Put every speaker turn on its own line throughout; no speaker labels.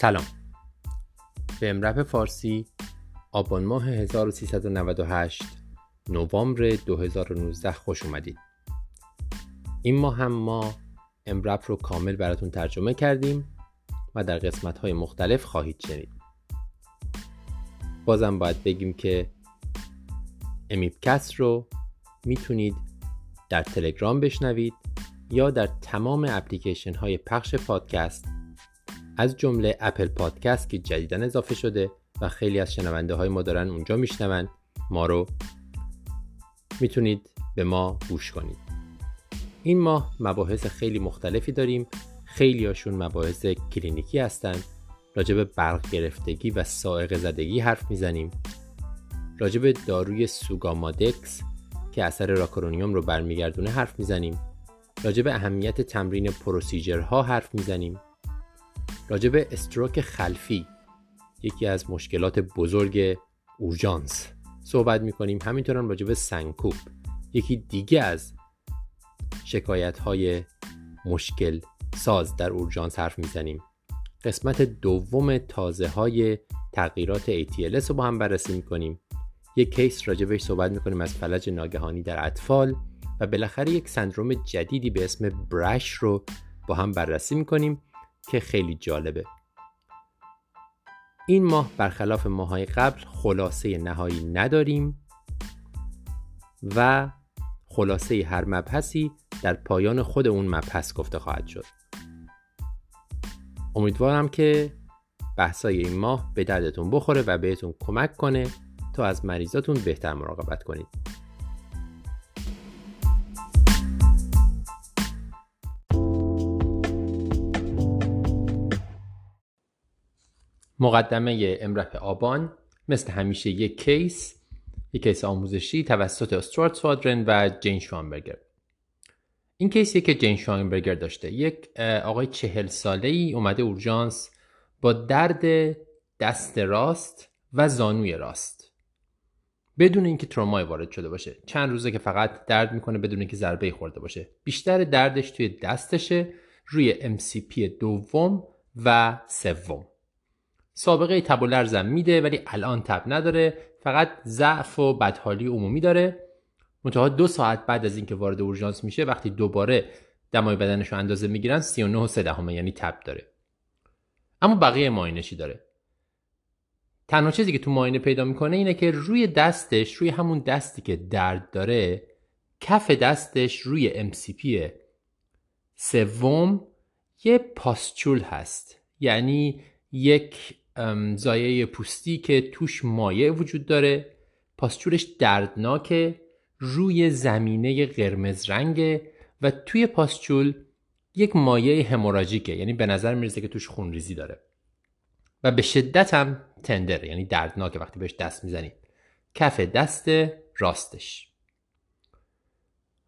سلام. به امرپ فارسی آبان ماه 1398 نوامبر 2019 خوش اومدید. این ماه هم ما امرپ رو کامل براتون ترجمه کردیم و در قسمت های مختلف خواهید شنید. بازم باید بگیم که امیبکست رو می‌تونید در تلگرام بشنوید یا در تمام اپلیکیشن های پخش پادکست از جمله اپل پادکست که جدیدا اضافه شده و خیلی از شنونده های ما دارن اونجا میشنون. ما رو می‌تونید به ما گوش کنید. این ماه مباحث خیلی مختلفی داریم. خیلی هاشون مباحث کلینیکی هستند راجع به برق گرفتگی و سائق زدگی حرف می‌زنیم. راجع به داروی سوگامادکس که اثر راکرونیوم رو برمیگردونه حرف می‌زنیم. راجع به اهمیت تمرین پروسیجرها حرف می‌زنیم. راجع به استروک خلفی یکی از مشکلات بزرگ اورژانس. صحبت می‌کنیم همینطور هم راجع به سنکوپ یکی دیگه از شکایت های مشکل ساز در اورژانس حرف می‌زنیم. قسمت دوم تازه های تغییرات ATLS رو با هم بررسی می‌کنیم. یک کیس راجبش صحبت می‌کنیم از فلج ناگهانی در اطفال و بالاخره یک سندروم جدیدی به اسم برش رو با هم بررسی می‌کنیم. که خیلی جالبه. این ماه برخلاف ماهای قبل خلاصه نهایی نداریم و خلاصه هر مبحثی در پایان خود اون مبحث گفته خواهد شد. امیدوارم که بحثای این ماه به دردتون بخوره و بهتون کمک کنه تا از مریضاتون بهتر مراقبت کنید. مقدمه امرف آبان مثل همیشه یک کیس یک کیس آموزشی توسط استوارت سوادرن و جین شوانبرگر. این کیسیه که جین شوانبرگر داشته. یک آقای چهل ساله ای اومده اورژانس با درد دست راست و زانوی راست. بدون اینکه ترومای وارد شده باشه. چند روزه که فقط درد می‌کنه بدون اینکه ضربه خورده باشه. بیشتر دردش توی دستشه روی MCP دوم و سوم. سابقه تب و لرزم میده ولی الان تب نداره. فقط ضعف و بدحالی عمومی داره. منتها دو ساعت بعد از اینکه وارد اورژانس میشه وقتی دوباره دمای بدنش رو اندازه می‌گیرن 39 و 3 دهمه یعنی تب داره. اما بقیه ماینشی داره. تنها چیزی که تو ماینه پیدا می‌کنه اینه که روی دستش روی همون دستی که درد داره کف دستش روی MCP سوم یه پاستچول هست. یعنی یک زایه پوستی که توش مایع وجود داره. پاستچولش دردناکه. روی زمینه قرمز رنگه و توی پاستچول یک مایع هموراژیکه یعنی به نظر می‌رسه که توش خونریزی داره. و به شدت هم تندره. یعنی دردناکه وقتی بهش دست می‌زنید کف دست راستش.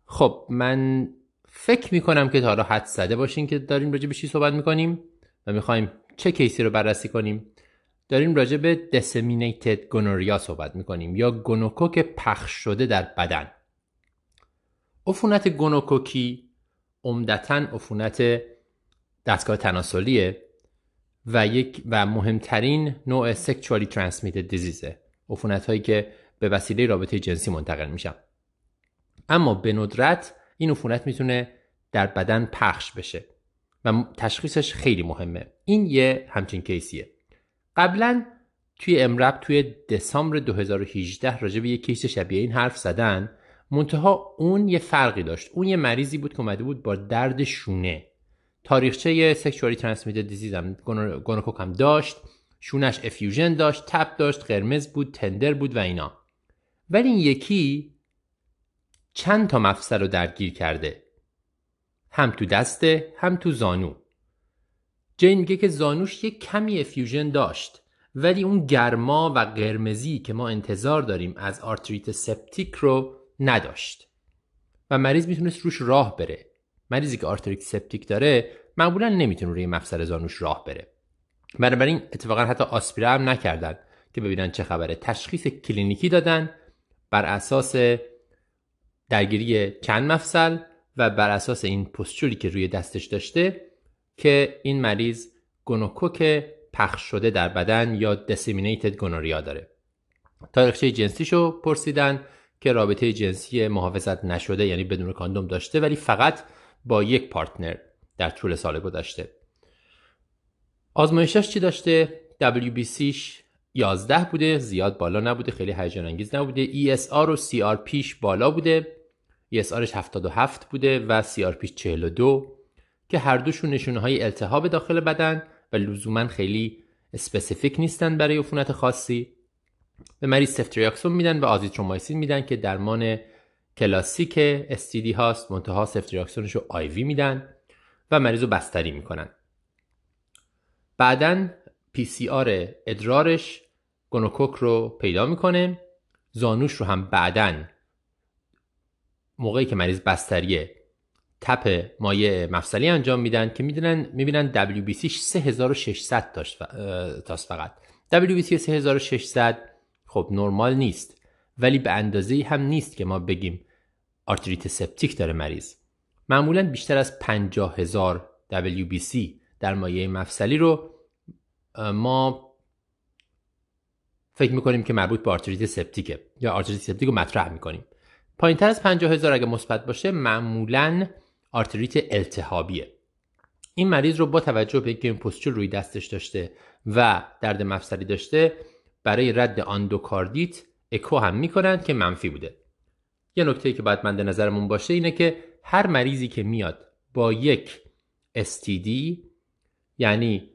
خب من فکر می‌کنم که تا حالا حد زده باشین که داریم راجع به چی صحبت می‌کنیم. و می‌خوایم چه کیسی رو بررسی کنیم؟ داریم راجع به دسمینیتد گونوریا صحبت می‌کنیم یا گونوکوک پخش شده در بدن. عفونت گونوکوکی عمدتا عفونت دستگاه تناسلیه و یک و مهمترین نوع سکشوالی ترانسمیتد دیزیزه عفونت هایی که به وسیله رابطه جنسی منتقل میشن. اما به ندرت این عفونت می‌تونه در بدن پخش بشه. و تشخیصش خیلی مهمه. این یه همچین کیسیه. قبلا توی امرب توی دسامبر 2018 راجع به یه کیس شبیه این حرف زدن منتها اون یه فرقی داشت. اون یه مریضی بود که اومده بود با درد شونه. تاریخچه سکشوالی ترانسمیتد دیزیز هم گونوکوک هم داشت. شونش effusion داشت تب داشت قرمز بود tender بود و اینا. ولی این یکی چند تا مفصل رو درگیر کرده. هم تو دسته هم تو زانو. جین میگه که زانوش یک کمی effusion داشت ولی اون گرما و قرمزی که ما انتظار داریم از آرتریت سپتیک رو نداشت. و مریض می‌تونست روش راه بره. مریضی که آرتریت سپتیک داره معمولا نمی‌تونه روی مفصل زانوش راه بره. بنابراین اتفاقا حتی آسپیره هم نکردن که ببینن چه خبره. تشخیص کلینیکی دادن بر اساس درگیری چند مفصل و بر اساس این pustule ی که روی دستش داشته که این مریض گونوکوک پخش شده در بدن یا disseminated gonorrhea داره. تاریخچه جنسیشو پرسیدن که رابطه جنسی محافظت نشده یعنی بدون کاندوم داشته ولی فقط با یک partner در طول سال گذشته. آزمایشش چی داشته؟ WBC ش 11 بوده زیاد بالا نبوده خیلی هیجان انگیز نبوده. ESR و CRP ش بالا بوده. ESR ش 77 بوده و CRP ش 42 که هر دوشون نشونه های التهاب داخل بدن و لزوما خیلی specific نیستن برای عفونت خاصی. به مریض سفتریاکسون میدن و آزیترومایسین میدن که درمان کلاسیک STD هاست منتها سفتریاکسونش رو IV میدن و مریض رو بستری می‌کنن. بعدا PCR ادرارش گونوکوک رو پیدا می‌کنه. زانوش رو هم بعدا موقعی که مریض بستریه tap مایع مفصلی انجام میدن که می‌دونن می‌بینن WBC 3600 تاست فقط. WBC 3600 خب نرمال نیست. ولی به اندازه هم نیست که ما بگیم آرتریت سپتیک داره مریض. معمولا بیشتر از 50 هزار WBC در مایع مفصلی رو ما فکر می‌کنیم که مربوط به آرتریت سپتیکه یا آرتریت سپتیک رو مطرح می‌کنیم. پایین تر از 50 هزار اگه مثبت باشه معمولا آرتریت التهابیه. این مریض رو با توجه به اینکه این پستچول روی دستش داشته و درد مفصلی داشته برای رد آندوکاردیت اکو هم می‌کنن که منفی بوده. یه نکته که باید مند نظرمون باشه اینه که هر مریضی که میاد با یک STD یعنی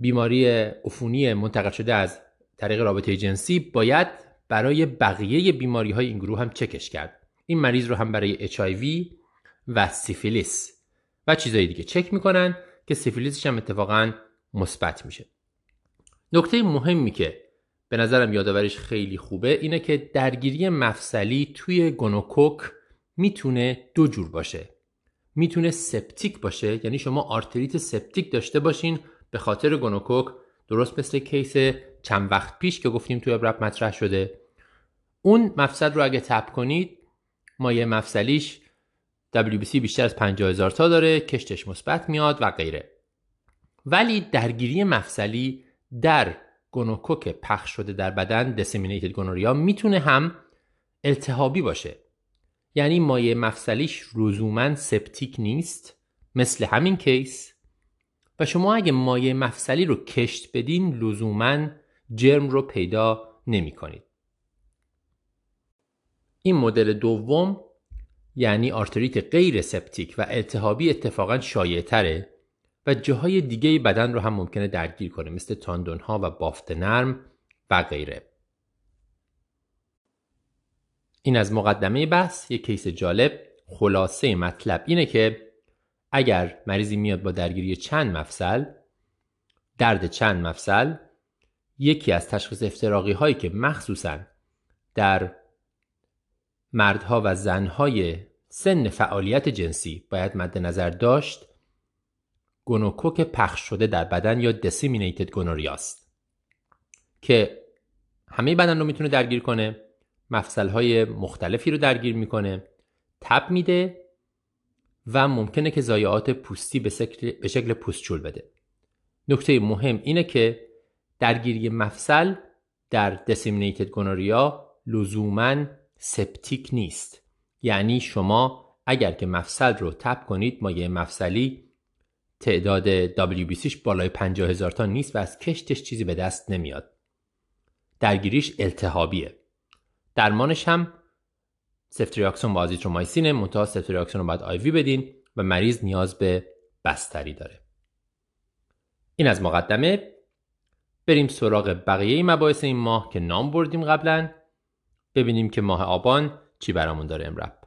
بیماری عفونی منتقل شده از طریق رابطه جنسی باید برای بقیه بیماری های این گروه هم چکش کرد. این مریض رو هم برای HIV و سیفیلیس و چیزهای دیگه چک می‌کنن که سیفیلیسش هم اتفاقا مثبت میشه. نکته مهمی که به نظرم یادآوریش خیلی خوبه اینه که درگیری مفصلی توی گونوکوک می‌تونه دو جور باشه. می‌تونه سپتیک باشه یعنی شما آرتریت سپتیک داشته باشین به خاطر گونوکوک درست مثل case چند وقت پیش که گفتیم توی EM:RAP مطرح شده. اون مفصل رو اگه تپ کنید مایه مفصلیش WBC بیشتر از 50 هزار تا داره کشتش مثبت میاد و غیره. ولی درگیری مفصلی در گونوکوک پخش شده در بدن دسیمینیتد گونوریا می‌تونه هم التهابی باشه. یعنی مایه مفصلیش لزوما سپتیک نیست مثل همین کیس. و شما اگه مایه مفصلی رو کشت بدین لزوما جرم رو پیدا نمی کنید. این مدل دوم یعنی آرتریت غیر سپتیک و التهابی اتفاقا شایع تره و جاهای دیگه بدن رو هم ممکنه درگیر کنه مثل تاندون ها و بافت نرم و غیره. این از مقدمه بحث. یک case جالب. خلاصه مطلب اینه که اگر مریضی میاد با درگیری چند مفصل درد چند مفصل یکی از تشخیص افتراقی هایی که مخصوصا در مردها و زنهای سن فعالیت جنسی باید مد نظر داشت گونوکوک پخش شده در بدن یا دسیمینیتد گونوریاست که همه بدن رو می‌تونه درگیر کنه مفصل های مختلفی رو درگیر می‌کنه تب میده و ممکنه که ضایعات پوستی به شکل, به شکل پوستچول بده. نکته مهم اینه که درگیری مفصل در دسیمینیتد گونوریا لزوما سپتیک نیست. یعنی شما اگر که مفصل رو تپ کنید مایه مفصلی تعداد WBCش بالای 50 هزار تا نیست و از کشتش چیزی به دست نمیاد. درگیریش التهابیه. درمانش هم سفتریاکسون با آزیترومایسینه منتها سفتریاکسون رو باید آیوی بدین و مریض نیاز به بستری داره. این از مقدمه. بریم سراغ بقیه مباحث این ماه که نام بردیم قبلا. ببینیم که ماه آبان چی برامون داره امرب.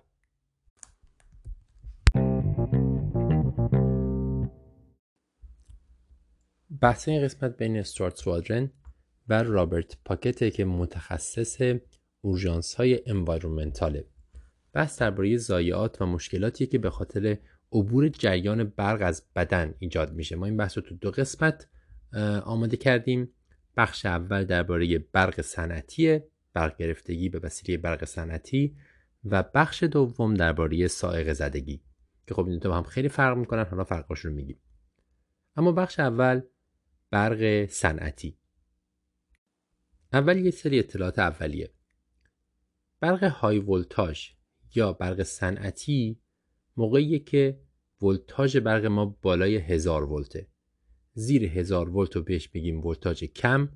بحث این قسمت بین استوارت سوادرن و رابرت پاکته که متخصص اورژانس های انوایرومنتاله بحث درباره ضایعات و مشکلاتی که به خاطر عبور جریان برق از بدن ایجاد میشه. ما این بحث رو تو دو قسمت آماده کردیم. بخش اول درباره برق صنعتی برق گرفتگی به وسیله برق صنعتی و بخش دوم درباره سائق زدگی که خب این دو هم خیلی فرق می‌کنن حالا فرقاش رو میگیم. اما بخش اول برق صنعتی. اول یه سری اطلاعات اولیه. برق های ولتاژ یا برق صنعتی موقعیه که ولتاژ برق ما بالای هزار ولته. زیر هزار ولت رو بهش بگیم ولتاژ کم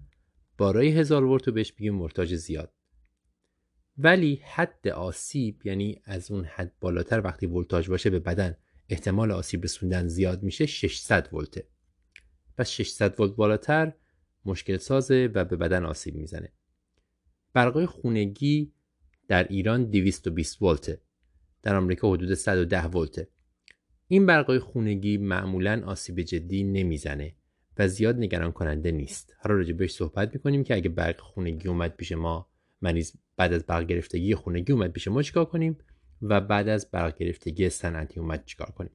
بالای هزار ولت رو بهش بگیم ولتاژ زیاد. ولی حد آسیب یعنی از اون حد بالاتر وقتی ولتاژ باشه به بدن احتمال آسیب رسوندن زیاد میشه 600 ولته پس 600 ولت بالاتر مشکل سازه و به بدن آسیب می‌زنه. برقای خونگی در ایران 220 ولته در آمریکا حدود 110 ولته این برقای خونگی معمولا آسیب جدی نمی‌زنه. و زیاد نگران کننده نیست. حالا راجع بهش صحبت می‌کنیم که اگه برق خونگی اومد پیش ما مریض بعد از برق گرفتگی خونگی اومد پیش ما چیکار کنیم؟ و بعد از برق گرفتگی صنعتی اومد چیکار کنیم؟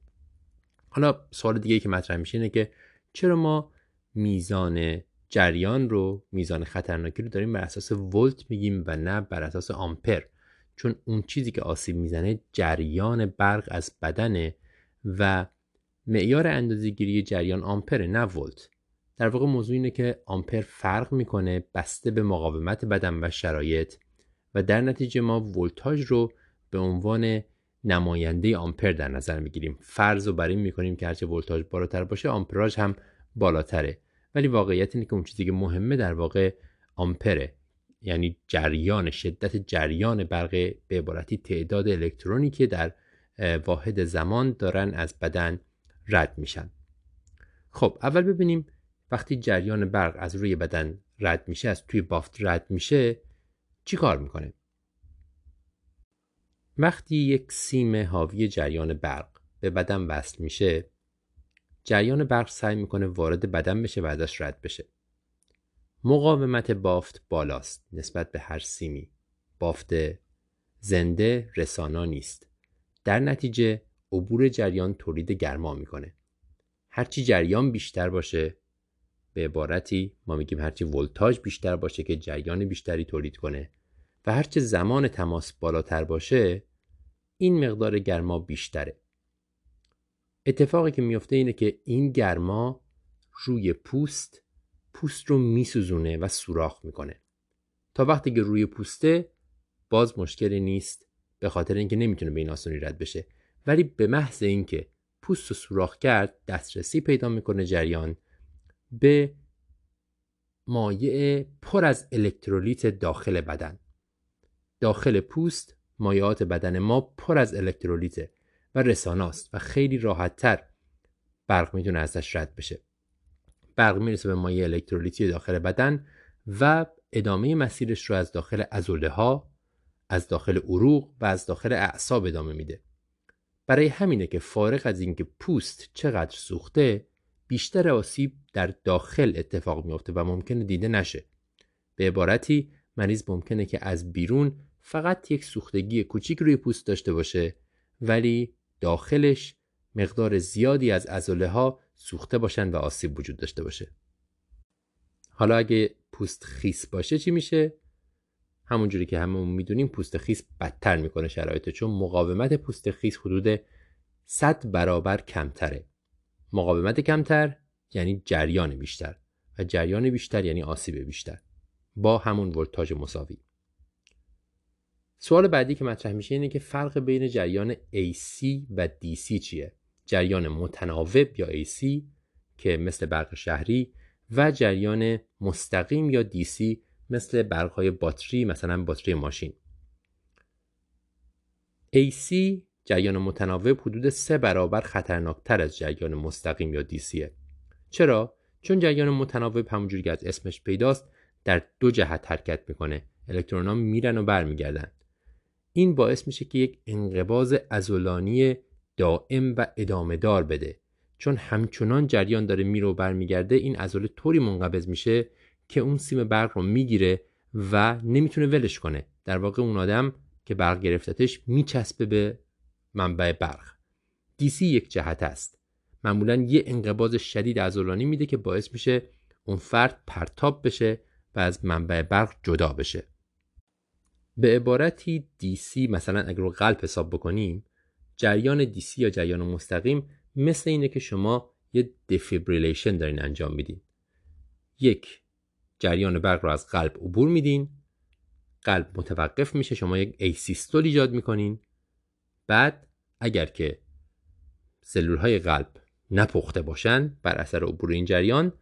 حالا سوال دیگه که مطرح میشه اینه که چرا ما میزان جریان رو میزان خطرناکی رو داریم بر اساس ولت میگیم و نه بر اساس آمپر؟ چون اون چیزی که آسیب می‌زنه جریان برق از بدنه و معیار اندازهگیری جریان آمپر نه ولت. در واقع موضوع اینه که آمپر فرق می‌کنه بسته به مقاومت بدن و شرایط و در نتیجه ما ولتاژ رو به عنوان نماینده آمپر در نظر می‌گیریم. فرض رو بر این می‌کنیم که هرچه ولتاژ بالاتر باشه آمپراژ هم بالاتره. ولی واقعیت اینه که اون چیزی که مهمه در واقع آمپره. یعنی جریان شدت جریان برق به عبارتی تعداد الکترونی که در واحد زمان دارن از بدن رد میشن. خب اول ببینیم وقتی جریان برق از روی بدن رد میشه از توی بافت رد میشه چی کار می‌کنه؟ وقتی یک سیم حاوی جریان برق به بدن وصل میشه جریان برق سعی می‌کنه وارد بدن بشه و ازش رد بشه. مقاومت بافت بالاست نسبت به هر سیمی. بافت زنده رسانا نیست. در نتیجه عبور جریان تولید گرما می‌کنه. هرچی جریان بیشتر باشه به عبارتی ما میگیم هرچی ولتاژ بیشتر باشه که جریان بیشتری تولید کنه و هرچه زمان تماس بالاتر باشه این مقدار گرما بیشتره. اتفاقی که میفته اینه که این گرما روی پوست پوست رو میسوزونه و سوراخ می‌کنه. تا وقتی که روی پوسته باز مشکلی نیست به خاطر اینکه نمی‌تونه به این آسانی رد بشه. ولی به محض اینکه پوست رو سوراخ کرد دسترسی پیدا می‌کنه جریان به مایع پر از الکترولیت داخل بدن. داخل پوست مایعات بدن ما پر از الکترولیته و رساناست و خیلی راحتتر برق می‌تونه ازش رد بشه. برق می‌رسه به مایع الکترولیتی داخل بدن و ادامه مسیرش رو از داخل ازوله ها از داخل عروق و از داخل اعصاب ادامه میده. برای همینه که فارغ از اینکه پوست چقدر سوخته بیشتر آسیب در داخل اتفاق میافته و ممکنه دیده نشه. به عبارتی مریض ممکنه که از بیرون فقط یک سوختگی کوچیک روی پوست داشته باشه ولی داخلش مقدار زیادی از ازوله ها سوخته باشن و آسیب وجود داشته باشه. حالا اگه پوست خیس باشه چی میشه؟ همونجوری که هممون می‌دونیم پوست خیس بدتر می‌کنه شرایط چون مقاومت پوست خیس حدود 100 برابر کمتره. مقاومت کمتر یعنی جریان بیشتر و جریان بیشتر یعنی آسیب بیشتر. با همون ولتاژ مساوی. سوال بعدی که مطرح میشه اینه که فرق بین جریان AC و DC چیه؟ جریان متناوب یا AC که مثل برق شهری و جریان مستقیم یا DC مثل برقهای باتری مثلا باتری ماشین. AC جریان متناوب حدود سه برابر خطرناکتر از جریان مستقیم یا دیسیه چرا؟ چون جریان متناوب همونجوری که از اسمش پیداست در دو جهت حرکت می‌کنه. الکترون ها میرن و برمیگردن. این باعث میشه که یک انقباز ازولانی دائم و ادامه دار بده. چون همچنان جریان داره میره و برمیگرده این عضله طوری منقبض میشه که اون سیم برق رو می‌گیره و نمی‌تونه ولش کنه. در واقع اون آدم که برق گرفتتش میچسبه به منبع برق. دیسی یک جهت است. معمولا یه انقباض شدید عضلانی میده که باعث میشه اون فرد پرتاب بشه و از منبع برق جدا بشه. به عبارتی دیسی مثلا اگر رو قلب حساب بکنیم جریان دیسی یا جریان مستقیم مثل اینه که شما یه دفیبریلیشن دارین انجام میدین. یک جریان برق رو از قلب عبور میدین. قلب متوقف میشه شما یک asystole ایجاد می‌کنین. بعد اگر که سلول های قلب نپخته باشن بر اثر عبور این جریان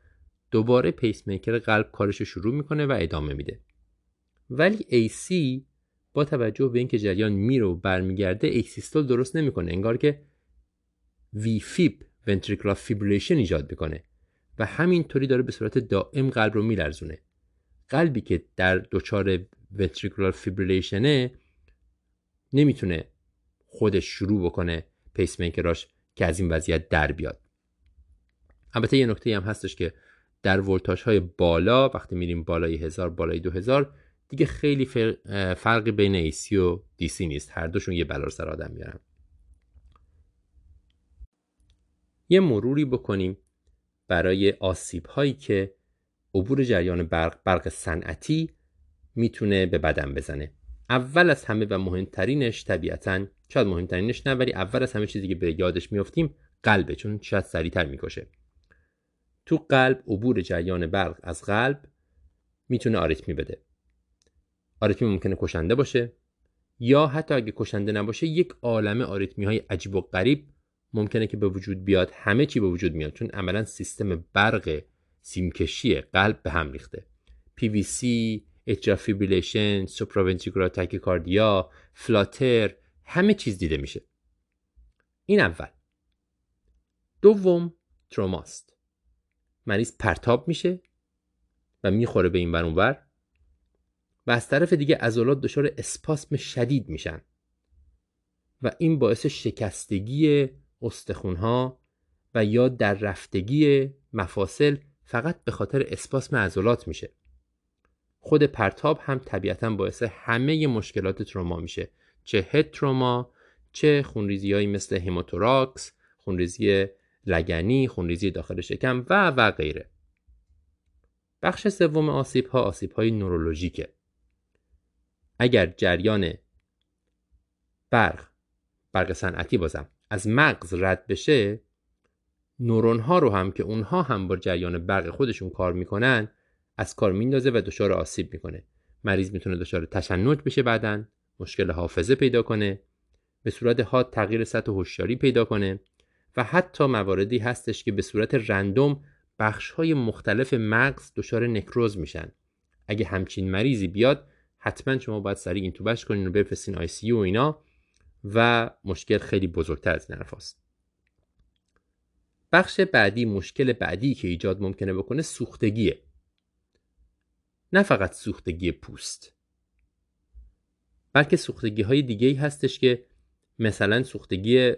دوباره پیس میکر قلب کارش رو شروع می‌کنه و ادامه میده. ولی AC با توجه به اینکه جریان میره و برمیگرده asystole درست نمی‌کنه. انگار که وی فیب ventricular fibrillation ایجاد می‌کنه. و همینطوری داره به صورت دائم قلب رو میلرزونه. قلبی که در دچار ventricular fibrillation نمی‌تونه خودش شروع بکنه پیس میکراش که از این وضعیت در بیاد. البته یه نکته هم هستش که در ولتاژ های بالا وقتی میریم بالای هزار بالای دو هزار دیگه خیلی فرقی بین AC و DC نیست. هر دوشون یه بلار سر آدم میارن. یه مروری بکنیم برای آسیب هایی که عبور جریان برق برق صنعتی می‌تونه به بدن بزنه. اول از همه و مهمترینش طبیعتا شاید مهمترینش نه ولی اول از همه چیزی که به یادش میافتیم قلبه چون شاید سریعتر می‌کشه. تو قلب عبور جریان برق از قلب می‌تونه آریتمی بده. آریتمی ممکنه کشنده باشه یا حتی اگه کشنده نباشه یک عالمه آریتمی های عجیب و غریب ممکنه که به وجود بیاد. همه چی به وجود میاد چون عملا سیستم برق سیمکشی قلب به هم ریخته. PVC atrial fibrillation supraventricular tachycardia flutter همه چیز دیده میشه. این اول. دوم تروماست. مریض پرتاب میشه و می‌خوره به این بر و از طرف دیگه عضلات دچار اسپاسم شدید میشن و این باعث شکستگی استخونها و یا در رفتگی مفاصل فقط به خاطر اسپاسم عضلات میشه. خود پرتاب هم طبیعتا باعث همه مشکلات تروما میشه. چه هد تروما چه خونریزی مثل هیماتوراکس خونریزی لگنی خونریزی داخل شکم و و غیره. بخش سوم آسیب ها آسیب های نورولوژیکه. اگر جریان برق برق صنعتی بازم از مغز رد بشه نورون ها رو هم که اونها هم با جریان برق خودشون کار می‌کنن از کار میندازه و دچار آسیب می‌کنه. مریض می‌تونه دچار تشنج بشه بعدا مشکل حافظه پیدا کنه به صورت حاد تغییر سطح هوشیاری پیدا کنه و حتی مواردی هستش که به صورت رندوم بخش های مختلف مغز دچار نکروز میشن. اگه همچین مریضی بیاد حتما شما باید سریع این توبش کنین و بفرستین آی سی و اینا. و مشکل خیلی بزرگتر از این بخش بعدی مشکل بعدی که ایجاد ممکنه بکنه سوختگیه. نه فقط سوختگی پوست. بلکه سوختگی های دیگه ای هستش که مثلا سوختگی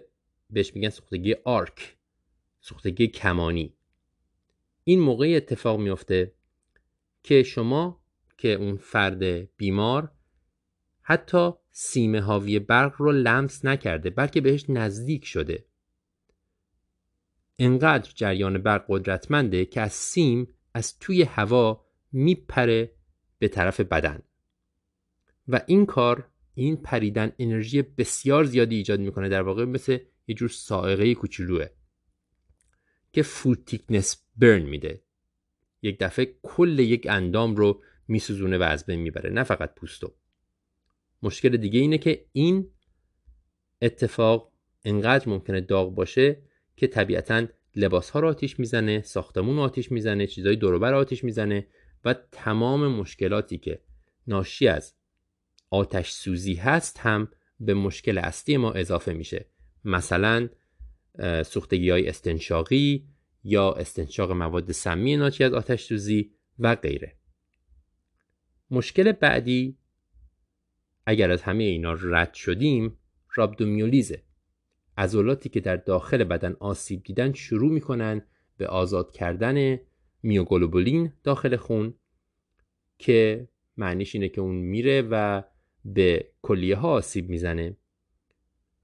بهش میگن سوختگی آرک سوختگی کمانی. این موقعی اتفاق میافته که شما که اون فرد بیمار حتی سیمه هاوی برق رو لمس نکرده بلکه بهش نزدیک شده. انقدر جریان برق قدرتمنده که از سیم از توی هوا میپره به طرف بدن. و این کار این پریدن انرژی بسیار زیادی ایجاد می‌کنه در واقع مثل یه جور سائقه کوچولوه که فول تیکنس برن میده. یک دفعه کل یک اندام رو میسوزونه و از بین می‌بره نه فقط پوستو مشکل دیگه اینه که این اتفاق انقدر ممکنه داغ باشه که طبیعتا لباس ها رو آتیش می‌زنه ساختمون آتیش می‌زنه چیزای دوروبر آتیش می‌زنه و تمام مشکلاتی که ناشی از آتش سوزی هست هم به مشکل اصلی ما اضافه میشه. مثلا سوختگی های استنشاقی یا استنشاق مواد سمی ناشی از آتش سوزی و غیره. مشکل بعدی اگر از همه اینا رد شدیم رابدومیولیزه. عضلاتی که در داخل بدن آسیب دیدن شروع می‌کنن به آزاد کردن میوگلوبولین داخل خون که معنیش اینه که اون میره و به کلیه ها آسیب می‌زنه.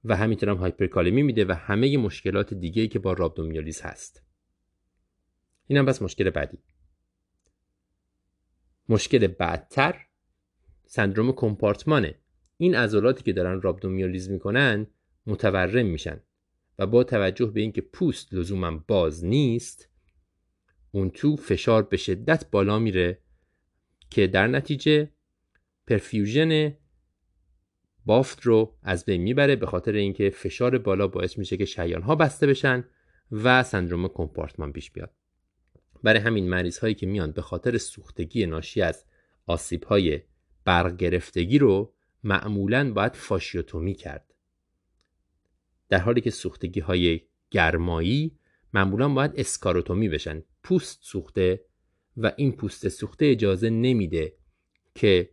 و همینطور هم هایپرکالمی میده و همه مشکلات دیگه که با رابدومیولیز هست. این هم بس مشکل بعدی. مشکل بعدتر سندروم کمپارتمانه. این عضلاتی که دارن رابدومیولیز می‌کنن متورم میشن و با توجه به اینکه پوست لزوما باز نیست اون تو فشار به شدت بالا میره که در نتیجه پرفیوژن بافت رو از بین می‌بره به خاطر اینکه فشار بالا باعث میشه که شیان ها بسته بشن و سندروم کمپارتمان پیش بیاد. برای همین مریض هایی که میان به خاطر سوختگی ناشی از آسیب های برق گرفتگی رو معمولا باید فاشیوتومی کرد. در حالی که سوختگی های گرمایی معمولا باید اسکاروتومی بشن. پوست سوخته و این پوست سوخته اجازه نمیده که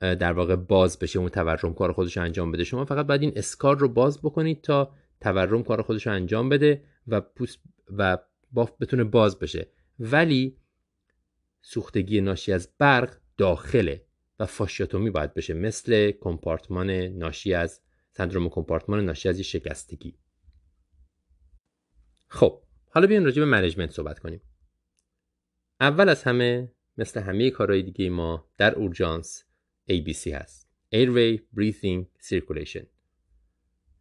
در واقع باز بشه اون تورم کار خودش انجام بده. شما فقط باید این اسکار رو باز بکنید تا تورم کار خودش انجام بده و پوست و بافت بتونه باز بشه. ولی سوختگی ناشی از برق داخله. و فاشیاتومی باید بشه. مثل کمپارتمان ناشی از سندروم کمپارتمان ناشی از شکستگی. خب حالا بیاین راجع به منیجمنت صحبت کنیم. اول از همه مثل همه کارهای دیگه ما در اورژانس ABC هست. Airway, Breathing, Circulation.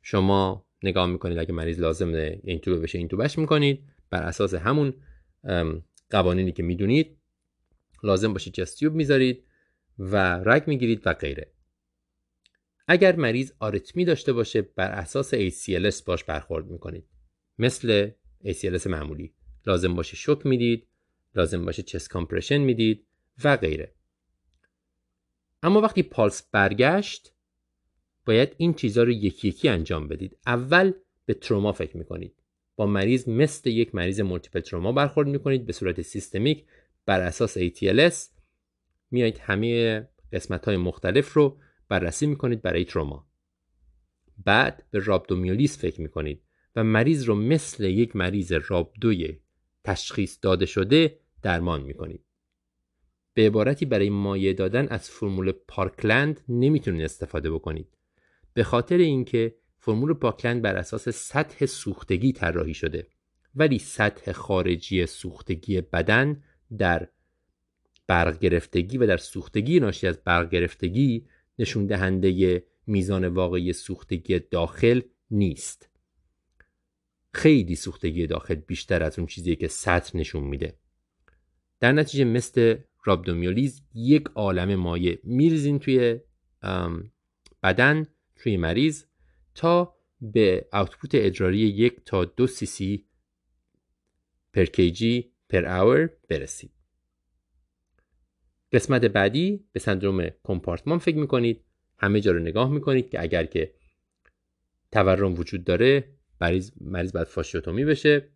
شما نگاه می‌کنید اگه مریض لازمه این توبه بشه این توبهش می‌کنید. بر اساس همون قوانینی که می‌دونید لازم باشه چستیوب می‌ذارید. و رگ می‌گیرید و غیره. اگر مریض آریتمی داشته باشه بر اساس ACLS باش برخورد می‌کنید. مثل ACLS معمولی. لازم باشه شوک می‌دید لازم باشه chest compression می‌دید و غیره. اما وقتی پالس برگشت باید این چیزها رو یکی یکی انجام بدید. اول به تروما فکر می‌کنید. با مریض مثل یک مریض multiple trauma برخورد می‌کنید به صورت سیستمیک بر اساس ATLS میایید همه قسمت های مختلف رو بررسی می‌کنید برای تروما بعد به رابدومیولیس فکر می‌کنید و مریض رو مثل یک مریض رابدوی تشخیص داده شده درمان می‌کنید. به عبارتی برای مایه دادن از فرمول پارکلند نمی‌تونید استفاده بکنید. به خاطر اینکه فرمول پارکلند بر اساس سطح سوختگی طراحی شده ولی سطح خارجی سوختگی بدن در برق گرفتگی و در سوختگی ناشی از برق گرفتگی نشون دهنده میزان واقعی سوختگی داخل نیست. خیلی سوختگی داخل بیشتر از اون چیزی که سطح نشون میده. در نتیجه مثل رابدومیولیز یک عالم مایع میریزین توی بدن توی مریض تا به اوتپوت ادراری یک تا دو سی سی پر کیجی پر اور برسید قسمت بعدی به سندروم کمپارتمان فکر می‌کنید. همه جا رو نگاه می‌کنید که اگر که تورم وجود داره مریض, مریض باید فاشیوتومی بشه.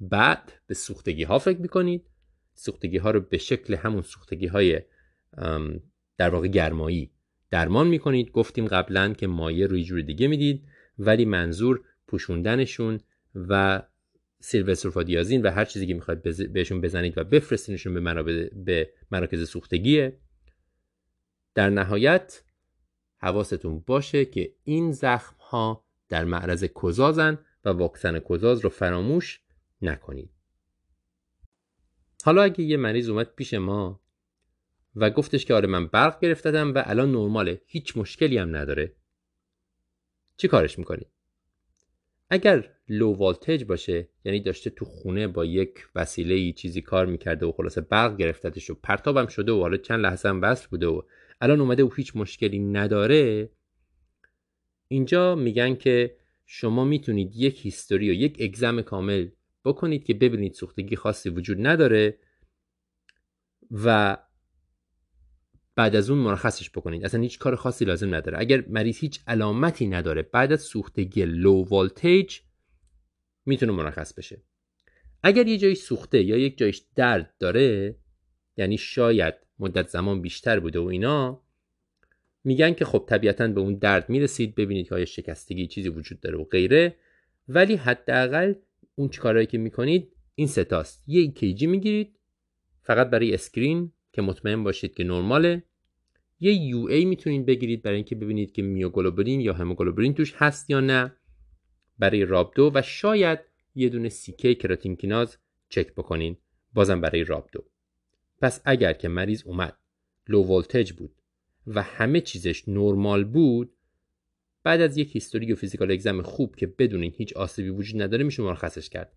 بعد به سوختگی ها فکر می‌کنید. سوختگی ها رو به شکل همون سوختگی های در واقع گرمایی درمان می‌کنید. گفتیم قبلا که مایه روی جور دیگه می‌دید ولی منظور پوشوندنشون و سیلور و هر چیزی که می‌خواید بهشون بزنید و بفرستینشون به, به مراکز سوختگیه در نهایت حواستون باشه که این زخم ها در معرض کزازن و واکسن کزاز رو فراموش نکنید حالا اگه یه مریض اومد پیش ما و گفتش که آره من برق گرفتدم و الان نرماله هیچ مشکلی هم نداره چی کارش می‌کنی؟ اگر لو والتج باشه یعنی داشته تو خونه با یک وسیله ای چیزی کار می‌کرده و خلاصه برق گرفتتش و پرتابم شده و حالا چند لحظه هم بس بوده و الان اومده و هیچ مشکلی نداره اینجا میگن که شما می‌تونید یک هیستوری و یک اگزم کامل بکنید که ببینید سوختگی خاصی وجود نداره و بعد از اون مرخصش بکنید. اصلا هیچ کار خاصی لازم نداره. اگر مریض هیچ علامتی نداره بعد از سوختگی لو والتیج می‌تونه مرخص بشه. اگر یه جایی سوخته یا یک جایش درد داره یعنی شاید مدت زمان بیشتر بوده و اینا میگن که خب طبیعتا به اون درد می‌رسید ببینید که آیا شکستگی چیزی وجود داره و غیره. ولی حداقل اون چیکارهایی که می‌کنید این ستاست یه ECG می‌گیرید فقط برای screen که مطمئن باشید که نرماله. یه UA می‌تونید بگیرید برای اینکه ببینید که میوگلوبولین یا هموگلوبولین توش هست یا نه. برای rhabdo و شاید یه دونه CK کراتین کیناز چک بکنین. بازم برای rhabdo. پس اگر که مریض اومد low voltage بود و همه چیزش نرمال بود بعد از یک هیستوری و فیزیکال اگزم خوب که بدون هیچ آسیبی وجود نداره میشه مرخصش کرد.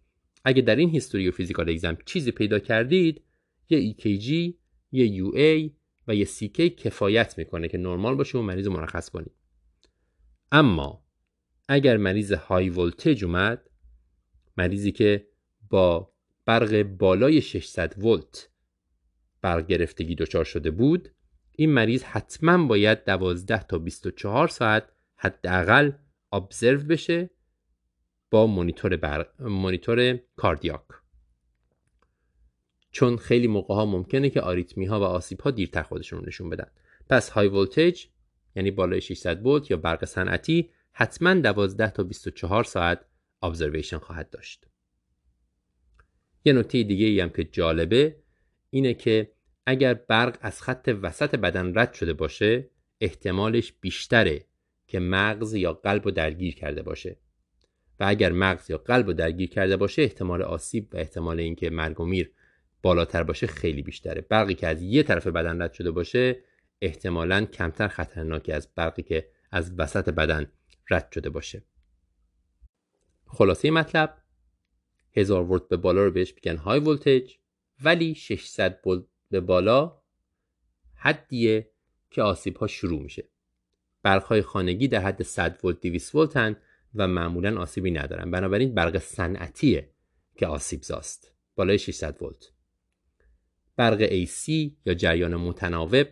اگه در این هیستوری و فیزیکال اگزم چیزی پیدا کردید یه EKG یه UA و یه CK کفایت می‌کنه که نرمال باشه و مریض مرخص کنید اما اگر مریض های ولتج اومد مریضی که با برق بالای 600 ولت برق گرفتگی دچار شده بود این مریض حتما باید 12 تا 24 ساعت حداقل ابزرو بشه با مونیتور بر... مونیتور کاردیاک. چون خیلی موقع ها ممکنه که آریتمی ها و آسیب ها دیرتر خودشون رو نشون بدن. پس های ولتج یعنی بالای 600 ولت یا برق صنعتی حتما 12 تا 24 ساعت ابزرویشن خواهد داشت. یه نکته دیگه ای هم که جالبه اینه که اگر برق از خط وسط بدن رد شده باشه احتمالش بیشتره که مغز یا قلب رو درگیر کرده باشه. و اگر مغز یا قلب رو درگیر کرده باشه احتمال آسیب و احتمال اینکه مرگ و میر بالاتر باشه خیلی بیشتره. برقی که از یه طرف بدن رد شده باشه احتمالا کمتر خطرناکی از برقی که از وسط بدن رد شده باشه. خلاصه مطلب هزار ولت به بالا رو بهش میگن های ولتج ولی 600 ولت به بالا حدیه که آسیب ها شروع میشه. برق های خانگی در حد 100 ولت 200 ولتن و معمولا آسیبی ندارن. بنابراین برق صنعتیه که آسیب زاست. بالای 600 ولت. برق AC یا جریان متناوب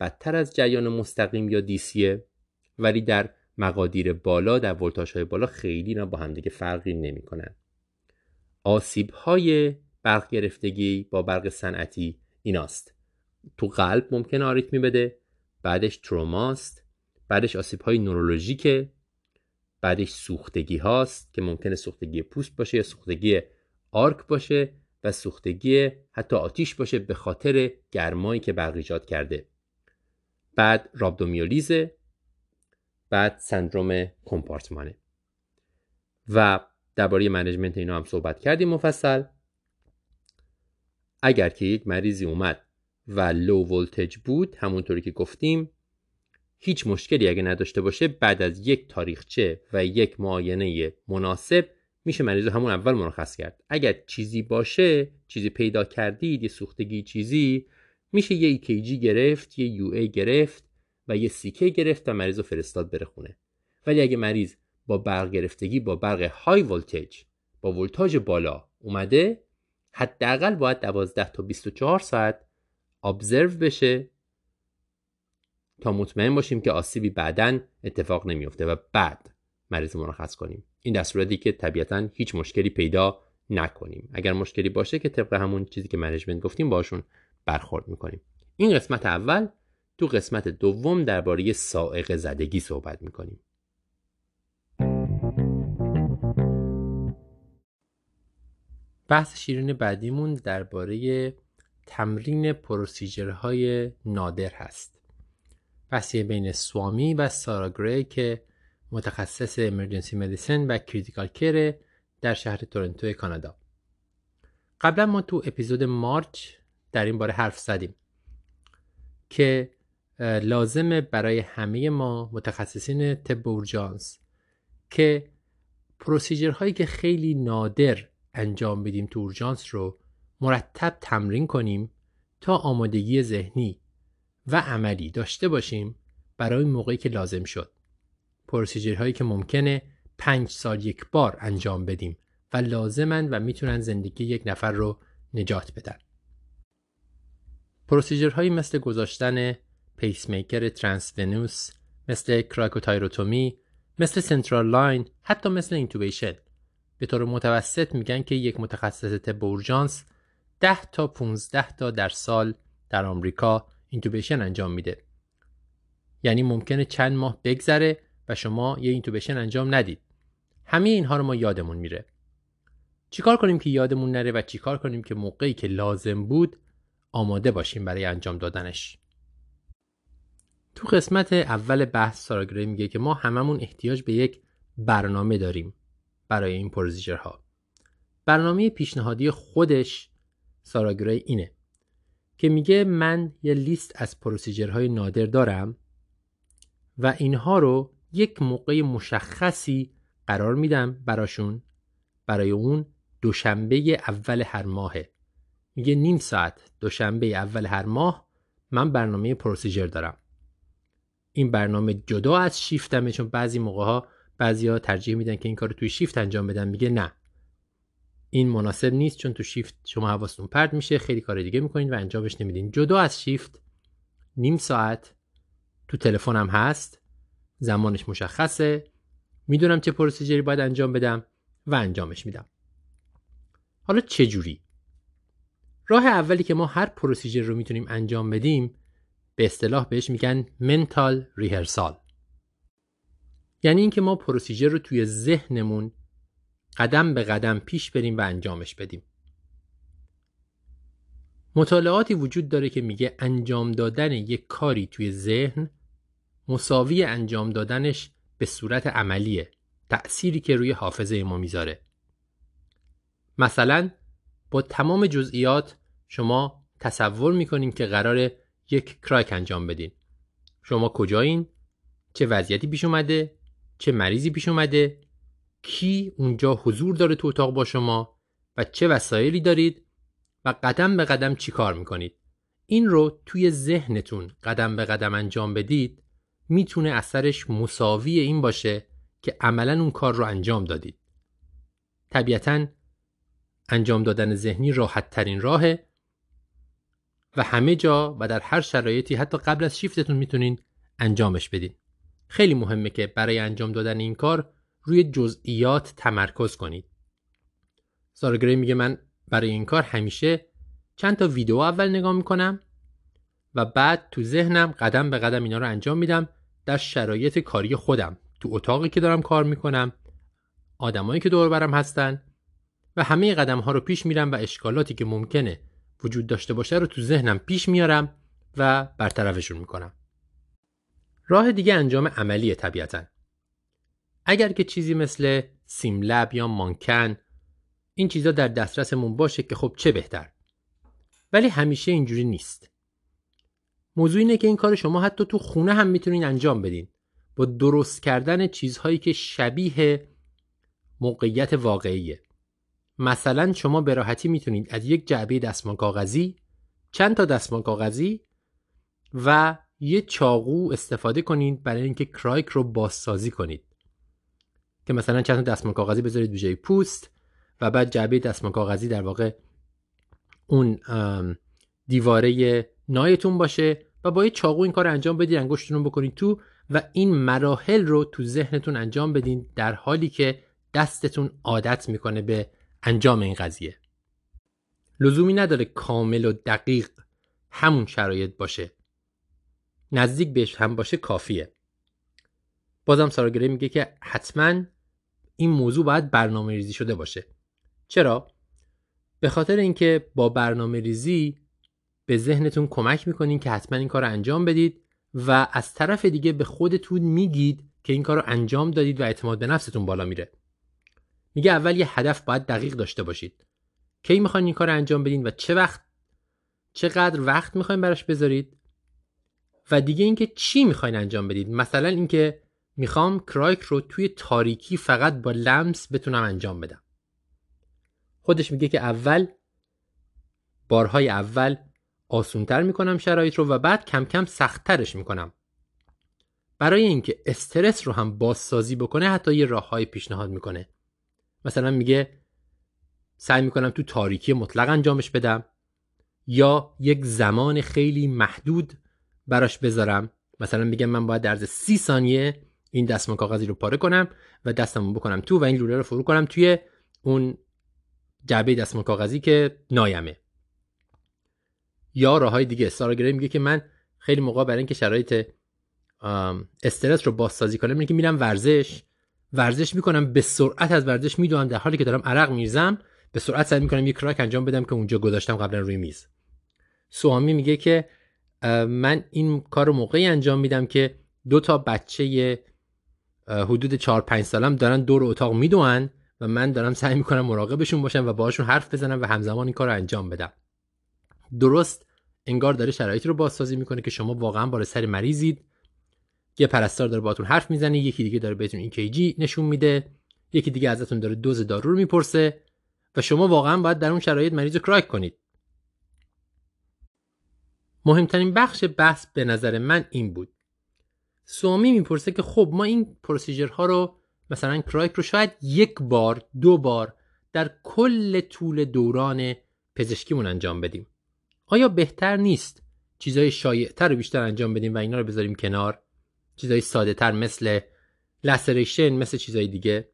بدتر از جریان مستقیم یا دیسیه ولی در مقادیر بالا در ولتاژ های بالا خیلی با همدیگه فرقی نمی‌کنن. آسیب های برق گرفتگی با برق صنعتی ایناست. تو قلب ممکن آریتمی بده بعدش تروماست بعدش آسیب های نورولوژیکه بعدش سوختگی هاست که ممکنه سوختگی پوست باشه یا سوختگی آرک باشه. و سوختگی حتی آتیش باشه به خاطر گرمایی که برق ایجاد کرده. بعد رابدومیولیزه بعد سندروم کمپارتمانه. و درباره منیجمنت اینا هم صحبت کردیم مفصل. اگر که یک مریضی اومد و لو ولتج بود همونطوری که گفتیم هیچ مشکلی اگه نداشته باشه بعد از یک تاریخچه و یک معاینه مناسب میشه مریض همون اول مرخص کرد. اگر چیزی باشه چیزی پیدا کردید یه سوختگی چیزی میشه یه EKG گرفت یه UA گرفت و یه CK گرفت و مریض رو فرستاد بره خونه. ولی اگه مریض با برق گرفتگی با برق های ولتج با ولتاژ بالا اومده حداقل باید 12 تا 24 ساعت ابزرو بشه تا مطمئن باشیم که آسیبی بعدا اتفاق نمیفته و بعد مریض مرخص کنیم. این در صورتی که طبیعتا هیچ مشکلی پیدا نکنیم. اگر مشکلی باشه که طبق همون چیزی که منیجمنت گفتیم باشون برخورد می‌کنیم. این قسمت اول تو قسمت دوم درباره سائق زدگی صحبت می‌کنیم. بحث شیرین بعدیمون درباره تمرین پروسیجرهای نادر هست. بحثی بین سوامی و سارا گری که متخصص emergency medicine و critical care در شهر تورنتو کانادا. قبلا ما تو اپیزود March در این باره حرف زدیم که لازمه برای همه ما متخصصین طب اورژانس که procedure هایی که خیلی نادر انجام بدیم تو اورژانس رو مرتب تمرین کنیم تا آمادگی ذهنی و عملی داشته باشیم برای موقعی که لازم شد. هایی که ممکنه پنج سال یک بار انجام بدیم و لازمن و می‌تونن زندگی یک نفر رو نجات بدن. هایی مثل گذاشتن pacemaker transvenous مثل cricothyrotomy مثل central line حتی مثل intubation. به طور متوسط میگن که یک متخصص طب اورژانس 10 تا 15 تا در سال در آمریکا اینتوبیشن انجام میده. یعنی ممکنه چند ماه بگذره و شما یه اینتوبشن انجام ندید. همه اینها رو ما یادمون میره. چیکار کنیم که یادمون نره و چیکار کنیم که موقعی که لازم بود آماده باشیم برای انجام دادنش؟ تو قسمت اول بحث ساراگری میگه که ما هممون احتیاج به یک برنامه داریم برای این پروسیجرها. برنامه پیشنهادی خودش ساراگری اینه که میگه من یه لیست از پروسیجرهای نادر دارم و اینها رو یک موقع مشخصی قرار میدم براشون. برای اون دوشنبه اول هر ماهه. میگه نیم ساعت دوشنبه اول هر ماه من برنامه پروسیجر دارم. این برنامه جدا از شیفتمه چون بعضی موقع ها ها ترجیح میدن که این کار رو توی شیفت انجام بدن. میگه نه. این مناسب نیست چون تو شیفت شما حواستون پرد میشه خیلی کار دیگه می‌کنین و انجامش نمیدین. جدا از شیفت نیم ساعت تو تلفنم هست. زمانش مشخصه. می‌دونم چه پروسیجری باید انجام بدم و انجامش میدم. حالا چه جوری؟ راه اولی که ما هر پروسیجر رو می‌تونیم انجام بدیم به اصطلاح بهش میگن منتال ریهرسال یعنی اینکه ما پروسیجر رو توی ذهنمون قدم به قدم پیش بریم و انجامش بدیم. مطالعاتی وجود داره که میگه انجام دادن یک کاری توی ذهن مساوی انجام دادنش به صورت عملیه تأثیری که روی حافظه ما می‌ذاره. مثلا با تمام جزئیات شما تصور می‌کنین که قرار یک کرایک انجام بدین. شما کجایین؟ چه وضعیتی پیش اومده؟ چه مریضی پیش اومده؟ کی اونجا حضور داره تو اتاق با شما؟ و چه وسایلی دارید؟ و قدم به قدم چی کار می‌کنید؟ این رو توی ذهنتون قدم به قدم انجام بدید می‌تونه اثرش مساوی این باشه که عملا اون کار رو انجام دادید. طبیعتا انجام دادن ذهنی راحت ترین راهه و همه جا و در هر شرایطی حتی قبل از شیفتتون می‌تونین انجامش بدین. خیلی مهمه که برای انجام دادن این کار روی جزئیات تمرکز کنید. سارا میگه من برای این کار همیشه چند تا ویدیو اول نگاه می‌کنم و بعد تو ذهنم قدم به قدم اینا رو انجام میدم در شرایط کاری خودم. تو اتاقی که دارم کار می‌کنم آدمایی که دور برم هستن و همه قدم ها رو پیش میرم و اشکالاتی که ممکنه وجود داشته باشه رو تو ذهنم پیش میارم و برطرفشون می‌کنم. راه دیگه انجام عملی طبیعتا. اگر که چیزی مثل سیملب یا مانکن این چیزا در دسترسمون باشه که خب چه بهتر؟ ولی همیشه اینجوری نیست. موضوع اینه که این کار شما حتی تو خونه هم می‌تونین انجام بدین. با درست کردن چیزهایی که شبیه موقعیت واقعیه. مثلا شما به راحتی می‌تونید از یک جعبه دستمال کاغذی چند تا دستمال کاغذی و یه چاقو استفاده کنید برای اینکه کرایک رو بازسازی کنید. که مثلا چند تا دستمال کاغذی بذارید به جای پوست و بعد جعبه دستمال کاغذی در واقع اون دیواره نایتون باشه و با یه چاقو این کار انجام بدید انگشتتون رو بکنید تو و این مراحل رو تو ذهنتون انجام بدین در حالی که دستتون عادت می‌کنه به انجام این قضیه. لزومی نداره کامل و دقیق همون شرایط باشه. نزدیک بهش هم باشه کافیه. بازم ساراگری میگه که حتما این موضوع باید برنامه ریزی شده باشه. چرا؟ به خاطر اینکه با برنامه ریزی به ذهنتون کمک می‌کنین که حتما این کار رو انجام بدید و از طرف دیگه به خودتون میگید که این کار رو انجام دادید و اعتماد به نفستون بالا میره. میگه اول یه هدف باید دقیق داشته باشید. کی می‌خواین این کار رو انجام بدین و چه وقت چقدر وقت می‌خواین براش بذارید و دیگه اینکه چی می‌خواین انجام بدید. مثلا اینکه می‌خوام کرایک رو توی تاریکی فقط با لمس بتونم انجام بدم. خودش میگه که اول بارهای اول آسونتر می‌کنم شرایط رو و بعد کم کم سختترش می‌کنم. برای اینکه استرس رو هم بازسازی بکنه حتی یه راههای پیشنهاد می‌کنه. مثلا میگه سعی می‌کنم تو تاریکی مطلق انجامش بدم یا یک زمان خیلی محدود براش بذارم. مثلا میگم من باید در سی ثانیه این دستمان کاغذی رو پاره کنم و دستمو بکنم تو و این لوله رو فرو کنم توی اون جعبه دستمان کاغذی که نایمه. یا راه های دیگه. سارا میگه که من خیلی موقع برای اینکه شرایط استرس رو بازسازی کنم اینه که میرم ورزش. ورزش می‌کنم به سرعت از ورزش می‌دونم در حالی که دارم عرق میریزم به سرعت سعی می‌کنم یک کراک انجام بدم که اونجا گذاشتم قبلا روی میز. سوامی میگه که من این کار رو موقعی انجام میدم که دو تا بچه حدود 4 5 سالم دارن دور اتاق میدوئن و من دارم سعی می‌کنم مراقبشون باشم و باهاشون حرف بزنم و همزمان این کار رو انجام بدم. درست انگار داره شرایطی رو بازسازی می‌کنه که شما واقعا بار سر مریضید. یه پرستار داره باهاتون حرف می‌زنه یکی دیگه داره بهتون این نشون میده یکی دیگه ازتون داره دوز دارو رو می‌پرسه و شما واقعا باید در اون شرایط مریض رو کراک کنید. مهمترین بخش بحث به نظر من این بود. سوامی می‌پرسه که خب ما این پروسیجرها رو مثلا کرایک رو شاید یک بار دو بار در کل طول دوران پزشکیمون انجام بدیم. آیا بهتر نیست چیزای شایعتر رو بیشتر انجام بدیم و اینا رو بذاریم کنار؟ چیزای ساده تر مثل لسریشن مثل چیزای دیگه؟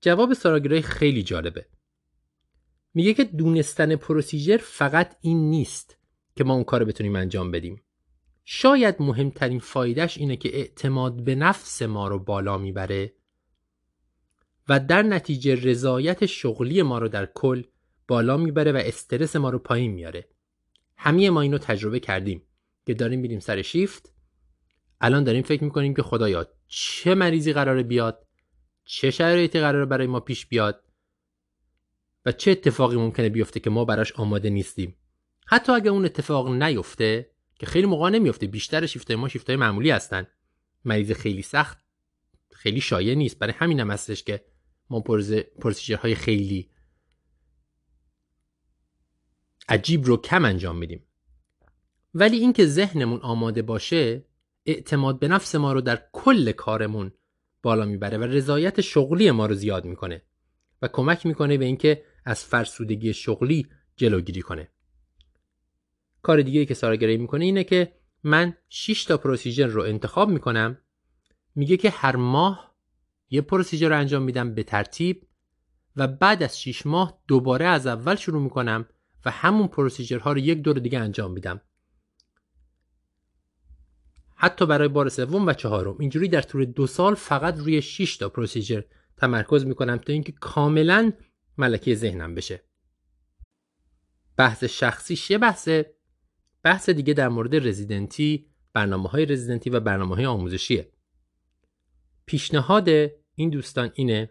جواب ساراگرای خیلی جالبه. میگه که دونستن پروسیجر فقط این نیست که ما اون کار رو بتونیم انجام بدیم. شاید مهمترین فایدهش اینه که اعتماد به نفس ما رو بالا می‌بره و در نتیجه رضایت شغلی ما رو در کل بالا می‌بره و استرس ما رو پایین میاره. همه ما اینو تجربه کردیم که داریم میریم سر شیفت. الان داریم فکر می‌کنیم که خدایا چه مریضی قراره بیاد چه شرایطی قراره برای ما پیش بیاد و چه اتفاقی ممکنه بیفته که ما براش آماده نیستیم. حتی اگر اون اتفاق نیفته که خیلی موقع نمیفته بیشتر شیفتای ما شیفتای معمولی هستن. مریض خیلی سخت خیلی شایع نیست. برای همین هم هستش که ما پروسیجرهای خیلی عجیب رو کم انجام میدیم. ولی اینکه ذهنمون آماده باشه اعتماد به نفس ما رو در کل کارمون بالا می‌بره و رضایت شغلی ما رو زیاد می‌کنه و کمک می‌کنه به اینکه از فرسودگی شغلی جلوگیری کنه. کار دیگه که سارا می‌کنه اینه که من 6 تا پروسیجر رو انتخاب می‌کنم میگه که هر ماه یه پروسیجر رو انجام میدم به ترتیب و بعد از 6 ماه دوباره از اول شروع می‌کنم و همون پروسیجرها رو یک دور دیگه انجام میدم. حتی برای بار سوم و چهارم. اینجوری در طول دو سال فقط روی 6 تا پروسیجر تمرکز می‌کنم تا اینکه کاملا ملکه ذهنم بشه. بحث شخصیش یه بحثه؟ بحث دیگه در مورد رزیدنتی برنامه های رزیدنتی و برنامه های آموزشیه. پیشنهاد این دوستان اینه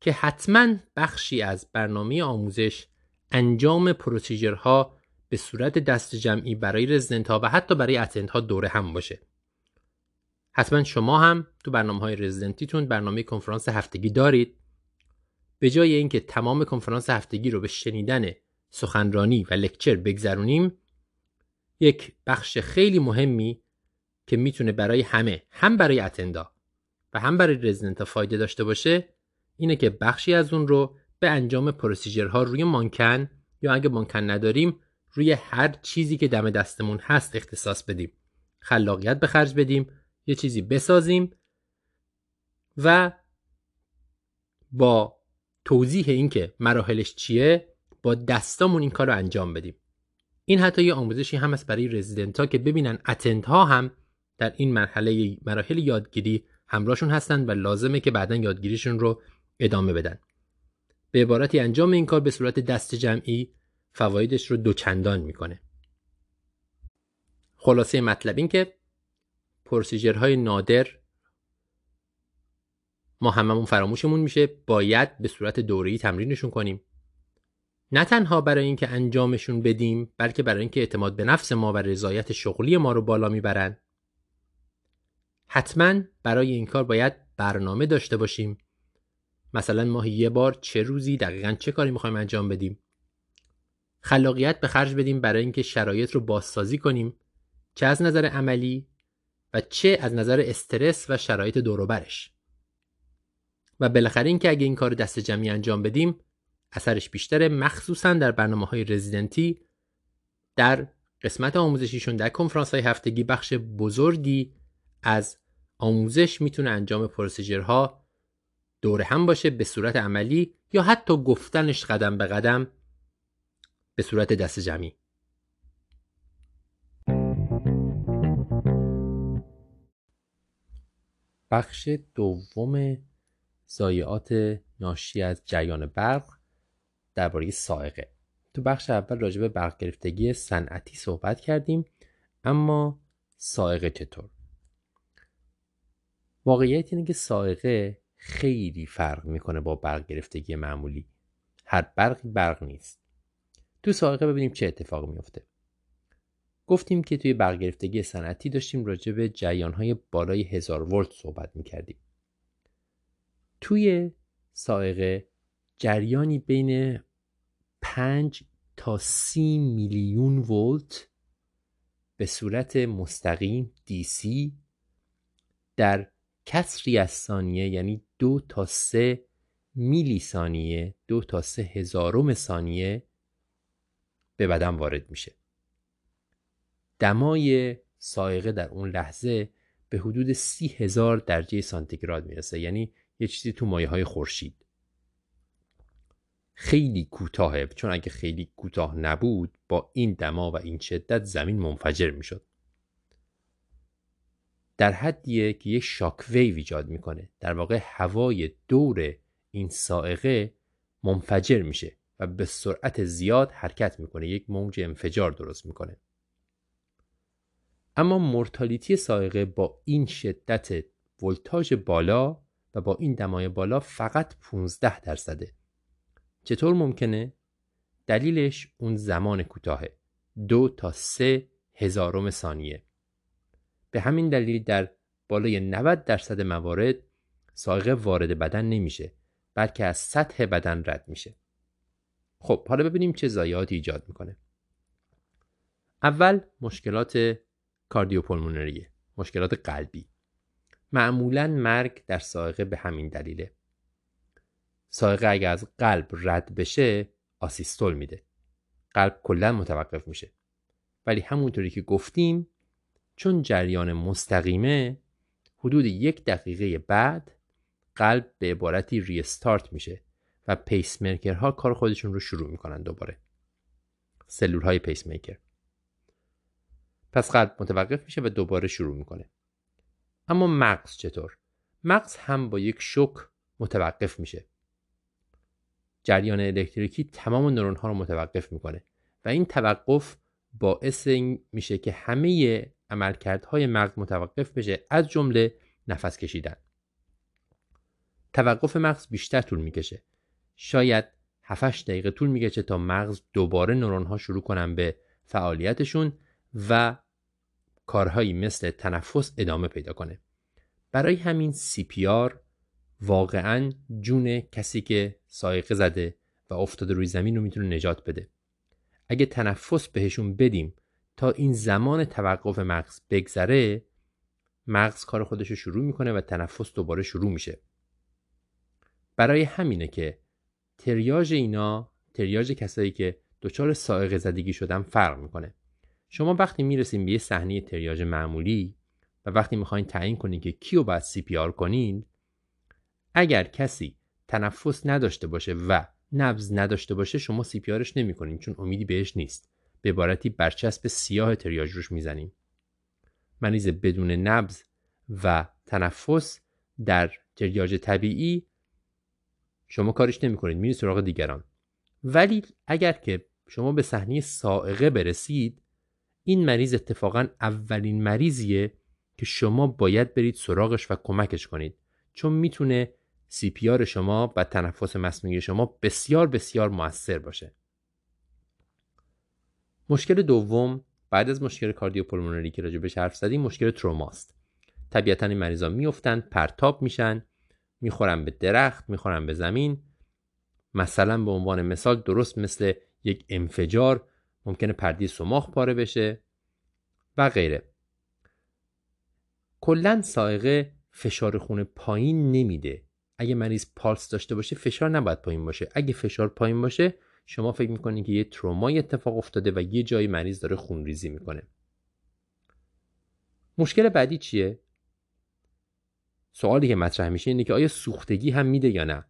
که حتما بخشی از برنامه آموزش انجام پروسیجرها به صورت دست جمعی برای رزیدنت ها و حتی برای اتنت ها دوره هم باشه. حتما شما هم تو برنامه های رزیدنتیتون برنامه کنفرانس هفتگی دارید. به جای اینکه تمام کنفرانس هفتگی رو به شنیدن سخنرانی و لکچر بگذرونیم یک بخش خیلی مهمی که می‌تونه برای همه هم برای اتندا و هم برای رزیدنت فایده داشته باشه اینه که بخشی از اون رو به انجام پروسیجرها روی مانکن یا اگه مانکن نداریم روی هر چیزی که دم دستمون هست اختصاص بدیم. خلاقیت به خرج بدیم یه چیزی بسازیم و با توضیح اینکه مراحلش چیه با دستامون این کار رو انجام بدیم. این حتی یه آموزشی هم است برای رزیدنت ها که ببینن اتنت ها هم در این مرحله مراحل یادگیری همراهشون هستن و لازمه که بعدا یادگیریشون رو ادامه بدن. به عبارتی انجام این کار به صورت دست جمعی فوایدش رو دوچندان می‌کنه. خلاصه مطلب این که پروسیجرهای نادر ما هممون فراموشمون میشه باید به صورت دوره‌ای تمرینشون کنیم. نه تنها برای اینکه انجامشون بدیم بلکه برای اینکه اعتماد به نفس ما و رضایت شغلی ما رو بالا می‌برن. حتما برای این کار باید برنامه داشته باشیم. مثلا ماهی یه بار چه روزی دقیقا چه کاری می‌خوایم انجام بدیم؟ خلاقیت به خرج بدیم برای اینکه شرایط رو بازسازی کنیم چه از نظر عملی و چه از نظر استرس و شرایط دوروبرش. و بالاخره اینکه اگه این کار دست جمعی انجام بدیم اثرش بیشتره مخصوصا در برنامه های رزیدنتی در قسمت آموزشیشون در کنفرانس های هفتگی بخش بزرگی از آموزش می‌تونه انجام پروسیجرها دور هم باشه به صورت عملی یا حتی گفتنش قدم به قدم به صورت دست جمعی. بخش دوم ضایعات ناشی از جریان برق درباره سائقه. تو بخش اول راجع به برق گرفتگی صنعتی صحبت کردیم اما سائقه چطور؟ واقعیت اینه که سائقه خیلی فرق می‌کنه با برق گرفتگی معمولی. هر برقی برق نیست. تو سائقه ببینیم چه اتفاقی میفته گفتیم که توی برق گرفتگی صنعتی داشتیم راجع به های بالای هزار ولت صحبت می‌کردیم. توی سائقه جریانی بین 5 تا 30 میلیون ولت به صورت مستقیم DC در کسری از ثانیه یعنی دو تا سه میلی ثانیه دو تا سه هزارم ثانیه به بدن وارد میشه. دمای سائقه در اون لحظه به حدود سی هزار درجه سانتیگراد می‌رسه یعنی یه چیزی تو مایه های خورشید. خیلی کوتاهه چون اگه خیلی کوتاه نبود با این دما و این شدت زمین منفجر می‌شد. در حدیه که یک شاک ویو ایجاد می‌کنه. در واقع هوای دور این سائقه منفجر میشه و به سرعت زیاد حرکت می‌کنه. یک موج انفجار درست می‌کنه. اما مورتالیتی سائقه با این شدت ولتاژ بالا و با این دمای بالا فقط 15 درصده. چطور ممکنه؟ دلیلش اون زمان کوتاهه. دو تا سه هزارم ثانیه. به همین دلیل در بالای 90 درصد موارد سائقه وارد بدن نمیشه بلکه از سطح بدن رد میشه. خب حالا ببینیم چه ضایعاتی ایجاد می‌کنه. اول مشکلات کاردیوپولمونریه مشکلات قلبی. معمولا مرگ در سائقه به همین دلیله. سائقه اگر از قلب رد بشه آسیستول میده. قلب کلا متوقف میشه. ولی همونطوری که گفتیم چون جریان مستقیمه حدود یک دقیقه بعد قلب به عبارتی ریستارت میشه و پیس ها کار خودشون رو شروع می‌کنن دوباره. سلول های پیس میکر پس قلب متوقف میشه و دوباره شروع می‌کنه. اما مغز چطور؟ مغز هم با یک شوک متوقف میشه. جریان الکتریکی تمام نورون ها رو متوقف می‌کنه و این توقف باعث میشه که همه عملکردهای مغز متوقف بشه از جمله نفس کشیدن. توقف مغز بیشتر طول می‌کشه. شاید 7 دقیقه طول می‌کشه تا مغز دوباره نورون ها شروع کنن به فعالیتشون و کارهایی مثل تنفس ادامه پیدا کنه. برای همین CPR واقعا جون کسی که سایقه زده و افتاده روی زمین رو می‌تونه نجات بده. اگه تنفس بهشون بدیم تا این زمان توقف مغز بگذره مغز کار خودش رو شروع می‌کنه و تنفس دوباره شروع میشه. برای همینه که تریاژ اینا تریاژ کسایی که دچار صاعقه زدگی شدن فرق می‌کنه. شما وقتی می‌رسیم به یه صحنه تریاژ معمولی و وقتی می‌خواین تعیین کنید که کیو باید CPR کنین اگر کسی تنفس نداشته باشه و نبض نداشته باشه شما CPR ش نمی‌کنین چون امیدی بهش نیست. به عبارتی برچسب سیاه تریاژ روش می‌زنیم. مریض بدون نبض و تنفس در تریاج طبیعی شما کارش نمی‌کنید میرید سراغ دیگران. ولی اگر که شما به صحنه سائقه برسید این مریض اتفاقا اولین مریضیه که شما باید برید سراغش و کمکش کنید. چون می‌تونه سی شما و تنفس مصنوعی شما بسیار بسیار موثر باشه. مشکل دوم بعد از مشکل کاردیوپولمونری که راجع حرف زدیم مشکل تروماست. طبیعتا این مریضا میفتن پرتاب میشن می‌خورن به درخت می‌خورن به زمین. مثلا به عنوان مثال درست مثل یک انفجار ممکنه پردی سماخ پاره بشه و غیره. کلا سائقه فشار خون پایین نمیده. اگه مریض پالس داشته باشه فشار نباید پایین باشه. اگه فشار پایین باشه شما فکر می‌کنید که یه ترومای اتفاق افتاده و یه جایی مریض داره خونریزی می‌کنه. مشکل بعدی چیه؟ سوالی که مطرح میشه اینه که آیا سوختگی هم میده یا نه؟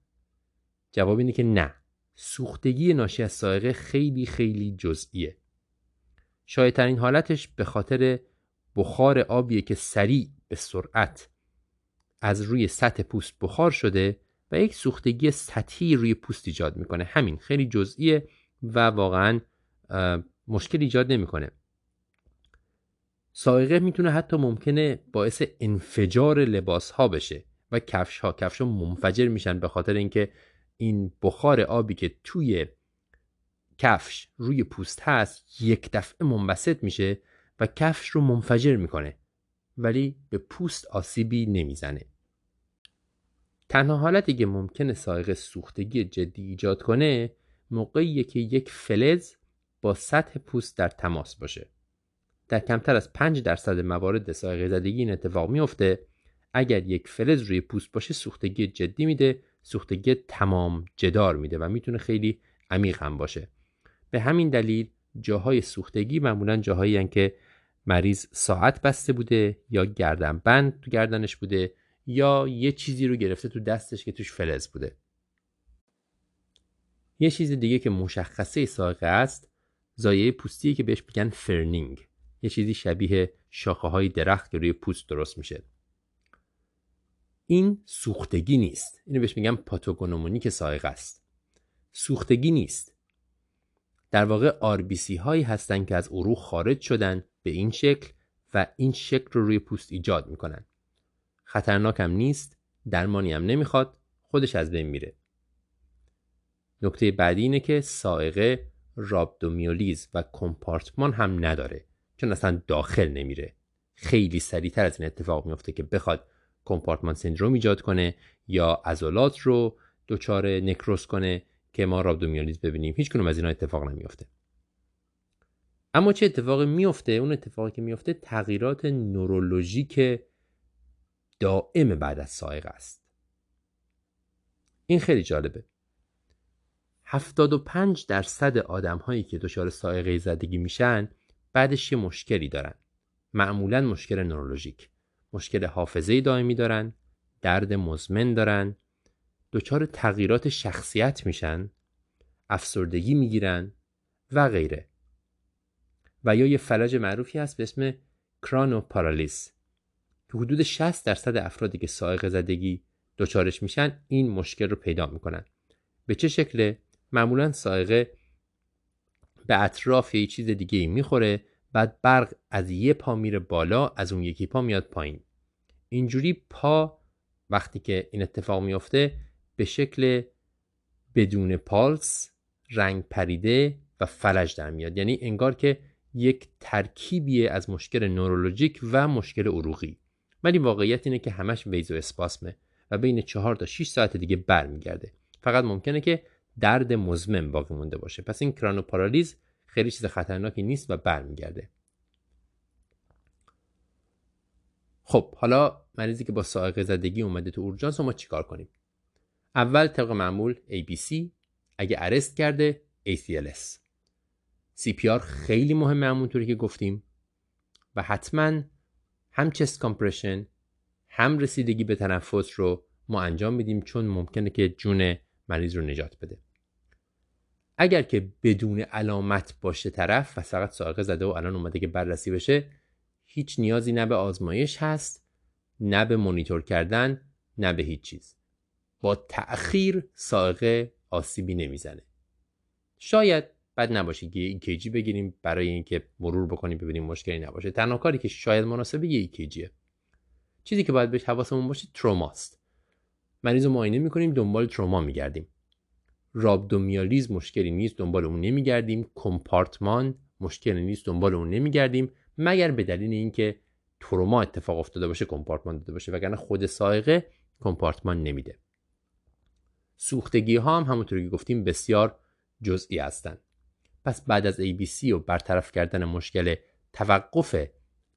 جواب اینه که نه. سوختگی ناشی از سائقه خیلی خیلی جزئیه. شایدترین حالتش به خاطر بخار آبیه که سریع به سرعت از روی سطح پوست بخار شده و یک سوختگی سطحی روی پوست ایجاد می‌کنه. همین خیلی جزئیه و واقعا مشکل ایجاد نمی‌کنه. سائقه می‌تونه حتی ممکنه باعث انفجار لباس ها بشه و کفش ها کفش ها منفجر میشن به خاطر اینکه این بخار آبی که توی کفش روی پوست هست یک دفعه منبسط میشه و کفش رو منفجر می‌کنه ولی به پوست آسیبی نمی‌زنه. تنها حالتی که ممکنه سایق سوختگی جدی ایجاد کنه موقعیه که یک فلز با سطح پوست در تماس باشه. در کمتر از 5 درصد موارد سایقه زدگی این اتفاق میفته اگر یک فلز روی پوست باشه سوختگی جدی میده سوختگی تمام جدار میده و می‌تونه خیلی عمیق هم باشه. به همین دلیل جاهای سوختگی معمولا جاهایی که مریض ساعت بسته بوده یا گردن بند تو گردنش بوده یا یه چیزی رو گرفته تو دستش که توش فلز بوده. یه چیز دیگه که مشخصه صاعقه است ضایعه پوستی که بهش میگن ferning. یه چیزی شبیه شاخه های درخت که روی پوست درست میشه. این سوختگی نیست. اینو بهش میگن pathognomonic صاعقه است. سوختگی نیست. در واقع آربیسی هایی هستن که از عروق خارج شدن به این شکل و این شکل رو روی پوست ایجاد می‌کنن. خطرناک هم نیست درمانی هم نمی‌خواد خودش از بین میره. نکته بعدی اینه که سائقه رابدومیولیز و کمپارتمان هم نداره چون اصلا داخل نمیره. خیلی سریعتر از این اتفاق میفته که بخواد کمپارتمان سندروم ایجاد کنه یا عضلات رو دچار نکروس کنه که ما رابدومیولیز ببینیم. هیچ کنون از اینا اتفاق نمیفته. اما چه اتفاقی میفته؟ اون اتفاقی که میفته تغییرات نورولوژیک دائم بعد از سایق است. این خیلی جالبه. 75 درصد آدم هایی که دچار سایقه زدگی میشن بعدش یه مشکلی دارن. معمولا مشکل نورولوژیک. مشکل حافظه دائمی دارن درد مزمن دارن دچار تغییرات شخصیت میشن افسردگی می‌گیرن و غیره. و یا یه فلج معروفی هست به اسم کرانو پارالیس که حدود 60 درصد افرادی که سائق زدگی دچارش میشن این مشکل رو پیدا می‌کنن. به چه شکله؟ معمولا سائقه به اطراف یه چیز دیگه می‌خوره بعد برق از یه پا میره بالا از اون یکی پا میاد پایین. اینجوری پا وقتی که این اتفاق میافته به شکل بدون پالس رنگ پریده و فلج در میاد. یعنی انگار که یک ترکیبیه از مشکل نورولوژیک و مشکل عروقی. ولی واقعیت اینه که همش ویزو اسپاسمه و بین 4 تا 6 ساعت دیگه برمیگرده. فقط ممکنه که درد مزمن باقی مونده باشه. پس این کرانوپارالیز خیلی چیز خطرناکی نیست و برمیگرده. خب حالا مریضی که با سائقه زدگی اومده تو اورژانس ما چیکار کنیم؟ اول طبق معمول ABC اگه ارست کرده ACLS CPR خیلی مهمه همونطوری که گفتیم. و حتما هم چست کامپرشن هم رسیدگی به تنفس رو ما انجام میدیم چون ممکنه که جون مریض رو نجات بده. اگر که بدون علامت باشه طرف و فقط صاعقه زده و الان اومده که بررسی بشه هیچ نیازی نه به آزمایش هست نه به مونیتور کردن نه به هیچ چیز. با تأخیر صاعقه آسیبی نمی‌زنه. شاید بد نباشه EKG بگیریم برای اینکه مرور بکنیم ببینیم مشکلی نباشه. تنها کاری که شاید مناسبه یه EKG ه چیزی که باید بهش حواسمون باشه تروماست. مریض رو معاینه می‌کنیم دنبال تروما میگردیم. رابدومیالیز مشکلی نیست دنبال اون نمیگردیم. کمپارتمان مشکلی نیست دنبال اون نمیگردیم. مگر به دلیل اینکه تروما اتفاق افتاده باشه کمپارتمان داده باشه وگرنه خود سائقه کمپارتمان نمیده. سوختگی ها هم همونطور که گفتیم بسیار جزئی هستند پس بعد از ABC و برطرف کردن مشکل توقف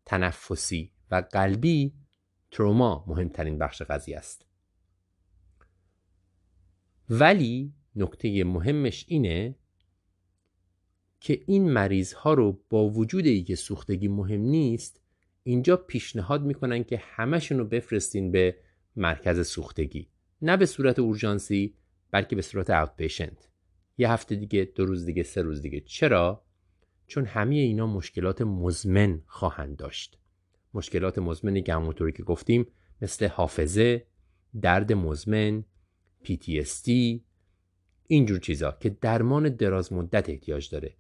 تنفسی و قلبی تروما مهمترین بخش قضیه است. ولی نکته مهمش اینه که این مریض ها رو با وجود ای که سوختگی مهم نیست اینجا پیشنهاد می‌کنن که همشون رو بفرستین به مرکز سوختگی. نه به صورت اورژانسی بلکه به صورت اوت پیشنت یه هفته دیگه دو روز دیگه سه روز دیگه. چرا؟ چون همه اینا مشکلات مزمن خواهند داشت. مشکلات مزمنی که که گفتیم مثل حافظه درد مزمن PTSD اینجور چیزا که درمان دراز مدت احتیاج داره.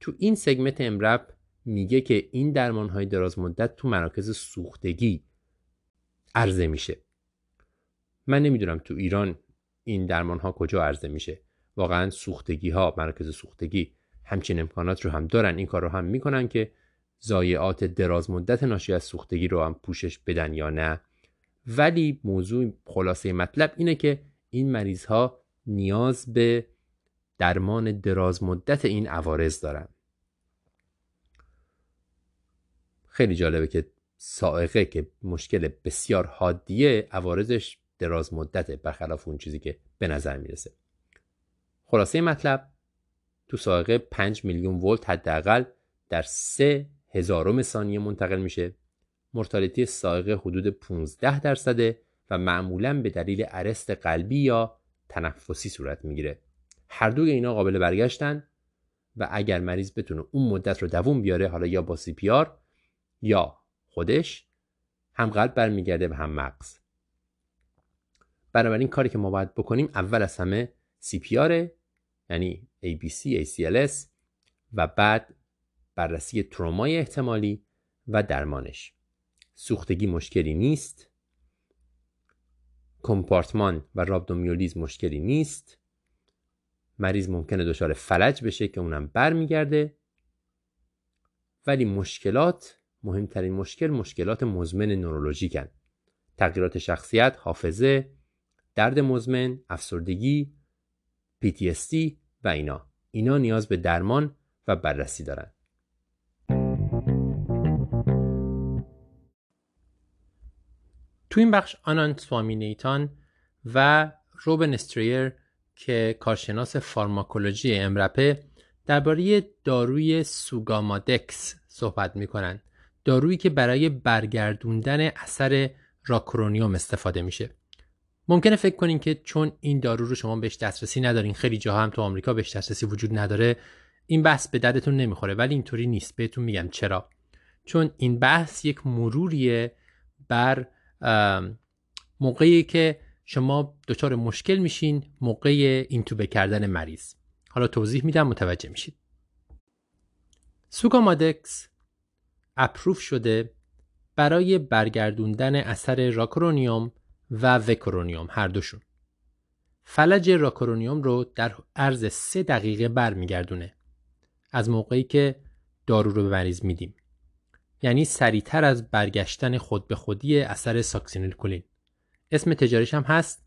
تو این سگمنت امرب میگه که این درمان های دراز مدت تو مراکز سوختگی عرضه میشه. من نمی‌دونم تو ایران این درمان ها کجا عرضه میشه. واقعا سوختگی ها مراکز سوختگی همچین امکانات رو هم دارن. این کار رو هم می‌کنن که ضایعات دراز مدت ناشی از سوختگی رو هم پوشش بدن یا نه. ولی موضوع خلاصه مطلب اینه که این مریض ها نیاز به درمان دراز مدت این عوارض دارن. خیلی جالبه که سائقه که مشکل بسیار حادیه عوارضش دراز مدته برخلاف اون چیزی که به نظر می‌رسه. خلاصه مطلب تو سائقه 5 میلیون ولت حداقل در 3 هزارم ثانیه منتقل میشه. مرتالتی سائقه حدود 15 درصده و معمولا به دلیل ارست قلبی یا تنفسی صورت می‌گیره. هر دوی اینا قابل برگشتن و اگر مریض بتونه اون مدت رو دووم بیاره حالا یا با سی پی آر یا خودش هم قلب برمیگرده و هم مغز. بنابراین کاری که ما باید بکنیم اول از همه سی پی آر یعنی ABC, ACLS و بعد بررسی ترومای احتمالی و درمانش. سوختگی مشکلی نیست. کمپارتمان و رابدومیولیز مشکلی نیست. مریض ممکنه دچار فلج بشه که اونم برمیگرده. ولی مشکلات مهمترین مشکل مشکلات مزمن نورولوژیکن. تغییرات شخصیت حافظه درد مزمن افسردگی PTSD و اینا. اینا نیاز به درمان و بررسی دارن. تو این بخش آنان سوامینیتان و روبن استریر که کارشناس فارماکولوژی امرپه درباره داروی سوگامادکس صحبت می‌کنن. دارویی که برای برگردوندن اثر راکرونیوم استفاده میشه. ممکنه فکر کنین که چون این دارو رو شما بهش دسترسی ندارین خیلی جاها هم تو آمریکا بهش دسترسی وجود نداره این بحث به دردتون نمی‌خوره. ولی اینطوری نیست بهتون میگم چرا؟ چون این بحث یک مروریه بر موقعی که شما دچار مشکل میشین موقع اینتوبه کردن مریض. حالا توضیح میدم متوجه میشید. sugammadex approve شده برای برگردوندن اثر rocuronium و vecuronium هر دوشون. فلج rocuronium رو در عرض سه دقیقه برمیگردونه از موقعی که دارو رو به مریض میدیم. یعنی سریعتر از برگشتن خود به خودی اثر succinylcholine اسم تجاریش هم هست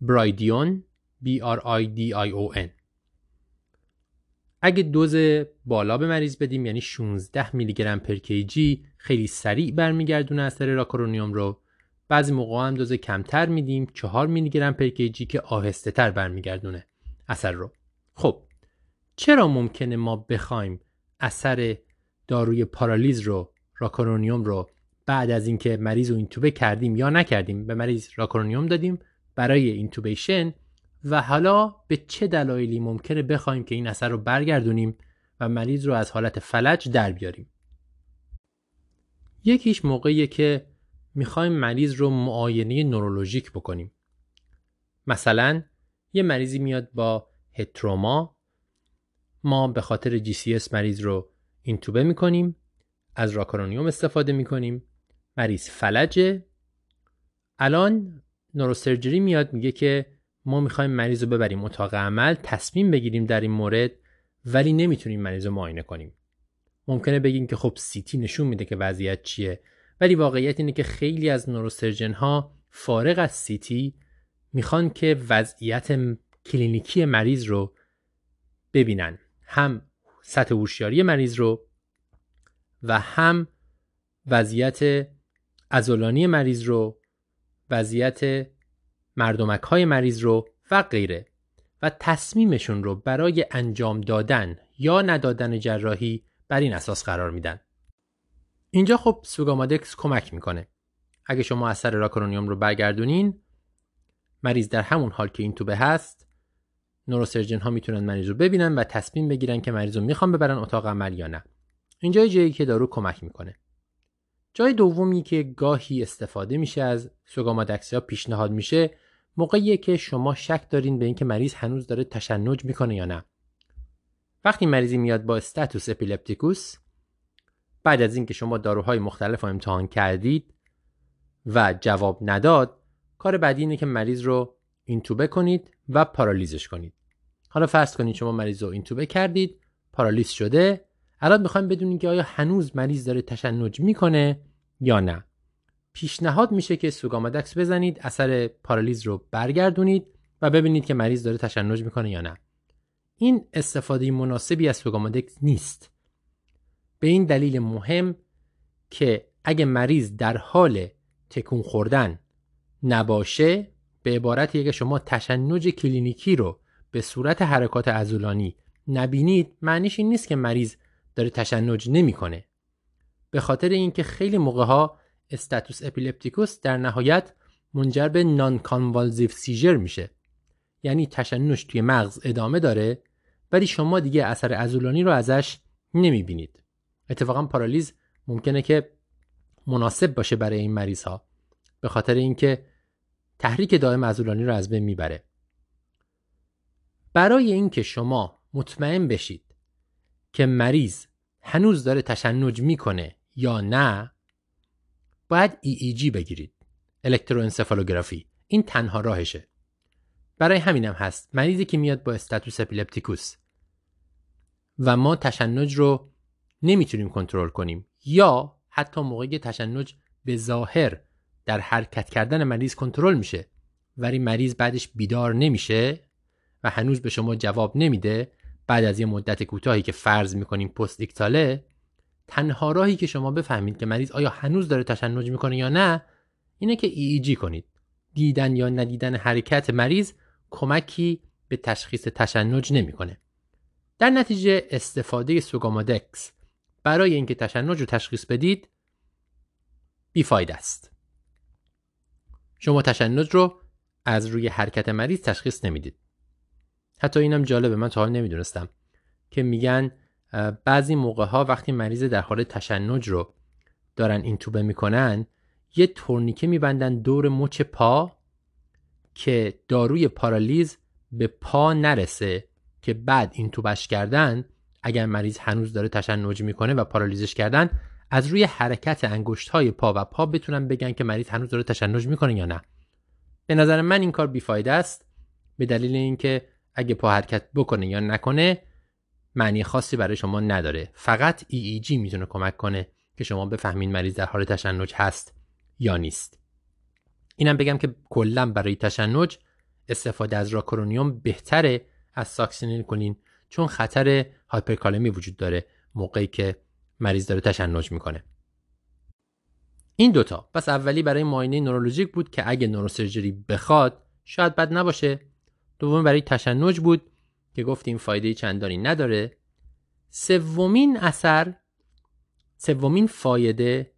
برایدیون B R I D I O N. اگه دوز بالا به مریض بدیم یعنی 16 میلی گرم پر کیجی خیلی سریع برمیگردونه اثر راکرونیوم رو. بعضی موقع هم دوز کمتر میدیم 4 میلی گرم پر که آهسته تر برمیگردونه اثر رو. خب چرا ممکنه ما بخوایم اثر داروی پارالیز رو راکرونیوم رو بعد از اینکه مریض رو اینتوبه کردیم یا نکردیم به مریض rocuronium دادیم برای intubation و حالا به چه دلایلی ممکنه بخوایم که این اثر رو برگردونیم و مریض رو از حالت فلج در بیاریم؟ یکیش موقعیه که می‌خوایم مریض رو معاینه نورولوژیک بکنیم. مثلا یه مریضی میاد با head trauma. ما به خاطر GCS مریض رو اینتوبه می‌کنیم از rocuronium استفاده می‌کنیم. مریض فلجه. الان neurosurgery میاد میگه که ما می‌خوایم مریض رو ببریم اتاق عمل تصمیم بگیریم در این مورد ولی نمی‌تونیم مریض رو معاینه کنیم. ممکنه بگیم که خب CT نشون میده که وضعیت چیه. ولی واقعیت اینه که خیلی از neurosurgeon ها فارغ از CT می‌خوان که وضعیت کلینیکی مریض رو ببینن هم سطح هوشیاری مریض رو و هم وضعیت ازولانی مریض رو وضعیت مردمک های مریض رو و غیره و تصمیمشون رو برای انجام دادن یا ندادن جراحی بر این اساس قرار میدن. اینجا خب سوگامادکس کمک می‌کنه. اگه شما اثر راکرونیوم رو برگردونین مریض در همون حال که این توبه هست نوروسرجن ها می‌تونن مریض رو ببینن و تصمیم بگیرن که مریض رو می‌خوان ببرن اتاق عمل یا نه. اینجا جایی که دارو کمک می‌کنه. جای دومی که گاهی استفاده میشه از سوگامادکسیا پیشنهاد میشه موقعیه که شما شک دارین به اینکه مریض هنوز داره تشنج می‌کنه یا نه وقتی مریضی میاد با استاتوس اپیلپتیکوس بعد از اینکه شما داروهای مختلف رو امتحان کردید و جواب نداد کار بعدی اینه که مریض رو اینتوبه کنید و پارالیزش کنید. حالا فرض کنید شما مریض رو اینتوبه کردید پارالیز شده الان می‌خوایم بدونیم که آیا هنوز مریض داره تشنج می‌کنه یا نه. پیشنهاد میشه که سوگامادکس بزنید اثر پارالیز رو برگردونید و ببینید که مریض داره تشنج می‌کنه یا نه. این استفاده مناسبی از سوگامادکس نیست. به این دلیل مهم که اگه مریض در حال تکون خوردن نباشه به عبارت اگه شما تشنج کلینیکی رو به صورت حرکات عضلانی نبینید معنیش این نیست که مریض داره تشنج نمی‌کنه. به خاطر اینکه خیلی موقع ها status epilepticus در نهایت منجر به non-convulsive seizure میشه. یعنی تشنج توی مغز ادامه داره ولی شما دیگه اثر عضلانی رو ازش نمی‌بینید. اتفاقا پارالیز ممکنه که مناسب باشه برای این مریض ها به خاطر اینکه تحریک دائم عضلانی رو از بین می‌بره. برای اینکه شما مطمئن بشید که مریض هنوز داره تشنج می‌کنه یا نه باید EEG بگیرید الکتروانسفالوگرافی. این تنها راهشه. برای همینم هست. مریضی که میاد با استاتوس اپیلپتیکوس و ما تشنج رو نمی‌تونیم کنترل کنیم. یا حتی موقعی تشنج به ظاهر در حرکت کردن مریض کنترل میشه ولی مریض بعدش بیدار نمیشه و هنوز به شما جواب نمیده بعد از یه مدت کوتاهی که فرض می‌کنیم پست دیکتاله تنها راهی که شما بفهمید که مریض آیا هنوز داره تشنج می‌کنه یا نه اینه که EEG کنید. دیدن یا ندیدن حرکت مریض کمکی به تشخیص تشنج نمی‌کنه. در نتیجه استفاده سوگامادکس برای اینکه تشنج رو تشخیص بدید بیفاید است. شما تشنج رو از روی حرکت مریض تشخیص نمی‌دید. حتی اینم جالبه من تا حال نمی‌دونستم که میگن بعضی موقع ها وقتی مریض در حال تشنج رو دارن این توبه می‌کنن یه تورنیکه میبندن دور مچ پا که داروی پارالیز به پا نرسه که بعد این توبش کردن اگر مریض هنوز داره تشنج می‌کنه و پارالیزش کردن از روی حرکت انگشت های پا و پا بتونن بگن که مریض هنوز داره تشنج می‌کنه یا نه. به نظر من این کار بیفایده است به دلیل اینکه اگه پا حرکت بکنه یا نکنه معنی خاصی برای شما نداره. فقط EEG می‌تونه کمک کنه که شما بفهمین مریض در حال تشنج هست یا نیست. اینم بگم که کلا برای تشنج استفاده از راکرونیوم بهتره از ساکسینیل کنین چون خطر هایپرکالمی وجود داره موقعی که مریض داره تشنج می‌کنه. این دوتا پس اولی برای معاینه نورولوژیک بود که اگه نوروسرجری بخواد شاید بد نباشه. دوم برای تشنج بود که گفتیم فایده چندانی نداره. سومین اثر سومین فایده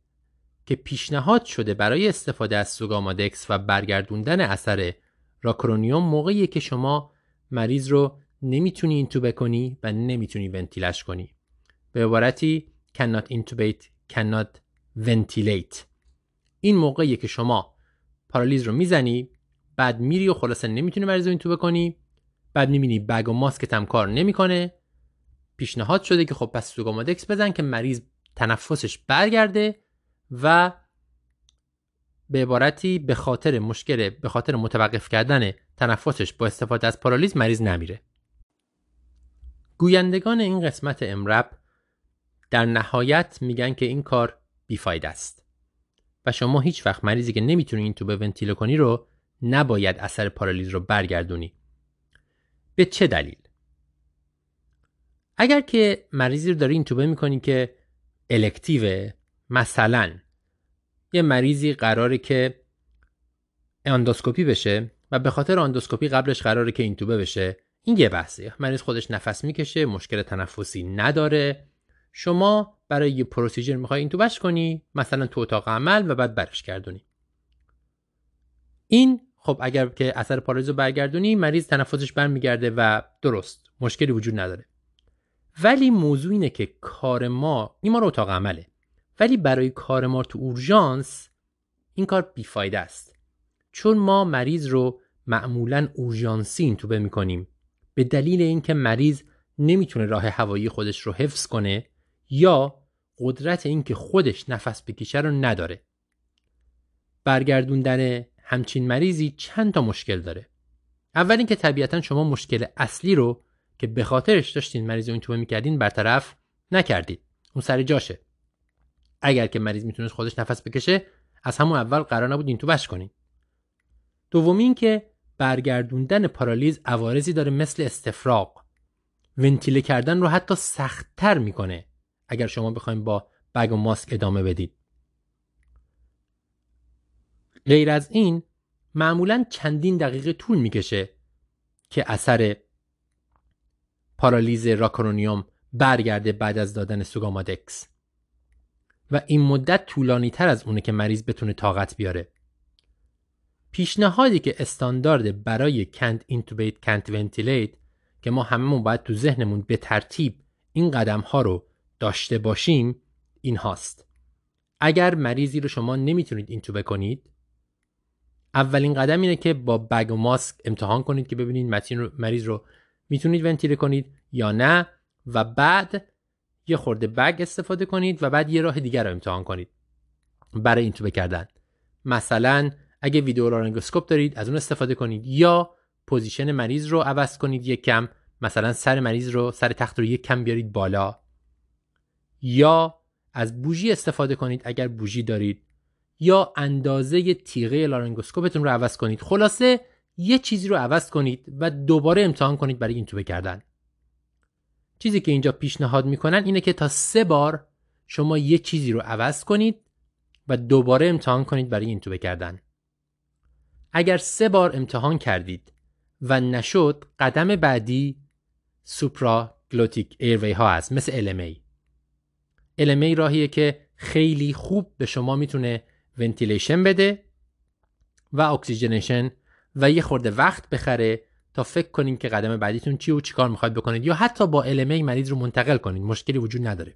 که پیشنهاد شده برای استفاده از سوگامادکس و برگردوندن اثر راکرونیوم موقعی که شما مریض رو نمی‌تونی اینتو بکنی و نمی‌تونی ونتیلش کنی. به عبارتی cannot intubate cannot ventilate. این موقعی که شما پارالیز رو می‌زنی بعد میری و خلاصه نمی‌تونی مریض رو بکنی بعد می‌بینی بگ و ماسکت هم کار نمی‌کنه. پیشنهاد شده که خب پس سوگامادکس بزن که مریض تنفسش برگرده و به عبارتی به خاطر مشکل به خاطر متوقف کردن تنفسش با استفاده از پارالیز مریض نمیره. گویندگان این قسمت امرب در نهایت میگن که این کار بی‌فایده است. و شما هیچ وقت مریضی که نمی‌تونی اینتوبه ونتیله کنی رو نباید اثر پارالیز رو برگردونی. به چه دلیل؟ اگر که مریضی رو داری اینتوبه می‌کنی که elective ه مثلا یه مریضی قراره که اندوسکوپی بشه و به خاطر اندوسکوپی قبلش قراره که اینتوبه بشه این یه بحثه. مریض خودش نفس می‌کشه مشکل تنفسی نداره. شما برای یه پروسیجر می‌خوای اینتوبش کنی مثلا تو اتاق عمل و بعد برش گردونی. این خب اگر که اثر پارالیز رو برگردونی مریض تنفسش برمیگرده و درست مشکلی وجود نداره. ولی موضوع اینه که کار ما این ما رو اتاق عمله. ولی برای کار ما تو اورژانس این کار بیفایده است. چون ما مریض رو معمولا اورژانسی اینتوبه می‌کنیم. به دلیل اینکه مریض نمی‌تونه راه هوایی خودش رو حفظ کنه یا قدرت اینکه خودش نفس بکشه رو نداره. برگردوندن همچین مریضی چند تا مشکل داره. اول اینکه طبیعتا شما مشکل اصلی رو که به خاطرش داشتین مریض رو اینتوبه می‌کردین برطرف نکردید. اون سر جاشه. اگر که مریض می‌تونست خودش نفس بکشه از همون اول قرار نبود این تو بش کنید دومی این که برگردوندن پارالیز عوارضی داره مثل استفراغ. ونتیله کردن رو حتی سختتر می‌کنه اگر شما بخوایم با بگ و ماسک ادامه بدید. غیر از این معمولا چندین دقیقه طول می‌کشه که اثر پارالیز راکرونیوم برگرده بعد از دادن سوگامادکس. و این مدت طولانی تر از اونه که مریض بتونه طاقت بیاره. پیشنهادی که استاندارد برای کنت اینتوبیت کنت ونتیلیت که ما هممون باید تو ذهنمون به ترتیب این قدم ها رو داشته باشیم این هاست. اگر مریضی رو شما نمی‌تونید اینتوبه کنید اولین قدم اینه که با بگ و ماسک امتحان کنید که ببینید مریض رو می‌تونید ونتیله کنید یا نه و بعد یه خورده بگ استفاده کنید و بعد یه راه دیگر رو امتحان کنید برای اینتوبه کردن مثلا اگه video laryngoscope دارید از اون استفاده کنید. یا position مریض رو عوض کنید یک کم مثلا سر مریض رو سر تخت رو یک کم بیارید بالا. یا از bougie استفاده کنید اگر bougie دارید. یا اندازه تیغه laryngoscope تون رو عوض کنید. خلاصه یه چیزی رو عوض کنید و دوباره امتحان کنید برای اینتوبه کردن. چیزی که اینجا پیشنهاد می‌کنن اینه که تا سه بار شما یه چیزی رو عوض کنید و دوباره امتحان کنید برای اینتوبه کردن. اگر سه بار امتحان کردید و نشد قدم بعدی supraglottic airway ها هست مثل LMA LMA راهیه که خیلی خوب به شما می‌تونه ventilation بده و oxygenation و یه خورده وقت بخره تا فکر کنین که قدم بعدیتون چی و چیکار می‌خواید بکنید یا حتی با LMA مریض رو منتقل کنید مشکلی وجود نداره.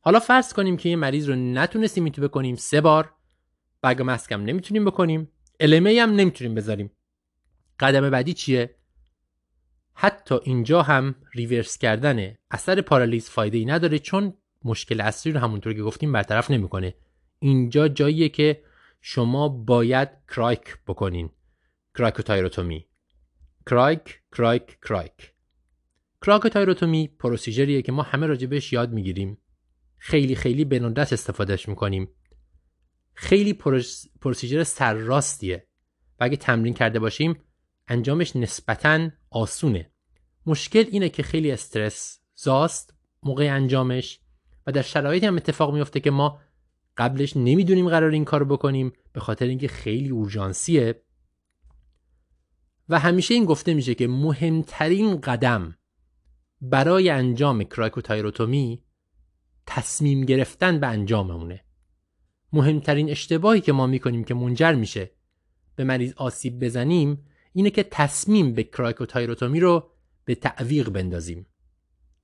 حالا فرض کنیم که یه مریض رو نتونستیم اینتوبه کنیم سه بار bag mask م نمی‌تونیم بکنیم. LMA هم نمی‌تونیم بذاریم. قدم بعدی چیه؟ حتی اینجا هم reverse کردن اثر پارالیز فایده ای نداره چون مشکل اصلی رو همونطور که گفتیم برطرف نمی‌کنه. اینجا جاییه که شما باید cric بکنین. cricothyrotomy cric cric cric کرایکوتایروتومی پروسیجریه که ما همه راجبش یاد می‌گیریم. خیلی خیلی به ندرت استفادهش می‌کنیم. خیلی پروسیجر سرراستیه. و اگه تمرین کرده باشیم انجامش نسبتا آسونه. مشکل اینه که خیلی استرس زاست موقع انجامش و در شرایطی هم اتفاق میفته که ما قبلش نمی‌دونیم قرار این کار بکنیم به خاطر اینکه خیلی اورژانسیه. و همیشه این گفته میشه که مهمترین قدم برای انجام cricothyrotomy تصمیم گرفتن به انجاممونه. مهمترین اشتباهی که ما می‌کنیم که منجر میشه به مریض آسیب بزنیم اینه که تصمیم به cricothyrotomy رو به تعویق بندازیم.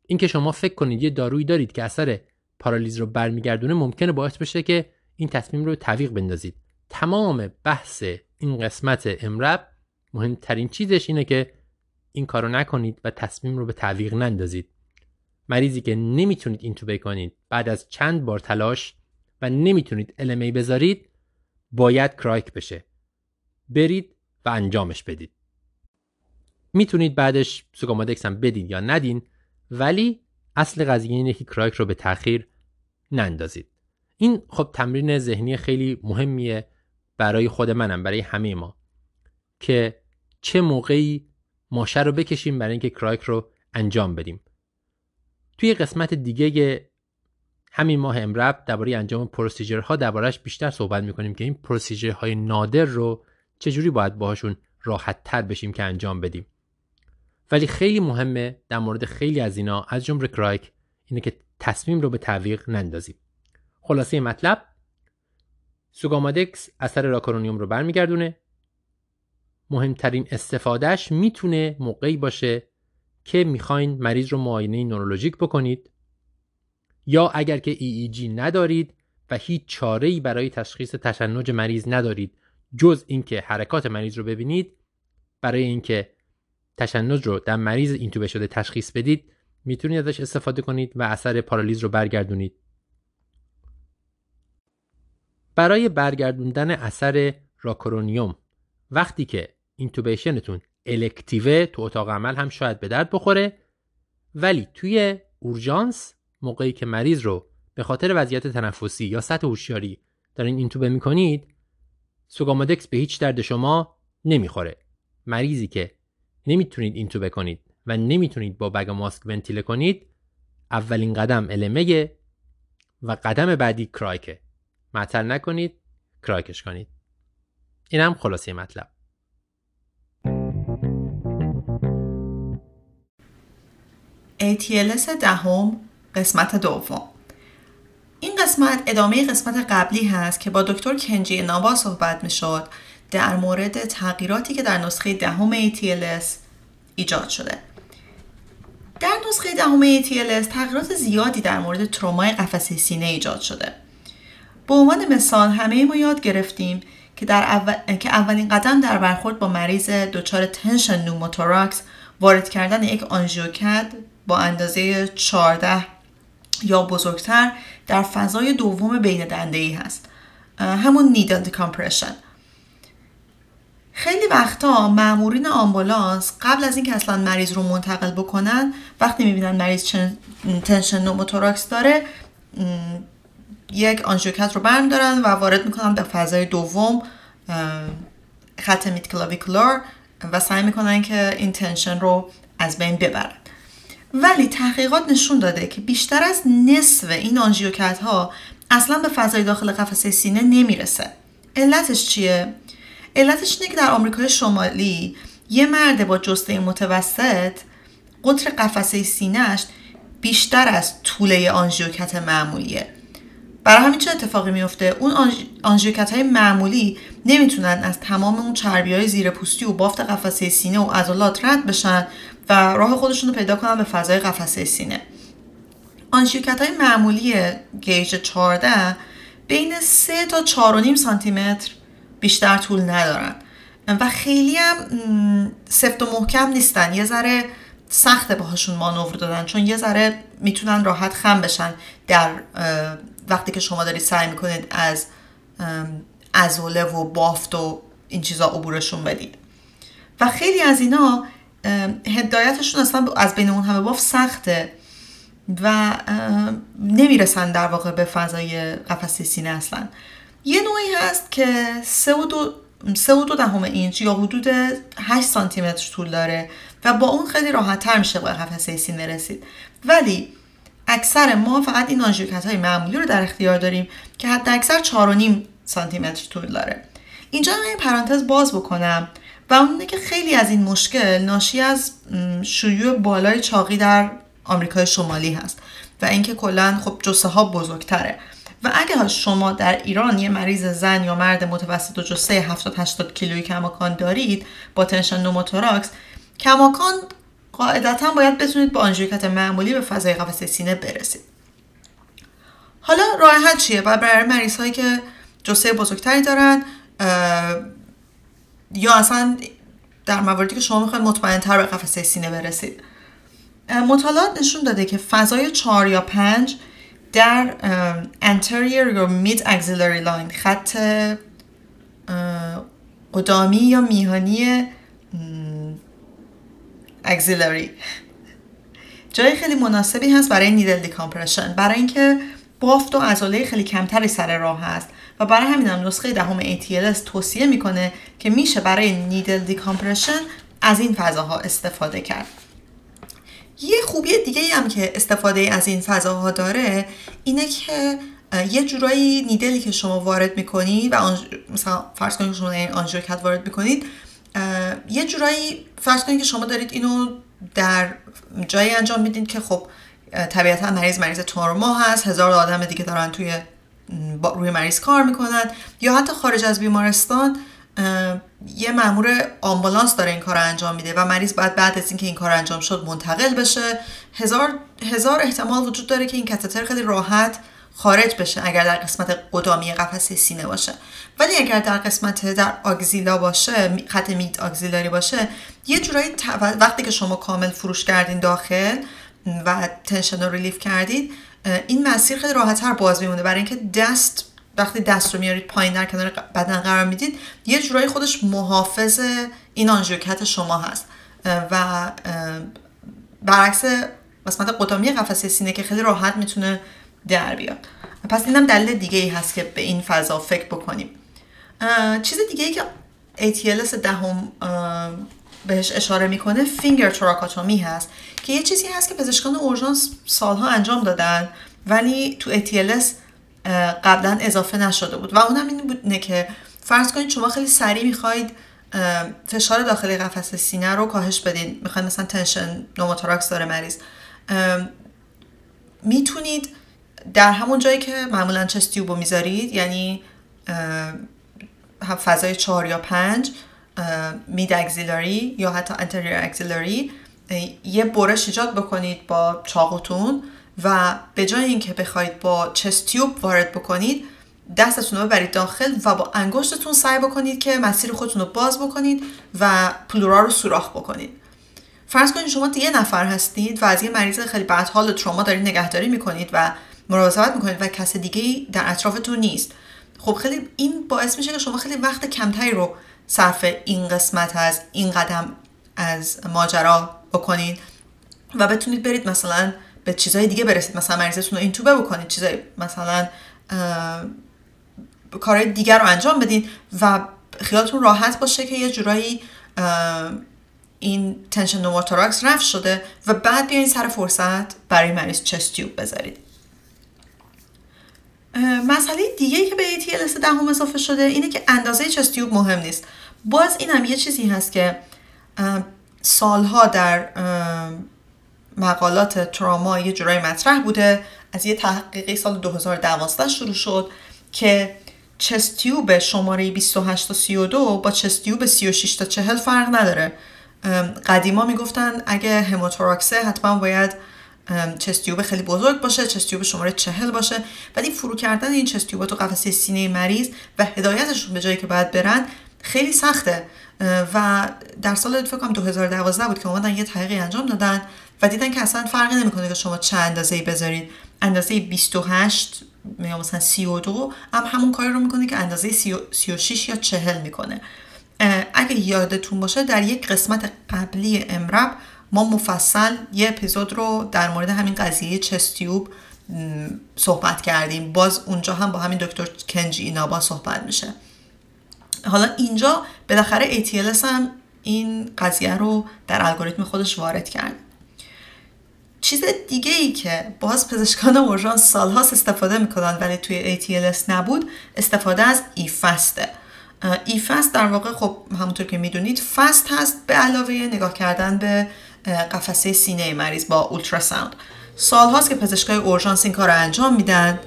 اینکه شما فکر کنید یه دارویی دارید که اثر پارالیز رو برمیگردونه ممکنه باعث بشه که این تصمیم رو تعویق بندازید. تمام بحث این قسمت امرب مهمترین چیزش اینه که این کارو نکنید و تصمیم رو به تعویق نندازید. مریضی که نمی‌تونید اینتوبه کنید بعد از چند بار تلاش و نمی‌تونید LMA بذارید باید کرایک بشه. برید و انجامش بدید. می‌تونید بعدش سوگامادکس هم بدید یا ندین ولی اصل قضیه اینه که کرایک رو به تاخیر نندازید. این خب تمرین ذهنی خیلی مهمیه برای خود منم برای همه ما که چه موقعی ماشه رو بکشیم برای اینکه کرایک رو انجام بدیم. توی قسمت دیگه همین ماه امرب درباره انجام پروسیجرها دربارهش بیشتر صحبت می‌کنیم که این پروسیجرهای نادر رو چجوری باید باهاشون راحت تر بشیم که انجام بدیم. ولی خیلی مهمه در مورد خیلی از اینا از جمله کرایک اینه که تصمیم رو به تعویق نندازیم. خلاصه مطلب سوگامادکس اثر راکارونیوم رو برمیگردونه. مهمترین استفادهش می‌تونه موقعی باشه که می‌خواین مریض رو معاینه نورولوژیک بکنید. یا اگر که EEG ندارید و هیچ چاره برای تشخیص تشنج مریض ندارید جز اینکه حرکات مریض رو ببینید برای اینکه تشنج رو در مریض اینتوبه شده تشخیص بدید می‌تونید ازش استفاده کنید و اثر پارالیز رو برگردونید. برای برگردوندن اثر راکرونیوم وقتی که اینتوبیشنتون الکتیوه تو اتاق عمل هم شاید به درد بخوره ولی توی اورژانس موقعی که مریض رو به خاطر وضعیت تنفسی یا سطح هوشیاری دارین اینتوبه می‌کنید سوگامادکس به هیچ درد شما نمی‌خوره. مریضی که نمی‌تونید اینتوبه کنید و نمی‌تونید با بگ ماسک ونتیله کنید اولین قدم المه و قدم بعدی کرایکه. معطل نکنید کرایکش کنید. اینم خلاصه مطلب.
ATLS دهم قسمت دوم. این قسمت ادامه قسمت قبلی هست که با دکتر کنجی نابا صحبت می شد در مورد تغییراتی که در نسخه دهم ATLS ایجاد شده. در نسخه دهم ATLS تغییرات زیادی در مورد ترومای قفسه سینه ایجاد شده. به عنوان مثال همه ما یاد گرفتیم که, در اول... که اولین قدم در برخورد با مریض دچار tension pneumothorax وارد کردن یک آنژیوکت با اندازه 14 یا بزرگتر در فضای دوم بین دنده ای هست همون needle decompression خیلی وقتا مامورین آمبولانس قبل از اینکه اصلا مریض رو منتقل بکنن وقتی می‌بینن مریض tension pneumothorax داره یک آنژیوکت رو برمیدارن و وارد می‌کنن به فضای دوم خط midclavicular و سعی می‌کنن که این تنشن رو از بین ببرن. ولی تحقیقات نشون داده که بیشتر از نصف این آنژیوکت ها اصلا به فضای داخل قفسه سینه نمی‌رسه. علتش چیه؟ علتش اینه که در آمریکای شمالی یه مرد با جسته متوسط قطر قفسه سینهش بیشتر از طوله آنژیوکت معمولیه. برای همین چه اتفاقی میفته اون آنژیوکت های معمولی نمی‌تونن از تمام اون چربی های زیر پوستی و بافت قفسه سینه و عضلات رد بشن و راه خودشون رو پیدا کنن به فضای قفسه سینه. آنژیوکت های معمولی گیج 14 بین 3 تا 4.5 سانتی متر بیشتر طول ندارن و خیلی هم سفت و محکم نیستن. یه ذره سخته باهاشون مانور دادن چون یه ذره می‌تونن راحت خم بشن در وقتی که شما دارید سعی می‌کنید از ازوله و بافت و این چیزا عبورشون بدید. و خیلی از اینا هدایتشون اصلا از بین اون همه بافت سخته و نمی‌رسن در واقع به فضای قفسه سینه اصلا. یه نوعی هست که سه و دو, سه و دو دهم اینچ یا حدود 8 سانتی متر طول داره و با اون خیلی راحت تر میشه به قفسه سینه رسید. ولی اکثر ما فقط این آنژیوکت های معمولی رو در اختیار داریم که حتی اکثر 4.5 سانتی متر طول داره. اینجا من این پرانتز باز بکنم. و اونه که خیلی از این مشکل ناشی از شیوع بالای چاقی در آمریکای شمالی هست و اینکه کلا خب جثه ها بزرگتره. و اگه شما در ایران یه مریض زن یا مرد متوسط و جثه 70 80 کیلویی کماکان دارید با tension pneumothorax کماکان قاعدتا باید بتونید با آنژیوکت معمولی به فضای قفسه سینه برسید. حالا راه حل چیه؟ و برای مریض هایی که جسه بزرگتری دارن یا اصلا در مواردی که شما می‌خواید مطمئن تر به قفسه سینه برسید. مطالعات نشون داده که فضای 4 یا 5 در anterior یا mid axillary line خط قدامی یا میهانی axillary. جای خیلی مناسبی هست برای نیدل دیکامپرشن برای اینکه بافت و عضله خیلی کمتری سر راه هست. و برای همین هم نسخه دهم ATLS توصیه می‌کنه که میشه برای نیدل دیکامپرشن از این فضاها استفاده کرد. یه خوبی دیگه هم که استفاده از این فضاها داره اینه که یه جورایی نیدلی که شما وارد می‌کنید و مثلا فرض کنید شما این آنژیوکت وارد می‌کنید یه جورایی فرض کنید که شما دارید اینو در جایی انجام میدین که خب طبیعتا مریض مریض تورما هست هزار آدم دیگه دارن توی روی مریض کار می‌کنن یا حتی خارج از بیمارستان یه مامور آمبولانس داره این کار رو انجام میده و مریض باید بعد از اینکه این کار انجام شد منتقل بشه. هزار, هزار احتمال وجود داره که این کتتر خیلی راحت خارج بشه اگر در قسمت قدامی قفسه سینه باشه. ولی اگر در قسمت در آگزیلا باشه خط میت آگزیلاری باشه یه جورایی وقتی که شما کامل فروش کردین داخل و تنشن رو ریلیف کردید این مسیر خیلی راحتتر باز میمونه. برای اینکه دست وقتی دست رو میارید پایین در کنار بدن قرار می‌دید یه جورایی خودش محافظ این آنژیوکت شما هست. و برعکس قسمت قدامی قفسه سینه که خیلی راحت می‌تونه در بیاد. پس اینم دلیل دیگه ای هست که به این فضا فکر بکنیم. چیز دیگه ای که ATLS دهم بهش اشاره می‌کنه فینگر تراکاتومی هست که یه چیزی هست که پزشکان اورژانس سالها انجام دادن ولی تو ATLS قبلا اضافه نشده بود. و اونم این بوده که فرض کنید شما خیلی سریع می‌خواید فشار داخلی قفسه سینه رو کاهش بدین می‌خواید مثلا tension pneumothorax داره مریض. می‌تونید در همون جایی که معمولا chest tube و می‌ذارید یعنی فضای چهار یا پنج mid axillary یا حتی anterior axillary یه برش ایجاد بکنید با چاقوتون و به جای اینکه بخواید با chest tube وارد بکنید دستتون رو ببرید داخل و با انگشتتون سعی بکنید که مسیر خودتون رو باز بکنید و پلورا رو سوراخ بکنید. فرض کنید شما یه نفر هستید و از یه مریض خیلی بد حال تروما دارید نگهداری می‌کنید و مراقبت می‌کنید و کس دیگه در اطرافتون نیست. خب خیلی این باعث میشه که شما خیلی وقت کمتری رو صرف این قسمت از این قدم از ماجرا بکنید و بتونید برید مثلا به چیزهای دیگه برسید. مثلا مریضتون رو این توبه بکنید چیزای مثلا کارهای دیگر رو انجام بدین و خیالتون راحت باشه که یه جورایی این تنشن نوموتوراکس رفت شده و بعد بیاین سر فرصت برای مریض چستیوب بذارید. مسئله دیگه که به ATLS دهم اضافه شده اینه که اندازه چستیوب مهم نیست. باز این هم یه چیزی هست که سالها در مقالات تراما یه جورایی مطرح بوده. از یه تحقیقی سال 2012 شروع شد که چستیوب شماره 28 تا 32 با چستیوب 36 تا 40 فرق نداره. قدیما می‌گفتن اگه هموتوراکسه حتما باید چستیوب خیلی بزرگ باشه چستیوب شماره چهل باشه. ولی فرو کردن این چستیوب تو قفسه سینه مریض و هدایتشون به جایی که باید برن خیلی سخته. و در سال فکر کنم 2012 بود که اومدن یه تحقیقی انجام دادن و دیدن که اصلا فرقی نمی‌کنه که شما چه اندازه ای بذارید اندازه 28 یا مثلا 32 هم همون کاری رو می‌کنه که اندازه 36 یا 40 می‌کنه. اگه یادتون باشه در یک قسمت قبلی امرب ما مفصل یه اپیزود رو در مورد همین قضیه چستیوب صحبت کردیم. باز اونجا هم با همین دکتر کنجی اینابا صحبت میشه. حالا اینجا بالاخره ATLS هم این قضیه رو در الگوریتم خودش وارد کرد. چیز دیگه ای که باز پزشکان اورژانس سالهاست استفاده می‌کنن ولی توی ATLS نبود استفاده از ایفسته ایفست در واقع خب همونطور که می‌دونید فست هست به علاوه نگاه کردن به قفسه سینه مریض با اولتراساوند. سال هاست که پزشکای اورژانس این کار انجام میدن.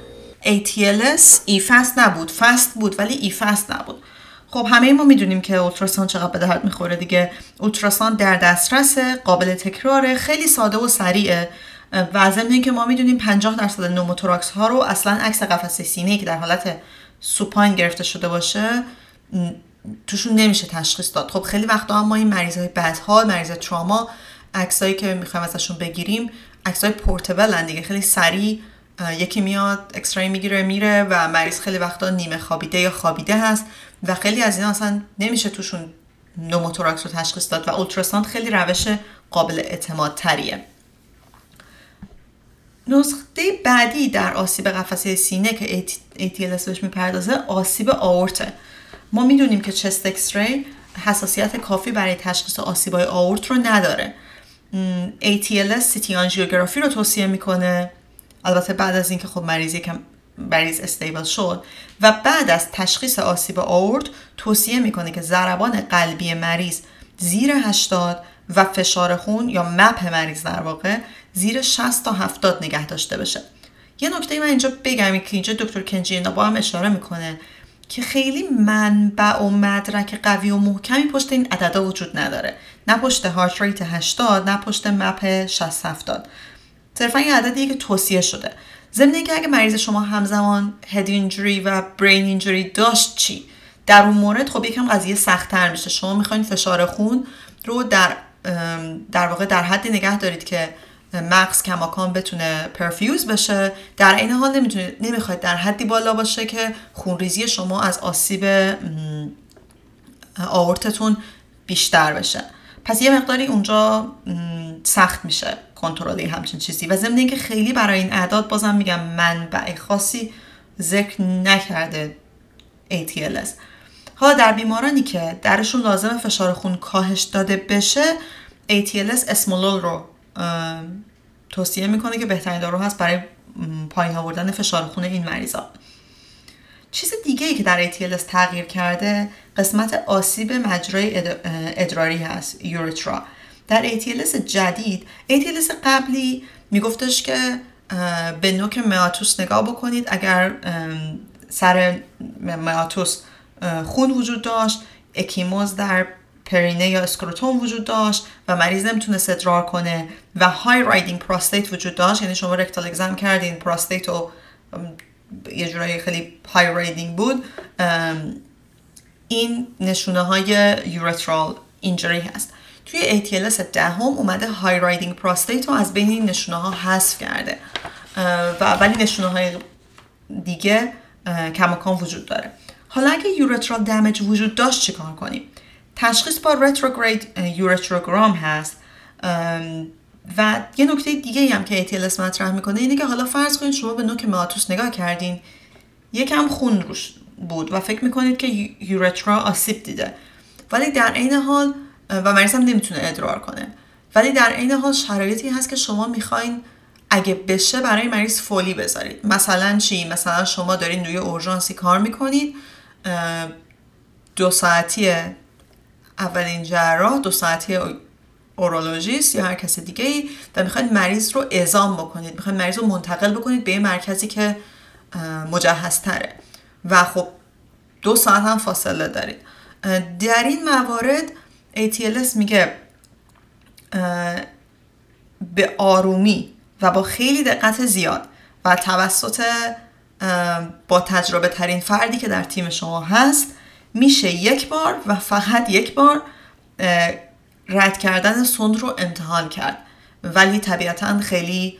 ATLS eFAST نبود FAST بود ولی eFAST نبود. خب همه ما می‌دونیم که ultrasound چقدر به درد می‌خوره دیگه. ultrasound در دسترس قابل تکراره خیلی ساده و سریعه. و که ما می‌دونیم 50 درصد pneumothorax ها رو اصلا عکس قفسه سینه که در حالت supine گرفته شده باشه توشون نمیشه تشخیص داد. خب خیلی وقتا ما این مریض های بدحال مریض تراما عکسایی که می‌خوایم ازشون بگیریم عکسای portable دیگه. خیلی سریع یکی میاد x-ray می‌گیره میره و مریض خیلی وقتا نیمه خوابیده یا خوابیده هست و خیلی از اینا اصلا نمیشه توشون pneumothorax رو تشخیص داد و ultrasound خیلی روش قابل اعتماد تریه نکته بعدی در آسیب قفسه سینه که ATLS بهش می‌پردازه آسیب آئورته. ما می‌دونیم که chest x-ray حساسیت کافی برای تشخیص آسیبای آئورت رو نداره. ATLS سیتی آنژیوگرافی رو توصیه می‌کنه. البته بعد از اینکه خب مریض یکم مریض استیبل شد. و بعد از تشخیص آسیب آورد توصیه می‌کنه که ضربان قلبی مریض زیر 80 و فشار خون یا مپ مریض در واقع زیر 60 تا 70 نگه داشته بشه. یه نکته من اینجا بگم که اینجا دکتر کنجی با هم اشاره می‌کنه که خیلی منبع و مدرک قوی و محکمی پشت این عددا وجود نداره. نه پشت هارت ریت 80 نه پشت مپ 60 70 صرفا این عددیه که توصیه شده. ضمن اینکه اگه مریض شما همزمان هد اینجوری و برین اینجوری داشت چی؟ در اون مورد خب یکم قضیه سختتر میشه. شما می‌خواین فشار خون رو در در واقع در حدی نگه دارید که مغز کماکان بتونه پرفیوز بشه. در این حال نمی‌خواید در حدی بالا باشه که خونریزی شما از آسیب آورتتون بیشتر بشه. پس یه مقداری اونجا سخت میشه کنترل همچین چیزی. و ضمن اینکه خیلی برای این اعداد بازم میگم منبع خاصی ذکر نکرده ATLS حالا در بیمارانی که درشون لازم فشار خون کاهش داده بشه ATLS اسمولول رو توصیه می‌کنه که بهترین دارو هست برای پایین آوردن فشار خون این مریضا. چیز دیگه ای که در ATLS تغییر کرده قسمت آسیب مجرای ادراری هست urethra در ATLS جدید ATLS قبلی میگفتش که به نوک meatus نگاه بکنید. اگر سر meatus خون وجود داشت اکیموز در پرینه یا scrotum وجود داشت و مریض نمی‌تونست ادرار کنه و high riding prostate وجود داشت یعنی شما rectal exam کردین prostate و یه جورایی خیلی high riding بود این نشونه های urethral injury هست. توی ATLS دهم اومده high riding prostate رو از بین این نشونه ها حذف کرده. و ولی نشونه های دیگه کماکان وجود داره. حالا اگه urethral damage وجود داشت چیکار کنیم؟ تشخیص با retrograde urethrogram هست. و یه نکته دیگه هم که ATLS مطرح می‌کنه اینه که حالا فرض کنید شما به نوک meatus نگاه کردین یکم خون روش بود و فکر می‌کنید که یورترا آسیب دیده. ولی در عین حال و مریض هم نمی‌تونه ادرار کنه. ولی در عین حال شرایطی هست که شما می‌خواین اگه بشه برای مریض فولی بذارید. مثلا چی؟ مثلا شما دارین روی اورژانسی کار می‌کنید دو ساعتی اولین جراح دو ساعتی اورولوژیست یا هر کس دیگه ای و می‌خواید مریض رو اعزام بکنید. می‌خواید مریض رو منتقل بکنید به یه مرکزی که مجهزتره. و خب دو ساعت هم فاصله دارید در این موارد ATLS میگه به آرومی و با خیلی دقت زیاد و توسط با تجربه ترین فردی که در تیم شما هست میشه یک بار و فقط یک بار رد کردن سند رو امتحان کرد. ولی طبیعتا خیلی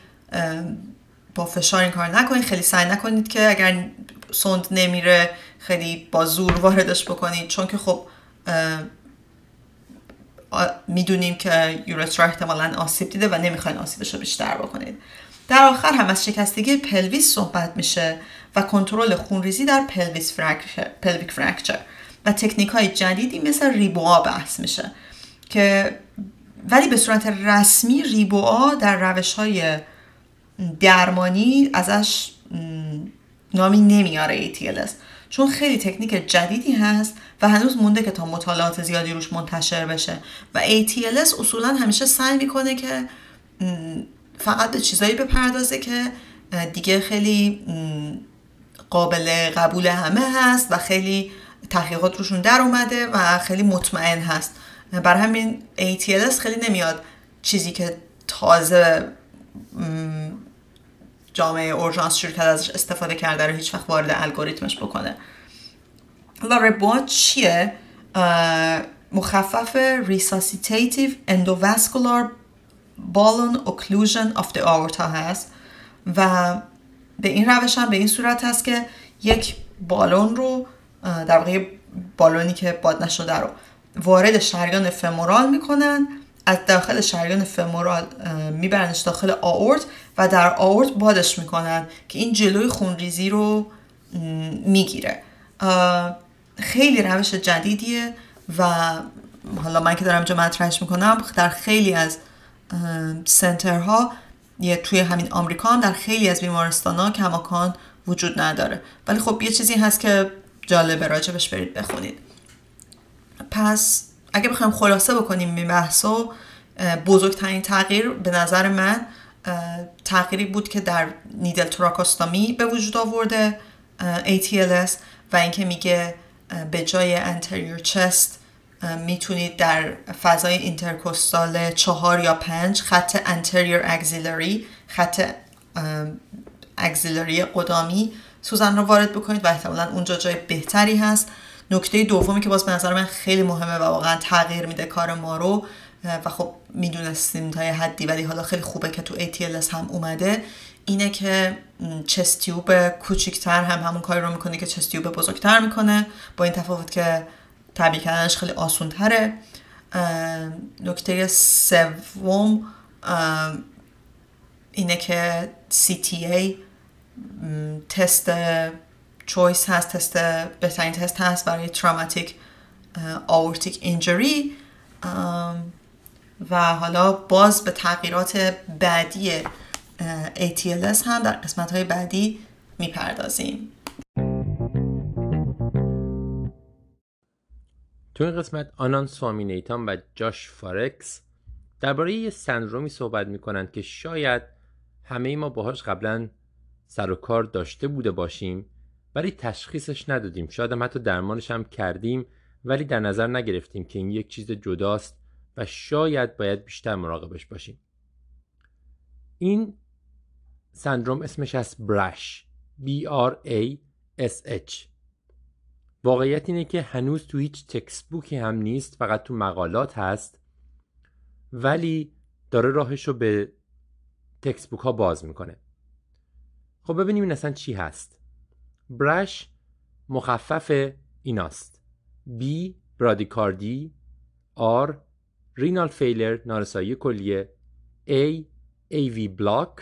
با فشار این کار نکنید خیلی سعی نکنید که اگر سوند نمیره خیلی با زور واردش بکنید. چون که خب می‌دونیم که urethra احتمالا آسیب دیده و نمی‌خواین آسیبش رو بیشتر بکنید. در آخر هم از شکستگی pelvis صحبت میشه و کنترل خونریزی در pelvis pelvic fracture و تکنیک های جدیدی مثل REBOA بحث میشه که ولی به صورت رسمی ریبوآ در روش های درمانی ازش نامی نمیاره ATLS چون خیلی تکنیک جدیدی هست و هنوز مونده که تا مطالعات زیادی روش منتشر بشه. و ATLS اصولا همیشه سعی می‌کنه که فقط به چیزایی بپردازه که دیگه خیلی قابل قبول همه هست و خیلی تحقیقات روشون در اومده و خیلی مطمئن هست. بر همین ATLS خیلی نمیاد چیزی که تازه جامعه اورژانس شرکت ازش استفاده کرده رو هیچ وقت وارد الگوریتمش بکنه. لاربوا چیه؟ مخفف Resuscitative Endovascular Balloon Occlusion of the Aorta هست و به این روش هم به این صورت هست که یک بالون رو در واقع بالونی که باد نشده رو وارد شریان فمورال می‌کنن. از داخل شریان فمورال میبرنش داخل آورت و در آورت بادش می‌کنن که این جلوی خونریزی رو می‌گیره. خیلی روش جدیدیه و حالا من که دارم اینجا مطرحش می‌کنم در خیلی از سنترها یه توی همین آمریکا هم در خیلی از بیمارستان ها کماکان وجود نداره. ولی خب یه چیزی هست که جالبه راجبش برید بخونید. پس اگه بخوایم خلاصه بکنیم این بحثو بزرگترین تغییر به نظر من تغییری بود که در نیدل تراکاستامی به وجود آورده ATLS و اینکه میگه به جای انتریور چست می‌تونید در فضای اینترکوستال چهار یا پنج خط انتریور اگزیلری خط اگزیلری قدامی سوزن رو وارد بکنید و احتمالا اونجا جای بهتری هست. نکته دومی که باز به نظر من خیلی مهمه و واقعا تغییر میده کار ما رو و خب می‌دونستیم تا یه حدی ولی حالا خیلی خوبه که تو ATLS هم اومده اینه که چستیوب کوچیکتر هم همون کاری رو می‌کنه که چستیوب بزرگتر می‌کنه. با این تفاوت که تعبیه کردنش خیلی آسون تره نکته سوم اینه که CTA تست چویس هست تست بهترین تست هست برای تراماتیک آورتیک اینجری و حالا باز به تغییرات بعدی ATLS هم در قسمت های بعدی می‌پردازیم.
تو این قسمت آنان سوامینیتان و جاش فارکس درباره یه سندرومی صحبت می‌کنند که شاید همه ما باهاش قبلا سر و کار داشته بوده باشیم. ولی تشخیصش ندادیم. شاید هم حتی درمانش هم کردیم ولی در نظر نگرفتیم که این یک چیز جداست و شاید باید بیشتر مراقبش باشیم. این سندروم اسمش از برش B R A S H. واقعیت اینه که هنوز تو هیچ تکست بوکی هم نیست فقط تو مقالات هست ولی داره راهش رو به تکست بوک ها باز می‌کنه. خب ببینیم این اصلا چی هست. برش مخفف ایناست. B برادیکاردی R رینال فیلر نارسایی کلیه. A AV بلاک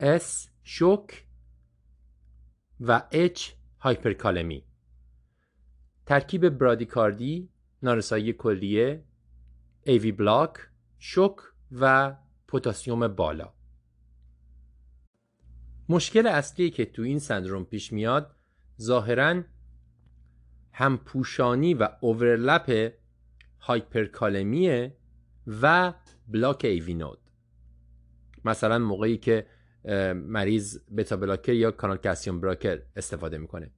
S شوک. و H هایپرکالمی ترکیب برادیکاردی نارسایی کلیه. AV بلاک شوک و پتاسیم بالا. مشکل اصلی که تو این سندروم پیش میاد ظاهرا همپوشانی و اوورلپ هایپرکالمیه و بلاک ایوی نود مثلا موقعی که مریض بتا بلاکر یا کانال کلسیم براکر استفاده می‌کنه.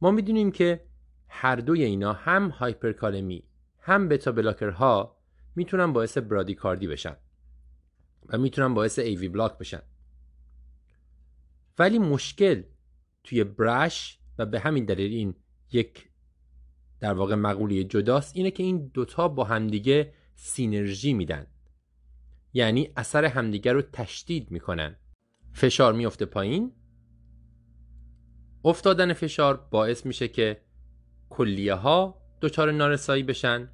ما می‌دونیم که هر دوی اینا هم هایپرکالمی هم بتا بلاکرها می‌تونن باعث برادیکاردی بشن و می‌تونن باعث ایوی بلاک بشن. ولی مشکل توی برش و به همین دلیل این یک در واقع مقوله جداست اینه که این دوتا با همدیگه سینرژی میدن. یعنی اثر همدیگه رو تشدید می‌کنن. فشار میفته پایین. افتادن فشار باعث میشه که کلیه ها دچار نارسایی بشن.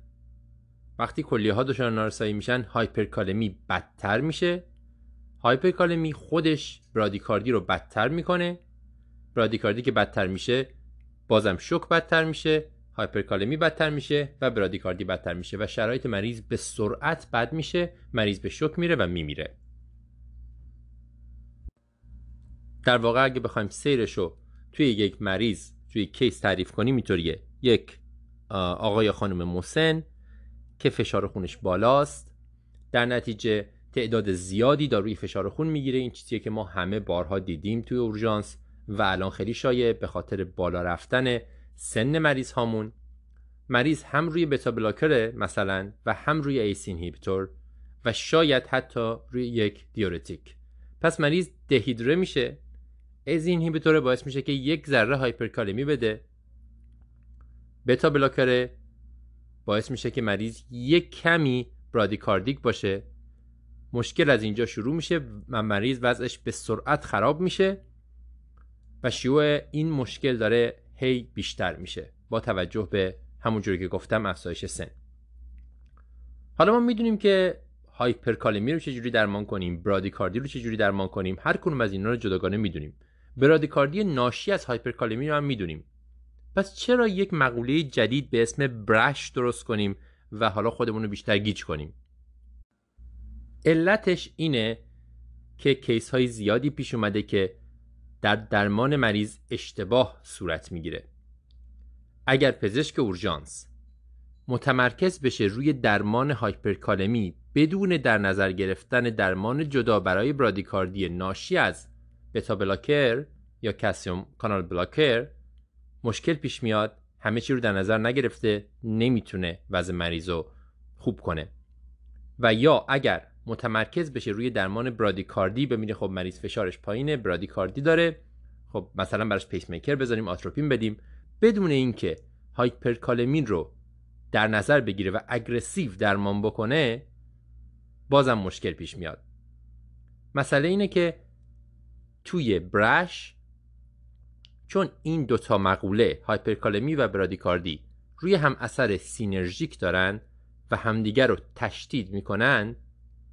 وقتی کلیه ها دچار نارسایی میشن هایپرکالمی بدتر میشه. هایپرکالمی خودش برادیکاردی رو بدتر می‌کنه. برادیکاردی که بدتر میشه بازم شوک بدتر میشه هایپرکالمی بدتر میشه و برادیکاردی بدتر میشه و شرایط مریض به سرعت بد میشه مریض به شوک میره و میمیره. در واقع اگه بخوایم سیرش رو توی یک مریض توی کیس تعریف کنیم اینطوریه. یک آقای خانم مسن که فشار خونش بالاست. در نتیجه تعداد زیادی داروی فشار خون می‌گیره. این چیزیه که ما همه بارها دیدیم توی اورژانس و الان خیلی شایع به خاطر بالا رفتن سن مریض هامون. مریض هم روی beta blocker مثلا و هم روی ACE inhibitor و شاید حتی روی یک diuretic. پس مریض دهیدره میشه. ACE inhibitor باعث میشه که یک ذره هایپرکالمی بده. بتا بلاکر باعث میشه که مریض یک کمی برادیکاردیک باشه. مشکل از اینجا شروع میشه و مریض وضعش به سرعت خراب میشه و شیوع این مشکل داره هی بیشتر میشه با توجه به همونجوری که گفتم افزایش سن. حالا ما می‌دونیم که هایپرکالمی رو چجوری درمان کنیم برادیکاردی رو چجوری درمان کنیم هر کنون از اینا رو جداگانه می‌دونیم. برادیکاردی ناشی از هایپرکالمی رو هم می‌دونیم. پس چرا یک مقوله جدید به اسم BRASH درست کنیم و حالا خودمون رو بیشتر گیج کنیم؟ علتش اینه که case های زیادی پیش اومده که در درمان مریض اشتباه صورت می‌گیره. اگر پزشک اورژانس متمرکز بشه روی درمان هایپرکالمی بدون در نظر گرفتن درمان جدا برای برادیکاردی ناشی از beta blocker یا calcium channel blocker مشکل پیش میاد همه چی رو در نظر نگرفته نمی‌تونه وضع مریض رو خوب کنه. و یا اگر متمرکز بشه روی درمان برادیکاردی ببینه خب مریض فشارش پایینه برادیکاردی داره. خب مثلا براش پیس میکر بذاریم آتروپین بدیم. بدون اینکه هایپرکالمی رو در نظر بگیره و aggressive درمان بکنه بازم مشکل پیش میاد. مسئله اینه که توی برش چون این دوتا مقوله هایپرکالمی و برادیکاردی روی هم اثر سینرژیک دارن و همدیگر رو تشدید می‌کنن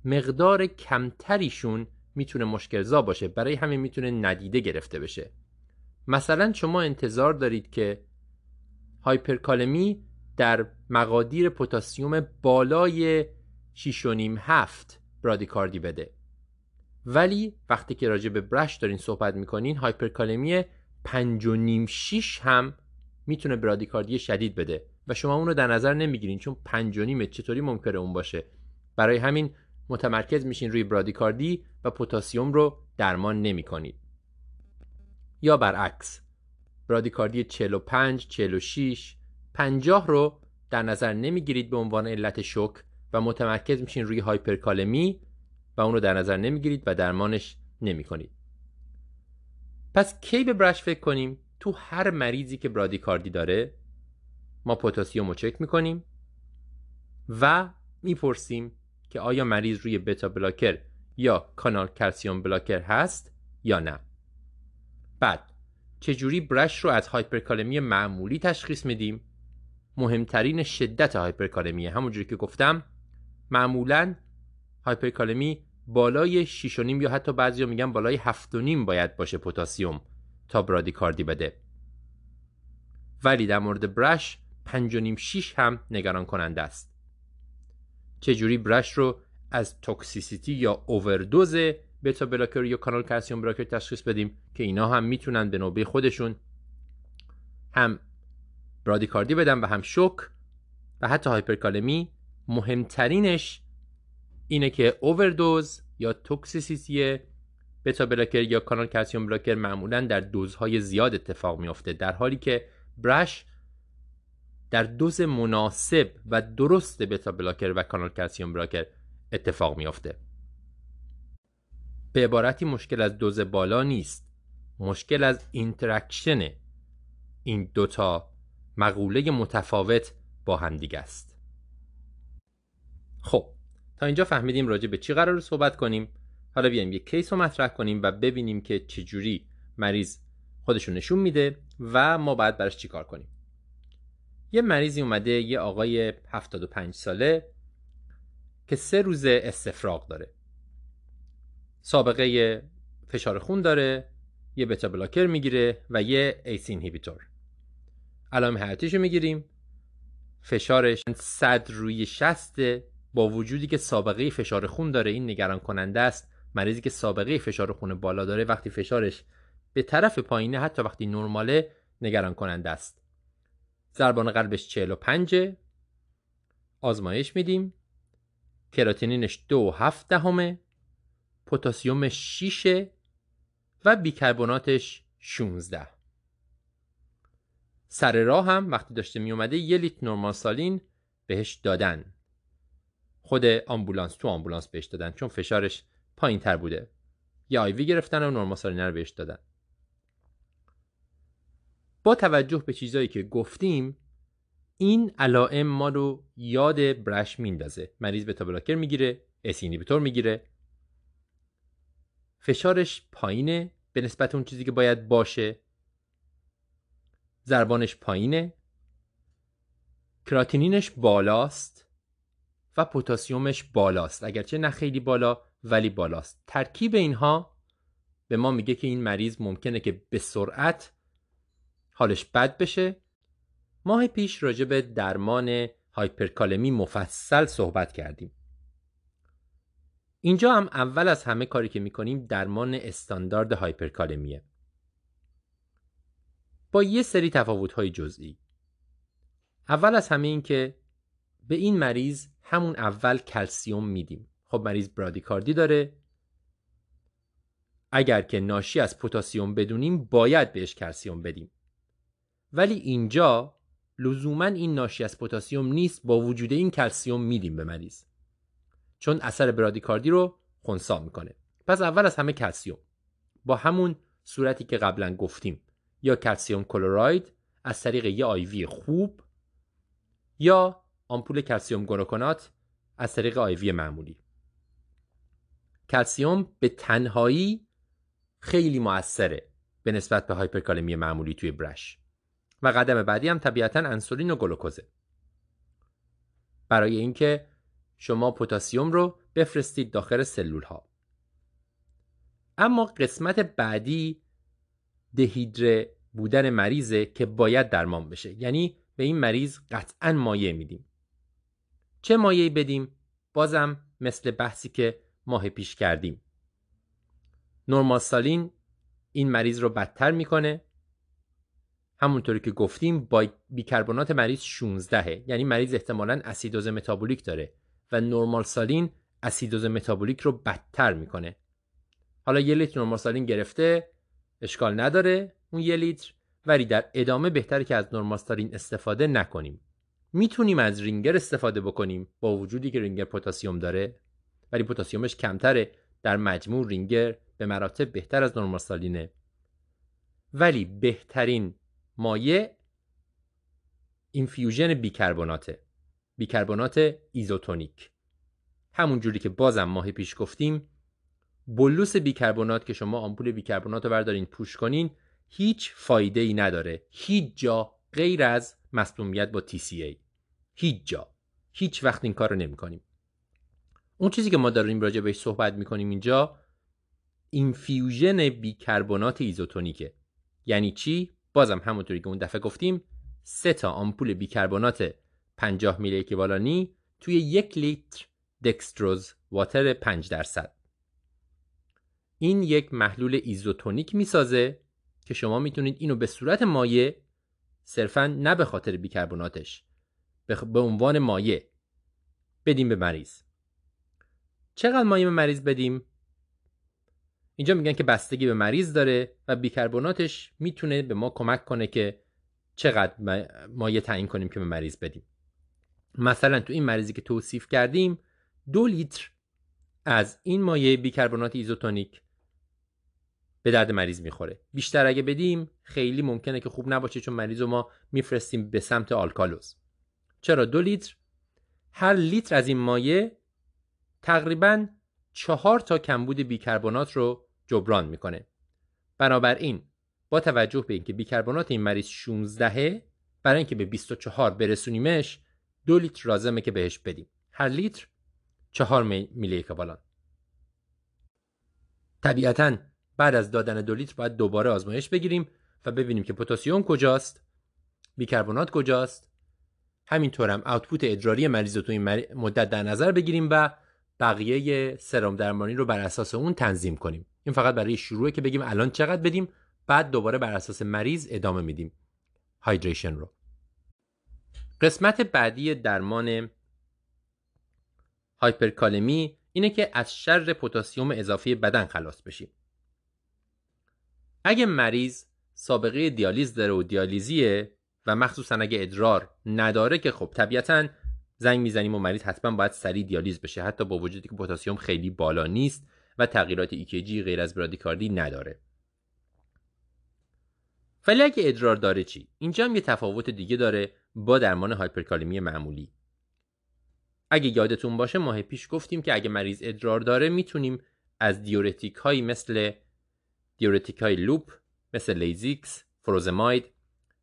مقدار کمتریشون می‌تونه مشکلزا باشه. برای همین می‌تونه ندیده گرفته بشه. مثلا شما انتظار دارید که هایپرکالمی در مقادیر پتاسیم بالای 6.5 7 برادیکاردی بده. ولی وقتی که راجع به برش دارین صحبت می‌کنین هایپرکالمی 5.5 6 هم می‌تونه برادیکاردی شدید بده. و شما اون رو در نظر نمی‌گیرین چون 5.5 چطوری ممکنه اون باشه. برای همین متمرکز میشین روی برادیکاردی و پتاسیم رو درمان نمی کنید. یا برعکس برادیکاردی 45 46 50 رو در نظر نمی‌گیرید به عنوان علت شوک و متمرکز میشین روی هایپرکالمی و اون رو در نظر نمی‌گیرید و درمانش نمی کنید. پس کی به برش فکر کنیم تو هر مریضی که برادیکاردی داره ما پتاسیم رو چک می‌کنیم و می‌پرسیم که آیا مریض روی بتا بلاکر یا کانال کلسیوم بلاکر هست یا نه؟ بعد چجوری برش رو از هایپرکالمی معمولی تشخیص میدیم؟ مهمترین شدت هایپرکالمی همونجوری که گفتم معمولا هایپرکالمی بالای 6.5 یا حتی بعضی میگن بالای 7.5 باید باشه پتاسیم تا برادیکاردی بده. ولی در مورد برش 5.5 6 هم نگران کننده است. چجوری BRASH رو از toxicity یا overdose beta blocker یا کانال calcium blocker تشخیص بدیم که اینا هم می‌تونن به نوبه خودشون هم برادیکاردی بدن و هم شوک و حتی هایپرکالمی. مهمترینش اینه که اووردوز یا toxicity beta blocker یا کانال calcium blocker معمولا در دوزهای زیاد اتفاق میافته در حالی که BRASH در دوز مناسب و درست beta blocker و کانال calcium blocker اتفاق میافته. به عبارتی مشکل از دوز بالا نیست. مشکل از interaction این دوتا مقوله متفاوت با هم دیگه است. خب تا اینجا فهمیدیم راجع به چی قراره صحبت کنیم. حالا بیایم یک case رو مطرح کنیم و ببینیم که چجوری مریض خودشون نشون میده و ما باید براش چیکار کنیم. یه مریضی اومده یه آقای 75 ساله که سه روز استفراغ داره. سابقه فشار خون داره یه بتا بلاکر می‌گیره و یه ایس اینهیبیتور. علائم حیاتیشو می‌گیریم. فشارش 100 روی 60 با وجودی که سابقه فشار خون داره. این نگران کننده است. مریضی که سابقه فشار خون بالا داره وقتی فشارش به طرف پایینه حتی وقتی نرماله نگران کننده است. ضربان قلبش 45 آزمایش میدیم. کراتینینش دو هفت دهمه پتاسیم 6 و بیکربناتش 16 سر راه هم وقتی داشته می اومده یه لیتر نورمال سالین بهش دادن. خود آمبولانس تو آمبولانس بهش دادن چون فشارش پایین تر بوده. یه آیوی گرفتن و نورمال سالین رو بهش دادن. با توجه به چیزایی که گفتیم این علائم ما رو یاد برش میندازه مریض بتا بلاکر می‌گیره اسینیبیتور می‌گیره. فشارش پایینه به نسبت اون چیزی که باید باشه. ضربانش پایینه. کراتینینش بالاست و پتاسیمش بالاست. اگرچه نه خیلی بالا ولی بالاست. ترکیب اینها به ما میگه که این مریض ممکنه که به سرعت حالش بد بشه. ماه پیش راجع به درمان هایپرکالمی مفصل صحبت کردیم. اینجا هم اول از همه کاری که می‌کنیم درمان استاندارد هایپرکالمیه. با یه سری های جزئی. اول از همه این که به این مریض همون اول کلسیوم میدیم. خب مریض برادیکاردی داره. اگر که ناشی از پتاسیم بدونیم باید بهش کلسیوم بدیم. ولی اینجا لزوما این ناشی از پتاسیم نیست با وجود این کلسیوم میدیم به مریض. چون اثر برادیکاردی رو خونسا می‌کنه. پس اول از همه کلسیوم با همون صورتی که قبلا گفتیم. یا کلسیوم کلوراید از طریق یه آیوی خوب یا آمپول کلسیوم گلوکونات از طریق آیوی معمولی. کلسیوم به تنهایی خیلی موثره به نسبت به هایپرکالمی معمولی توی برش. و قدم بعدی هم طبیعتا انسولین و گلوکوزه. برای اینکه شما پتاسیم رو بفرستید داخل سلول ها اما قسمت بعدی دهیدره بودن مریضه که باید درمان بشه. یعنی به این مریض قطعا مایع میدیم. چه مایعی بدیم؟ بازم مثل بحثی که ماه پیش کردیم. نورماسالین این مریض رو بدتر می‌کنه. همونطوری که گفتیم با بیکربنات مریض 16 یعنی مریض احتمالا اسیدوز متابولیک داره و نورمال سالین اسیدوز متابولیک رو بدتر می‌کنه. حالا یه لیتر نورمال سالین گرفته اشکال نداره اون یه لیتر ولی در ادامه بهتره که از نورمال سالین استفاده نکنیم. می‌تونیم از رینگر استفاده بکنیم با وجودی که رینگر پتاسیم داره ولی پتاسیمش کمتره. در مجموع رینگر به مراتب بهتر از نورمال سالینه. ولی بهترین مایع infusion بیکربناته بیکربنات ایزوتونیک. همون جوری که بازم ماه پیش گفتیم bolus بیکربنات که شما آمپول بیکربنات رو بردارین push کنین هیچ فایده ای نداره. هیچ جا غیر از مسمومیت با TCA هیچ جا. هیچ وقت این کار رو نمی کنیم. اون چیزی که ما داریم راجع بهش صحبت می‌کنیم اینجا infusion بیکربنات ایزوتونیکه. یعنی چی؟ بازم همونطوری که اون دفعه گفتیم سه تا آمپول بیکربنات 50 میلی اکیوالانی توی یک لیتر دکستروز واتر 5 درصد. این یک محلول ایزوتونیک می‌سازه که شما می‌تونید اینو به صورت مایع صرفا نه به خاطر بیکربناتش به عنوان مایع بدیم به مریض. چقدر مایع به مریض بدیم؟ اینجا میگن که بستگی به مریض داره و بیکربناتش می‌تونه به ما کمک کنه که چقدر مایع تعیین کنیم که به مریض بدیم. مثلا تو این مریضی که توصیف کردیم دو لیتر از این مایع بیکربنات ایزوتونیک به درد مریض می‌خوره. بیشتر اگه بدیم خیلی ممکنه که خوب نباشه چون مریض رو ما میفرستیم به سمت آلکالوز. چرا دو لیتر؟ هر لیتر از این مایع تقریبا چهار تا کمبود بیکربنات رو جبران می‌کنه. بنابراین با توجه به اینکه بیکربنات این مریض 16 برای اینکه به 24 برسونیمش دو لیتر لازمه که بهش بدیم. هر لیتر چهار میلی اکوالان طبیعتا بعد از دادن دو لیتر باید دوباره آزمایش بگیریم و ببینیم که پتاسیم کجاست بیکربنات کجاست. همینطور هم آوتپوت ادراری مریض رو تو این مدت در نظر بگیریم و بقیه سرم درمانی رو بر اساس اون تنظیم کنیم. این فقط برای شروعه که بگیم الان چقدر بدیم بعد دوباره بر اساس مریض ادامه میدیم. هایدریشن رو. قسمت بعدی درمان هایپرکالمی اینه که از شر پتاسیم اضافی بدن خلاص بشیم. اگه مریض سابقه دیالیز داره و دیالیزیه و مخصوصا اگه ادرار نداره که خب طبیعتا زنگ می‌زنیم و مریض حتما باید سریع دیالیز بشه. حتی با وجودی که پتاسیم خیلی بالا نیست و تغییرات EKG غیر از برادیکاردی نداره. ولی اگه ادرار داره چی؟ اینجا هم یه تفاوت دیگه داره با درمان هایپرکالمی معمولی. اگه یادتون باشه ماه پیش گفتیم که اگه مریض ادرار داره می‌تونیم از دیورتیک هایی مثل دیورتیک های loop مثل Lasix furosemide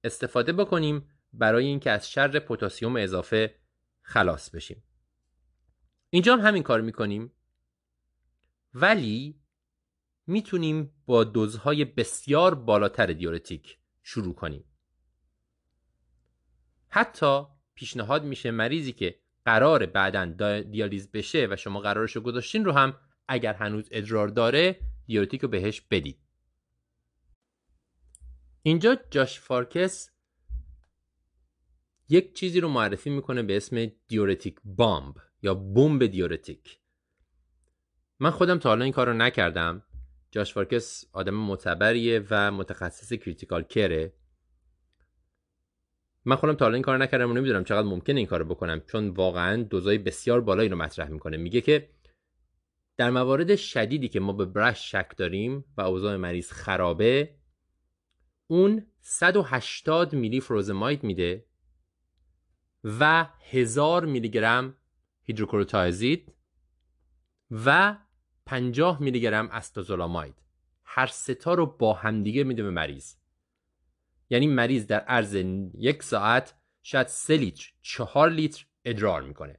استفاده بکنیم برای اینکه از شر پتاسیم اضافه خلاص بشیم. اینجا هم همین کار می‌کنیم. ولی می‌تونیم با دوزهای بسیار بالاتر دیورتیک شروع کنیم. حتی پیشنهاد میشه مریضی که قرار بعدا دیالیز بشه و شما قرارش رو گذاشتین رو هم اگر هنوز ادرار داره دیورتیک رو بهش بدید. اینجا جاش فارکس یک چیزی رو معرفی می‌کنه به اسم diuretic bomb یا بمب دیورتیک. من خودم تا حالا این کار رو نکردم. جاش فارکس آدم معتبریه و متخصص critical care ه من خودم تا این کار نکردم و نمی‌دونم چقدر ممکنه این کارو بکنم چون واقعا دوزای بسیار بالایی رو مطرح می‌کنه. میگه که در موارد شدیدی که ما به برش شک داریم و اوضاع مریض خرابه اون 180 میلی فروزماید میده و 1000 میلی گرم هیدروکلوتایزید و 50 میلی گرم استازولاماید. هر ستا رو با همدیگه میده به مریض. یعنی مریض در عرض یک ساعت شاید سه لیتر چهار لیتر ادرار می‌کنه.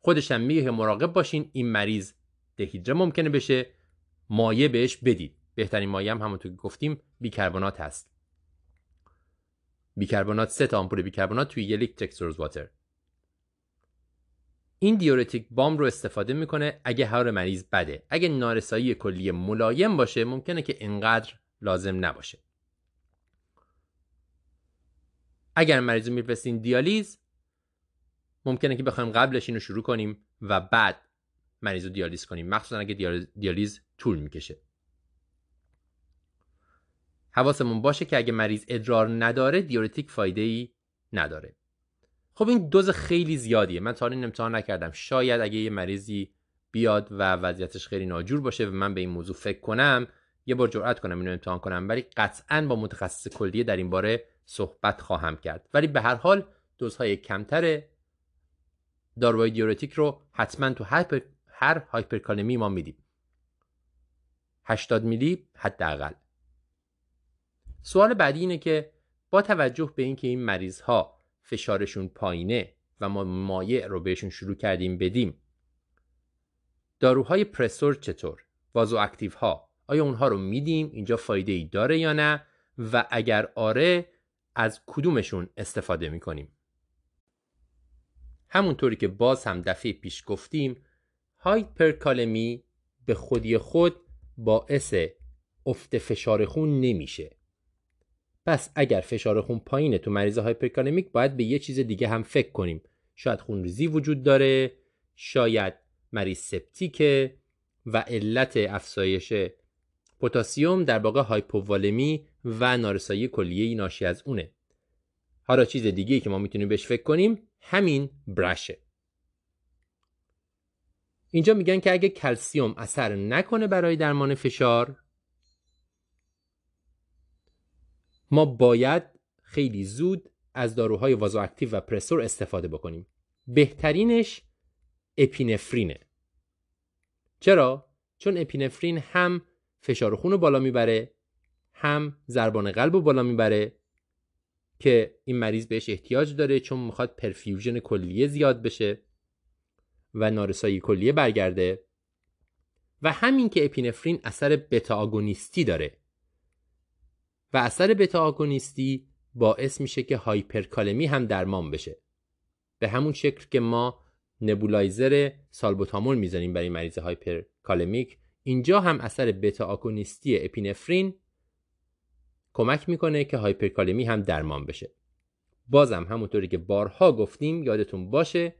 خودش هم میگه مراقب باشین این مریض دهیدره ممکنه بشه. مایه بهش بدید. بهترین مایه هم همونطور که گفتیم بیکربنات هست. بیکربنات سه تا آمپول بیکربنات توی یک لیتر تکسورز واتر این دیورتیک بام رو استفاده می‌کنه اگه هر مریض بده. اگه نارسایی کلی ملایم باشه ممکنه که اینقدر لازم نباشه. اگر مریض میفرستین دیالیز ممکنه که بخوایم قبلش اینو شروع کنیم و بعد مریض رو دیالیز کنیم. مخصوصا اگه دیالیز طول می‌کشه. حواسمون باشه که اگه مریض ادرار نداره دیورتیک فایده ای نداره. خب این دوز خیلی زیادیه. من تا این امتحان نکردم. شاید اگه یه مریضی بیاد و وضعیتش خیلی ناجور باشه و من به این موضوع فکر کنم یه بار جرأت کنم اینو امتحان کنم. ولی قطعا با متخصص کلیه در این باره صحبت خواهم کرد. ولی به هر حال دوزهای کمتر داروهای دیورتیک رو حتما تو هر, هایپرکالمی ما میدیم. 80 میلی حداقل. سوال بعدی اینه که با توجه به اینکه این مریض ها فشارشون پایینه و ما مایع رو بهشون شروع کردیم بدیم داروهای پرسور چطور؟ وازو اکتیو ها آیا اونها رو میدیم؟ اینجا فایده ای داره یا نه؟ و اگر آره از کدومشون استفاده می‌کنیم؟ همونطوری که باز هم دفعه پیش گفتیم هایپرکالمی به خودی خود باعث افت فشار خون نمیشه. پس اگر فشار خون پایینه تو مریض هایپرکالمیک باید به یه چیز دیگه هم فکر کنیم. شاید خونریزی وجود داره شاید مریض سپتیکه و علت افزایش پتاسیم در واقع هایپووالمی و نارسایی کلیه ناشی از اونه. حالا چیز دیگه که ما می‌تونیم بهش فکر کنیم همین برشه. اینجا میگن که اگه کلسیوم اثر نکنه برای درمان فشار ما باید خیلی زود از داروهای وازواکتیو و پرسور استفاده بکنیم. بهترینش اپینفرینه. چرا؟ چون اپینفرین هم فشار خون رو بالا می‌بره هم ضربان قلب رو بالا می‌بره که این مریض بهش احتیاج داره چون می‌خواد پرفیوژن کلیه زیاد بشه و نارسایی کلیه برگرده. و همین که اپینفرین اثر بتا آگونیستی داره. و اثر بتا آگونیستی باعث میشه که هایپرکالمی هم درمان بشه. به همون شکل که ما nebulizer سالبوتامول می‌زنیم برای مریض hyperkalemic اینجا هم اثر بتا آگونیستی اپینفرین کمک می‌کنه که هایپرکالمی هم درمان بشه. بازم همونطوری که بارها گفتیم یادتون باشه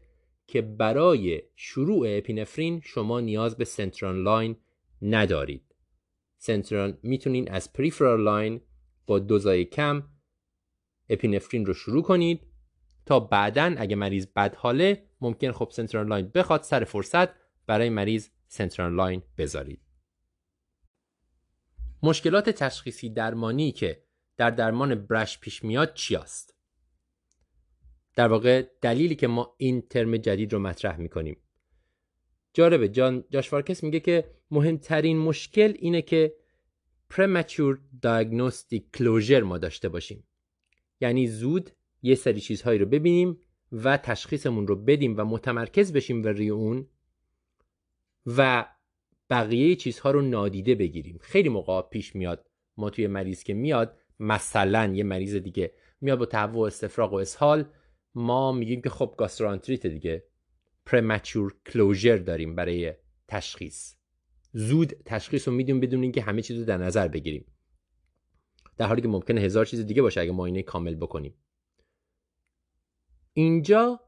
که برای شروع اپینفرین شما نیاز به central line ندارید. central می‌تونین از peripheral line با دوزای کم اپینفرین رو شروع کنید تا بعدا اگه مریض بد حاله ممکن خب central line بخواد سر فرصت برای مریض central line بذارید مشکلات تشخیصی درمانی که در درمان BRASH پیش میاد چی است؟ در واقع دلیلی که ما این ترم جدید رو مطرح می‌کنیم جالبه جان جاش فارکس میگه که مهمترین مشکل اینه که premature diagnostic closure ما داشته باشیم. یعنی زود یه سری چیزهایی رو ببینیم و تشخیصمون رو بدیم و متمرکز بشیم و روی اون و بقیه چیزها رو نادیده بگیریم. خیلی موقع پیش میاد ما توی مریض که میاد مثلا یه مریض دیگه میاد با تهوع استفراغ و اسهال ما میگیم که خب گاسترانتریت دیگه پرمچور کلوژر داریم برای تشخیص. زود تشخیص رو میدیم بدون اینکه همه چیز رو در نظر بگیریم. در حالی که ممکنه هزار چیز دیگه باشه اگه معاینه کامل بکنیم. اینجا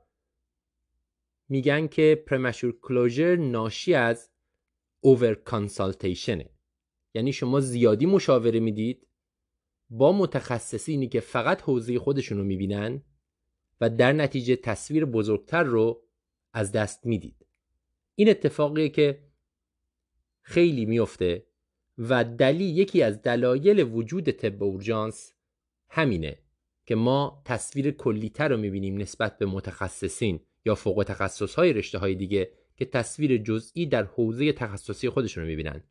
میگن که پرمشور کلوژر ناشی از اوور کانسالتیشنه یعنی شما زیادی مشاوره می‌دید با متخصصینی که فقط حوزه خودشون رو می‌بینن و در نتیجه تصویر بزرگتر رو از دست می‌دید. این اتفاقیه که خیلی میفته و دلیل یکی از دلایل وجود طب اورژانس همینه که ما تصویر کلیتر رو می‌بینیم نسبت به متخصصین یا فوق تخصص های رشته های دیگه که تصویر جزئی در حوزه تخصصی خودشون رو می‌بینن.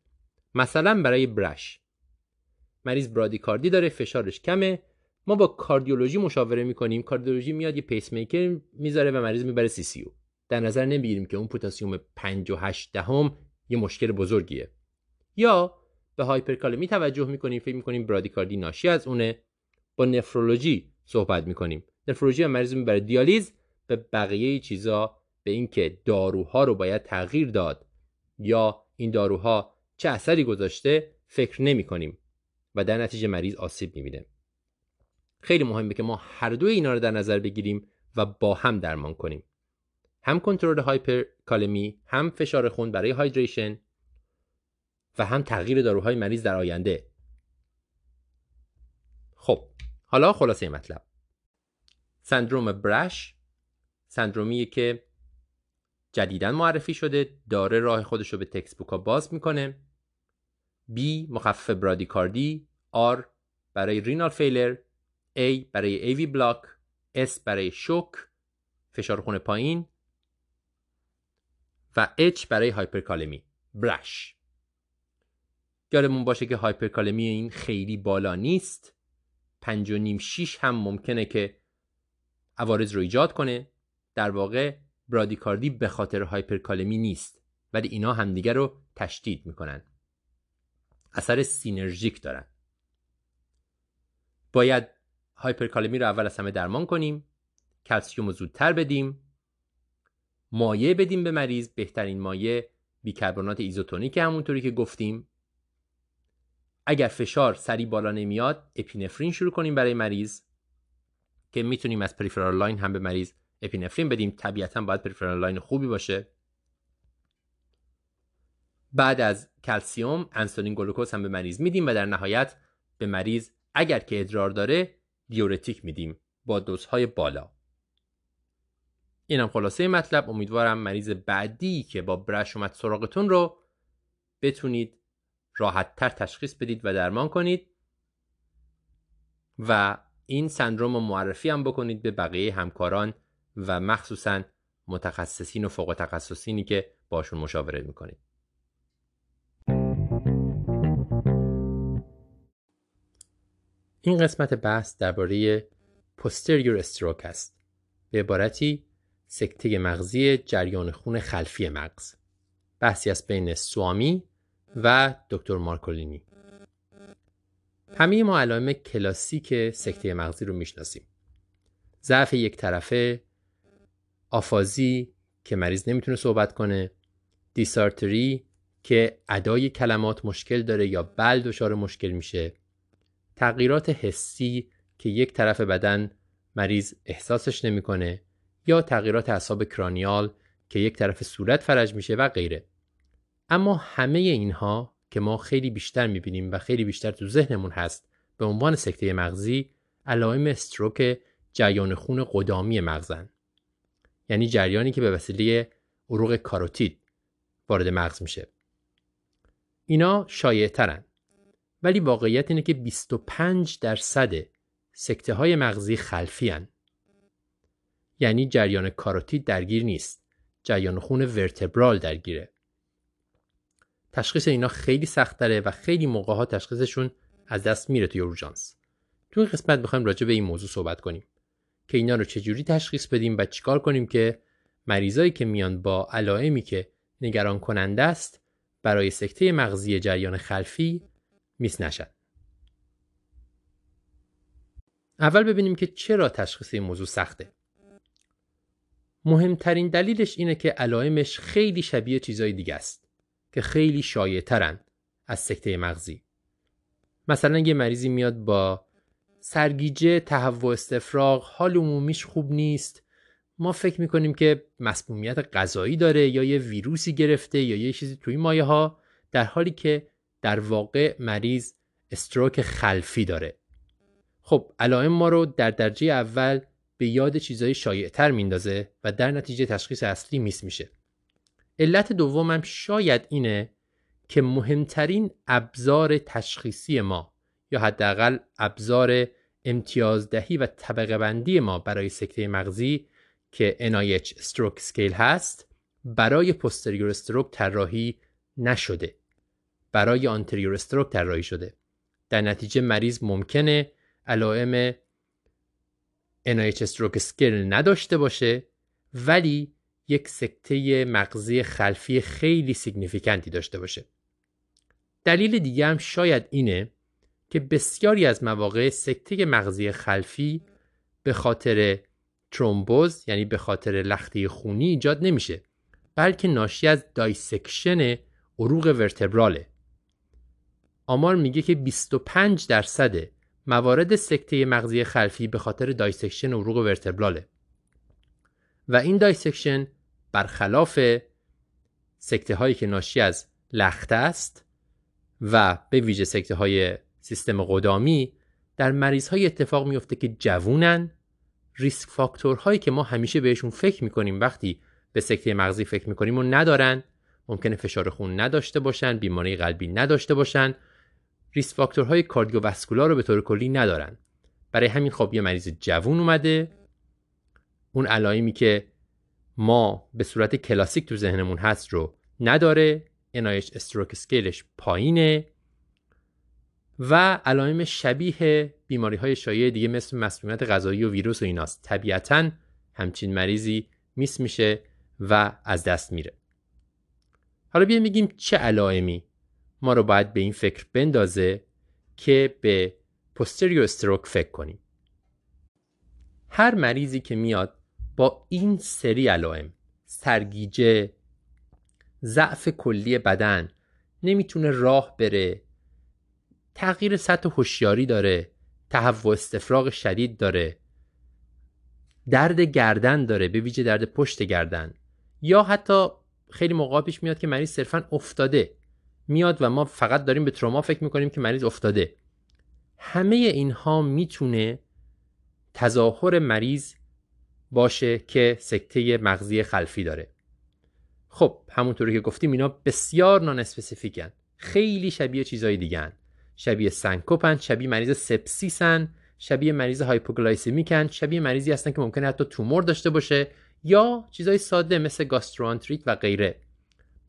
مثلا برای BRASH. مریض برادیکاردی داره فشارش کمه. ما با کاردیولوژی مشاوره می‌کنیم. کاردیولوژی میاد یه پیس میکر می‌ذاره و مریض می‌بره CCU در نظر نمی‌گیریم که اون پتاسیم 5 و 8 دهم یه مشکل بزرگیه. یا به هایپرکالمی توجه می‌کنیم فکر می‌کنیم برادیکاردی ناشی از اونه. با نفرولوژی صحبت می‌کنیم. نفرولوژی مریض می‌بره. دیالیز به بقیه چیزا به اینکه داروها رو باید تغییر داد یا این داروها چه اثری گذاشته فکر نمی کنیم و در نتیجه مریض آسیب می‌بینه. خیلی مهمه که ما هر دو اینا رو در نظر بگیریم و با هم درمان کنیم. هم کنترل هایپرکالمی هم فشار خون برای هایدریشن و هم تغییر داروهای مریض در آینده. خب حالا خلاصه مطلب. سندروم برش سندرومیه که جدیدا معرفی شده داره راه خودش رو به تکس بوکا باز می‌کنه. B مخفف برادیکاردی R برای رینال فیلر A برای AV بلاک S برای شوک فشار خون پایین و H برای هایپرکالمی. برش یادمون باشه که هایپرکالمی این خیلی بالا نیست. پنج و نیم شیش هم ممکنه که عوارض رو ایجاد کنه. در واقع برادیکاردی به خاطر هایپرکالمی نیست ولی اینا همدیگه رو تشدید می‌کنن. اثر synergic دارن. باید هایپرکالمی رو اول از همه درمان کنیم کلسیوم رو زودتر بدیم مایع بدیم به مریض. بهترین مایع بیکربنات ایزوتونیک همونطوری که گفتیم. اگر فشار سریع بالا نمیاد اپینفرین شروع کنیم برای مریض که می‌تونیم از peripheral line هم به مریض اپینفرین بدیم. طبیعتا باید peripheral line خوبی باشه. بعد از کلسیوم انسولین گلوکوز هم به مریض میدیم و در نهایت به مریض اگر که ادرار داره دیورتیک میدیم با دوزهای بالا. اینم خلاصه مطلب. امیدوارم مریض بعدی که با BRASH اومد سراغتون رو بتونید راحت تر تشخیص بدید و درمان کنید و این سندروم رو معرفی هم بکنید به بقیه همکاران و مخصوصا متخصصین و فوق تخصصینی که باشون مشاوره می‌کنید. این قسمت بحث درباره پوستریور استروک است. به عبارتی سکته مغزی جریان خون خلفی مغز. بحثی است بین سوامی و دکتر مارکولینی. همه ما علائم کلاسیک سکته مغزی رو می‌شناسیم. ضعف یک طرفه آفازی که مریض نمی‌تونه صحبت کنه دیسارتری که ادای کلمات مشکل داره یا بل دچار مشکل میشه تغییرات حسی که یک طرف بدن مریض احساسش نمی‌کنه یا تغییرات اعصاب کرانیال که یک طرف صورت فرج میشه و غیره. اما همه اینها که ما خیلی بیشتر می‌بینیم و خیلی بیشتر تو ذهنمون هست به عنوان سکته مغزی علائم استروک جریان خون قدامی مغزن. یعنی جریانی که به وسیله عروق کاروتید وارد مغز میشه. اینا شایع ترن ولی واقعیت اینه که 25 درصد سکته های مغزی خلفی هن. یعنی جریان کاروتید درگیر نیست جریان خون ورتبرال درگیره تشخیص اینا خیلی سخت داره و خیلی موقع ها تشخیصشون از دست میره توی اورژانس تو این قسمت می‌خوایم راجع به این موضوع صحبت کنیم که اینا رو چجوری تشخیص بدیم و چیکار کنیم که مریضایی که میان با علائمی که نگران کننده است برای سکته مغزی جریان خلفی میس نشد. اول ببینیم که چرا تشخیص این موضوع سخته. مهمترین دلیلش اینه که علائمش خیلی شبیه چیزای دیگه است که خیلی شایع ترن از سکته مغزی. مثلا یه مریضی میاد با سرگیجه، تهوع استفراغ، حال عمومیش خوب نیست. ما فکر می‌کنیم که مسمومیت غذایی داره یا یه ویروسی گرفته یا یه چیزی توی مایه ها در حالی که در واقع مریض استروک خلفی داره خب علائم ما رو در درجه اول به یاد چیزهای شایعتر میندازه و در نتیجه تشخیص اصلی میس میشه. علت دومم شاید اینه که مهمترین ابزار تشخیصی ما یا حداقل ابزار امتیازدهی و طبقه بندی ما برای سکته مغزی که NIH Stroke Scale هست برای پستریور استروک طراحی نشده. برای آنتریور استروک طراحی شده. در نتیجه مریض ممکنه علائم NIH Stroke Scale نداشته باشه ولی یک سکته مغزی خلفی خیلی سیگنیفیکنتی داشته باشه. دلیل دیگه هم شاید اینه که بسیاری از مواقع سکته مغزی خلفی به خاطر ترومبوز یعنی به خاطر لخته خونی ایجاد نمیشه بلکه ناشی از dissection عروق vertebral ه. آمار میگه که 25 درصد موارد سکته مغزی خلفی به خاطر dissection عروق vertebral ه و این dissection برخلاف سکته هایی که ناشی از لخته است و به ویژه سکته های سیستم قدامی در مریض های اتفاق میفته که جوونن. ریسک فاکتورهایی که ما همیشه بهشون فکر می‌کنیم وقتی به سکته مغزی فکر می‌کنیم و ندارن ممکنه فشار خون نداشته باشن بیماری قلبی نداشته باشن ریسک فاکتورهای کاردیوواسکولار رو به طور کلی ندارن. برای همین خب یه مریض جوون اومده. اون علائمی که ما به صورت کلاسیک تو ذهنمون هست رو نداره. NIH استروک سکیلش پایینه. و علائم شبیه بیماری های شایع دیگه مثل مسمومیت غذایی و ویروس و ایناست. طبیعتا همچین مریضی میس میشه و از دست میره. حالا بیایم میگیم چه علائمی ما رو باید به این فکر بندازه که به پوستریو استروک فکر کنیم. هر مریضی که میاد با این سری علائم سرگیجه ضعف کلی بدن نمی‌تونه راه بره تغییر سطح هوشیاری داره تهوع استفراغ شدید داره درد گردن داره به ویژه درد پشت گردن یا حتی خیلی موقع پیش میاد که مریض صرفا افتاده. میاد و ما فقط داریم به تروما فکر می‌کنیم که مریض افتاده. همه اینها می‌تونه تظاهر مریض باشه که سکته مغزی خلفی داره. خب همونطوری که گفتیم اینا بسیار nonspecific ن خیلی شبیه چیزای دیگن شبیه سنکوپن شبیه مریض سپسیسن شبیه مریض hypoglycemic ن شبیه مریضی هستن که ممکنه حتی تومور داشته باشه یا چیزای ساده مثل گاستروانتریت و غیره.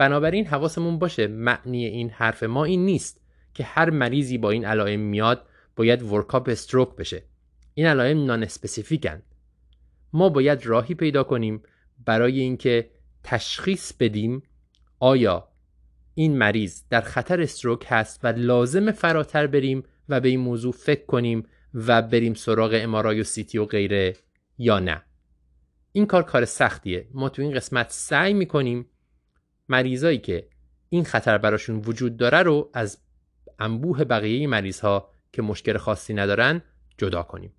بنابراین حواسمون باشه معنی این حرف ما این نیست که هر مریضی با این علائم میاد باید workup stroke بشه. این علائم nonspecific ن ما باید راهی پیدا کنیم برای اینکه تشخیص بدیم آیا این مریض در خطر stroke هست و لازم فراتر بریم و به این موضوع فکر کنیم و بریم سراغ MRI و CT و غیره یا نه. این کار کار سختیه. ما تو این قسمت سعی می‌کنیم مریضایی که این خطر براشون وجود داره رو از انبوه بقیه مریض ها که مشکل خاصی ندارن جدا کنیم.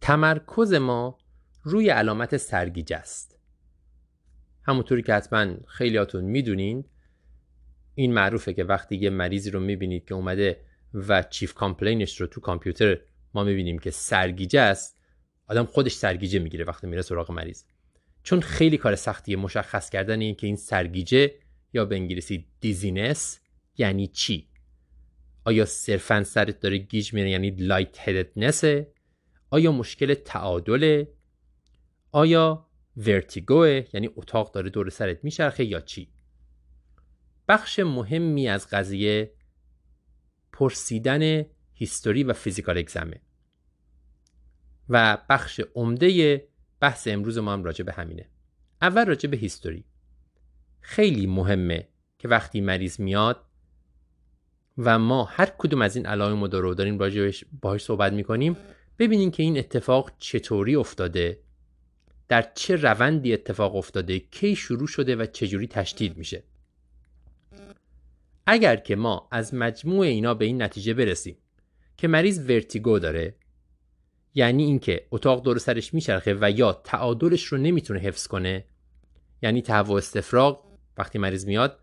تمرکز ما روی علامت سرگیجه است. همونطوری که حتما خیلیاتون می‌دونین این معروفه که وقتی یه مریضی رو می‌بینید که اومده و چیف کامپلینش رو تو کامپیوتر ما می‌بینیم که سرگیجه است آدم خودش سرگیجه می‌گیره وقتی میره سراغ مریض. چون خیلی کار سختیه مشخص کردن این که این سرگیجه یا به انگلیسی dizziness یعنی چی؟ آیا صرفا سرت داره گیج میره یعنی lightheadedness ه آیا مشکل تعادل آیا vertigo ه یعنی اتاق داره دور سرت میچرخه یا چی؟ بخش مهمی از قضیه پرسیدن history و physical exam ه و بخش عمده بحث امروز ما هم راجع به همینه. اول راجع به هیستوری. خیلی مهمه که وقتی مریض میاد و ما هر کدوم از این علائم رو داریم راجعش باهاش صحبت می‌کنیم ببینیم که این اتفاق چطوری افتاده در چه روندی اتفاق افتاده کی شروع شده و چجوری تشدید میشه. اگر که ما از مجموع اینا به این نتیجه برسیم که مریض ورتیگو داره یعنی اینکه اتاق دور سرش میچرخه و یا تعادلش رو نمی‌تونه حفظ کنه یعنی تهوع استفراغ وقتی مریض میاد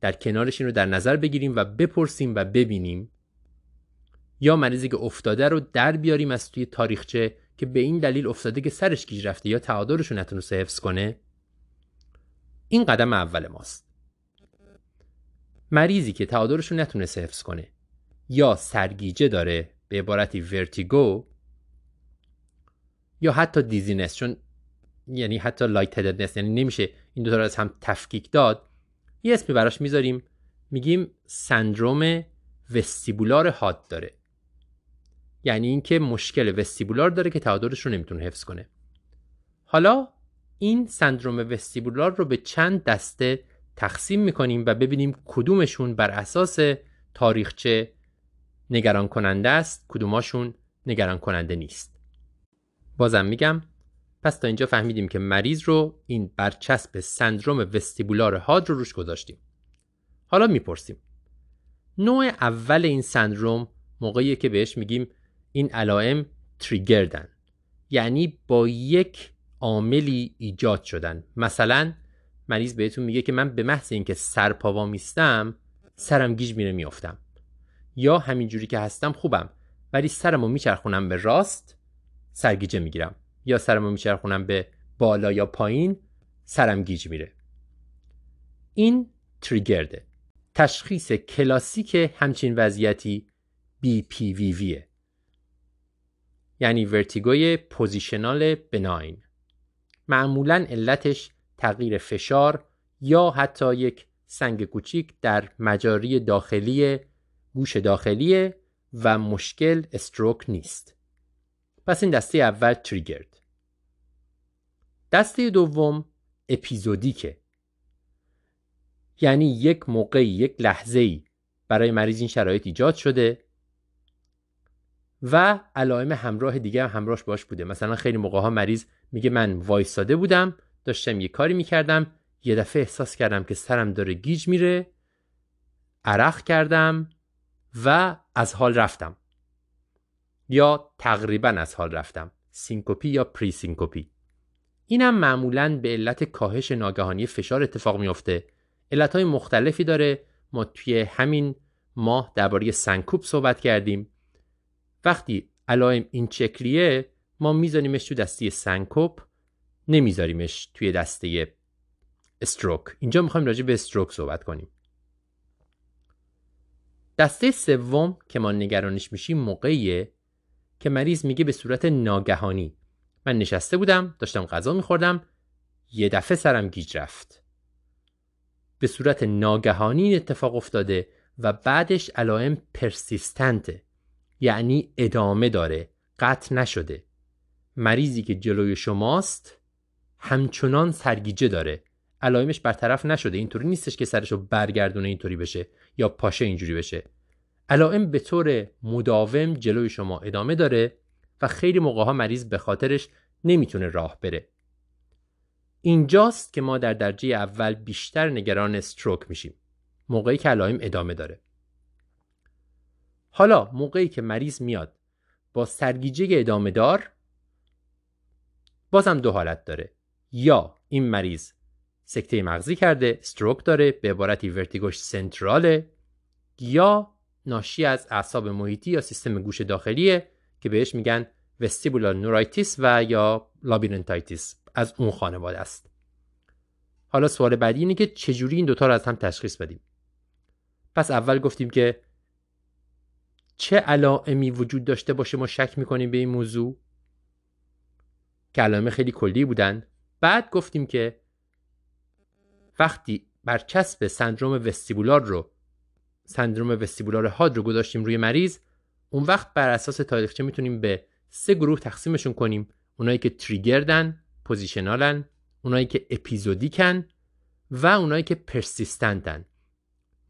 در کنارش این رو در نظر بگیریم و بپرسیم و ببینیم. یا مریضی که افتاده رو در بیاریم از توی تاریخچه که به این دلیل افتاده که سرش گیج رفته یا تعادلش رو نتونسته حفظ کنه. این قدم اول ماست. مریضی که تعادلش رو نتونسته حفظ کنه یا سرگیجه داره به عبارتی vertigo یا حتی dizziness چون یعنی حتی light یعنی نمیشه این دو تا رو از هم تفکیک داد. یه اسمی براش می‌ذاریم میگیم سندروم vestibular حاد داره. یعنی اینکه مشکل vestibular داره که تعادلش رو نمی‌تونه حفظ کنه. حالا این سندروم vestibular رو به چند دسته تقسیم می‌کنیم و ببینیم کدومشون بر اساس تاریخچه نگران کننده است کدوماشون نگران کننده نیست. بازم میگم پس تا اینجا فهمیدیم که مریض رو این برچسب سندروم وستیبولار هاد رو روش گذاشتیم. حالا می‌پرسیم. نوع اول این سندروم موقعیه که بهش میگیم این علائم تریگردن. یعنی با یک عاملی ایجاد شدن. مثلا مریض بهتون میگه که من به محض اینکه سرپا میستم سرم گیج میره میافتم. یا همینجوری که هستم خوبم. ولی سرمو میچرخونم به راست سرگیجه می‌گیرم. یا سرمو میچرخونم به بالا یا پایین سرم گیج میره. این تریگرده. تشخیص کلاسیک همچین وضعیتی BPVVه یعنی vertigo ی positional benign. معمولا علتش تغییر فشار یا حتی یک سنگ کوچیک در مجاری داخلی گوش داخلی و مشکل stroke نیست. پس این دسته اول triggered. دسته دوم episodic ه. یعنی یک موقعی یک لحظه ای برای مریض این شرایط ایجاد شده و علائم همراه دیگه هم همراهش باش بوده. مثلا خیلی موقع ها مریض میگه من وایستاده بودم داشتم یه کاری می‌کردم یه دفعه احساس کردم که سرم داره گیج میره عرق کردم و از حال رفتم. یا تقریبا از حال رفتم syncope ی یا pre-syncope ی اینم معمولا به علت کاهش ناگهانی فشار اتفاق میافته. علتهای مختلفی داره. ما توی همین ماه درباره سنکوپ صحبت کردیم. وقتی علائم این شکلیه ما میذاریمش تو دسته سنکوپ نمیذاریمش توی دسته stroke. اینجا می‌خوایم راجع به stroke صحبت کنیم. دسته سوم که ما نگرانش میشیم موقعیه که مریض میگه به صورت ناگهانی. من نشسته بودم داشتم غذا میخوردم. یه دفعه سرم گیج رفت. به صورت ناگهانی این اتفاق افتاده و بعدش علائم پرسیستنته. یعنی ادامه داره قطع نشده. مریضی که جلوی شماست همچنان سرگیجه داره. علائمش برطرف نشده. اینطوری نیستش که سرشو برگردونه اینطوری بشه یا پاشه اینجوری بشه. علائم به طور مداوم جلوی شما ادامه داره و خیلی موقع ها مریض به خاطرش نمی‌تونه راه بره. اینجاست که ما در درجه اول بیشتر نگران استروک میشیم موقعی که علائم ادامه داره. حالا موقعی که مریض میاد با سرگیجه ادامه دار بازم دو حالت داره. یا این مریض سکته مغزی کرده استروک داره به عبارتی ورتیگوش سنتراله یا ناشی از اعصاب محیطی یا سیستم گوش داخلیه که بهش میگن vestibular neuritis و یا labyrinthitis از اون خانواده است. حالا سوال بعدی اینه که چجوری این دوتا رو از هم تشخیص بدیم؟ پس اول گفتیم که چه علائمی وجود داشته باشه ما شک می‌کنیم به این موضوع؟ که علائم خیلی کلی بودن. بعد گفتیم که وقتی برچسب سندروم وستیبولار رو سندروم وستیبولار هاد رو گذاشتیم روی مریض اون وقت بر اساس تاریخچه می‌تونیم به سه گروه تقسیمشون کنیم. اونایی که تریگردن پوزیشنالن اونایی که اپیزودیکن و اونایی که پرسیستنتن.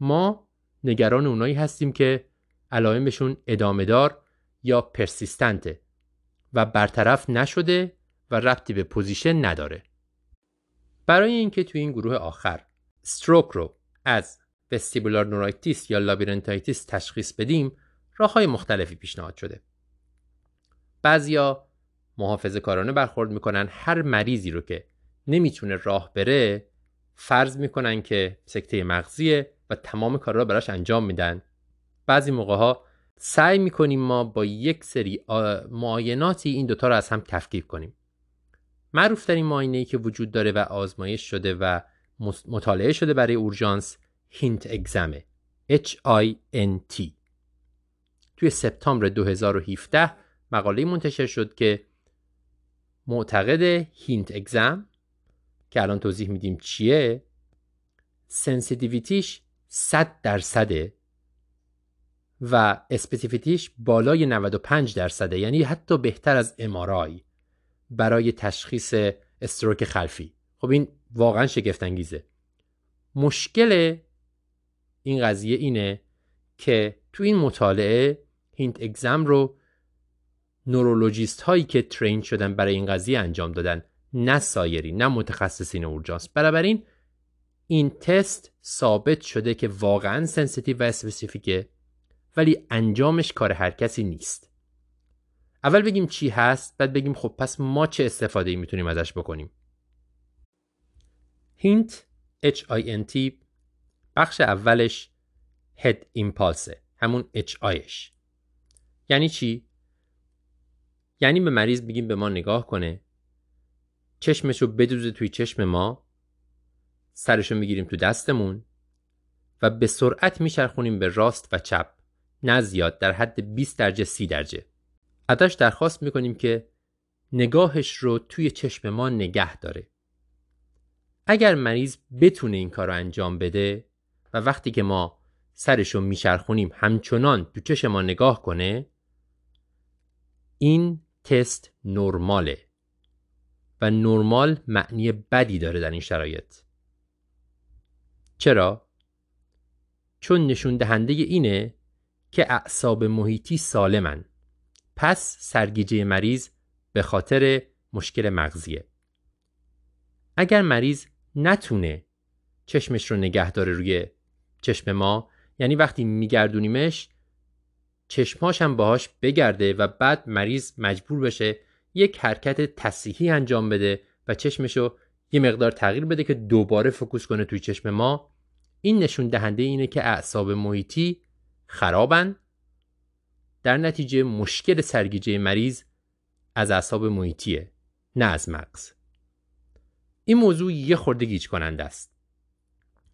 ما نگران اونایی هستیم که علائمشون ادامه دار یا پرسیستنته و برطرف نشده و ربطی به position نداره. برای اینکه توی این گروه آخر stroke رو از vestibular neuritis یا labyrinthitis تشخیص بدیم راه های مختلفی پیشنهاد شده. بعضیا محافظه کارانه برخورد می‌کنن هر مریضی رو که نمی‌تونه راه بره فرض می‌کنن که سکته مغزیه و تمام کارا رو براش انجام میدن. بعضی موقع ها سعی می‌کنیم ما با یک سری معایناتی این دوتا رو از هم تفکیک کنیم. معروف ترین معاینه ای که وجود داره و آزمایش شده و مطالعه شده برای اورژانس HINT exam ه. H-I-N-T توی سپتامبر 2017 مقاله منتشر شد که معتقد HINT exam که الان توضیح میدیم چیه sensitivity ش 100 درصده و specificity ش بالای 95 درصده یعنی حتی بهتر از MRI برای تشخیص stroke خلفی. خب این واقعا شگفت انگیزه مشکل این قضیه اینه که تو این مطالعه HINT exam رو نورولوژیست هایی که train شدن برای این قضیه انجام دادن نه سایری نه متخصصین اورژانس. بنابراین این تست ثابت شده که واقعا sensitive و specific ه ولی انجامش کار هر کسی نیست. اول بگیم چی هست بعد بگیم خب پس ما چه استفاده ای می‌تونیم ازش بکنیم. HINT H-I-N-T بخش اولش head impulse همون H-I ش یعنی چی؟ یعنی به مریض بگیم به ما نگاه کنه چشمش رو بدوزه توی چشم ما سرش رو می‌گیریم تو دستمون و به سرعت میچرخونیم به راست و چپ نه زیاد در حد 20 درجه 30 درجه. ازش درخواست می‌کنیم که نگاهش رو توی چشم ما نگه داره. اگر مریض بتونه این کار رو انجام بده و وقتی که ما سرش رو میچرخونیم همچنان تو چشم ما نگاه کنه این تست نرماله و نرمال معنی بدی داره در این شرایط. چرا؟ چون نشون دهنده اینه که اعصاب محیطی سالمن. پس سرگیجه مریض به خاطر مشکل مغزیه. اگر مریض نتونه چشمش رو نگه داره روی چشم ما. یعنی وقتی میگردونیمش چشماش هم باهاش بگرده و بعد مریض مجبور بشه یک حرکت تصحیحی انجام بده و چشمش رو یه مقدار تغییر بده که دوباره فکوس کنه توی چشم ما. این نشون دهنده اینه که اعصاب محیطی خرابن. در نتیجه مشکل سرگیجه مریض از اعصاب محیطیه نه از مغز. این موضوع یه خورده گیج کننده است.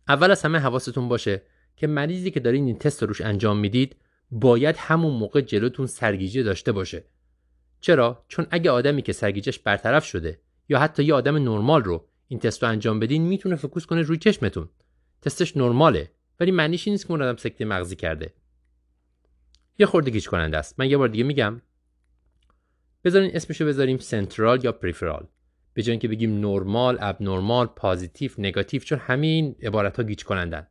اول از همه حواستون باشه که مریضی که دارین این تست روش انجام می‌دید باید همون موقع جلوتون سرگیجه داشته باشه. چرا؟ چون اگه آدمی که سرگیجهش برطرف شده یا حتی یه آدم نرمال رو این تست رو انجام بدین می‌تونه فکوس کنه روی چشمتون. تستش نرماله ولی معنیش نیست که اون آدم سکته مغزی کرده. یه خورده گیج کننده است. من یه بار دیگه میگم. بذارین اسمشو بذاریم سنترال یا پریفرال. به جای اینکه بگیم نرمال اب نرمال پازیتیو نگاتیو چون همین عبارت ها گیج کنندن.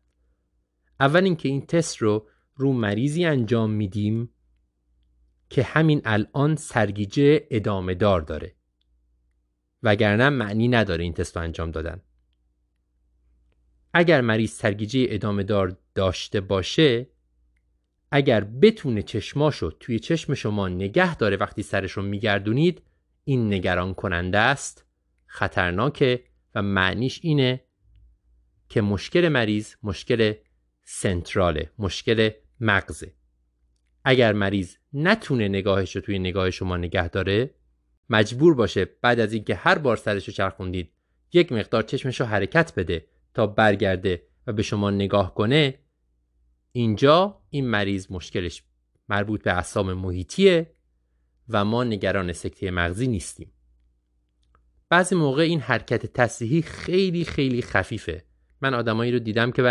اول اینکه این تست رو رو مریضی انجام میدیم که همین الان سرگیجه ادامه دار داره. وگرنه معنی نداره این تست رو انجام دادن. اگر مریض سرگیجه ادامه دار داشته باشه اگر بتونه چشماشو توی چشم شما نگه داره وقتی سرش رو میگردونید این نگران کننده است. خطرناکه و معنیش اینه که مشکل مریض مشکل سنتراله مشکل مغزه. اگر مریض نتونه نگاهش رو توی نگاه شما نگه داره مجبور باشه بعد از اینکه هر بار سرش رو چرخوندید یک مقدار چشمش رو حرکت بده تا برگرده و به شما نگاه کنه اینجا این مریض مشکلش مربوط به اعصاب محیطیه و ما نگران سکته مغزی نیستیم. بعضی موقع این حرکت تصحیحی خیلی خیلی خفیفه. من آدمایی رو دیدم که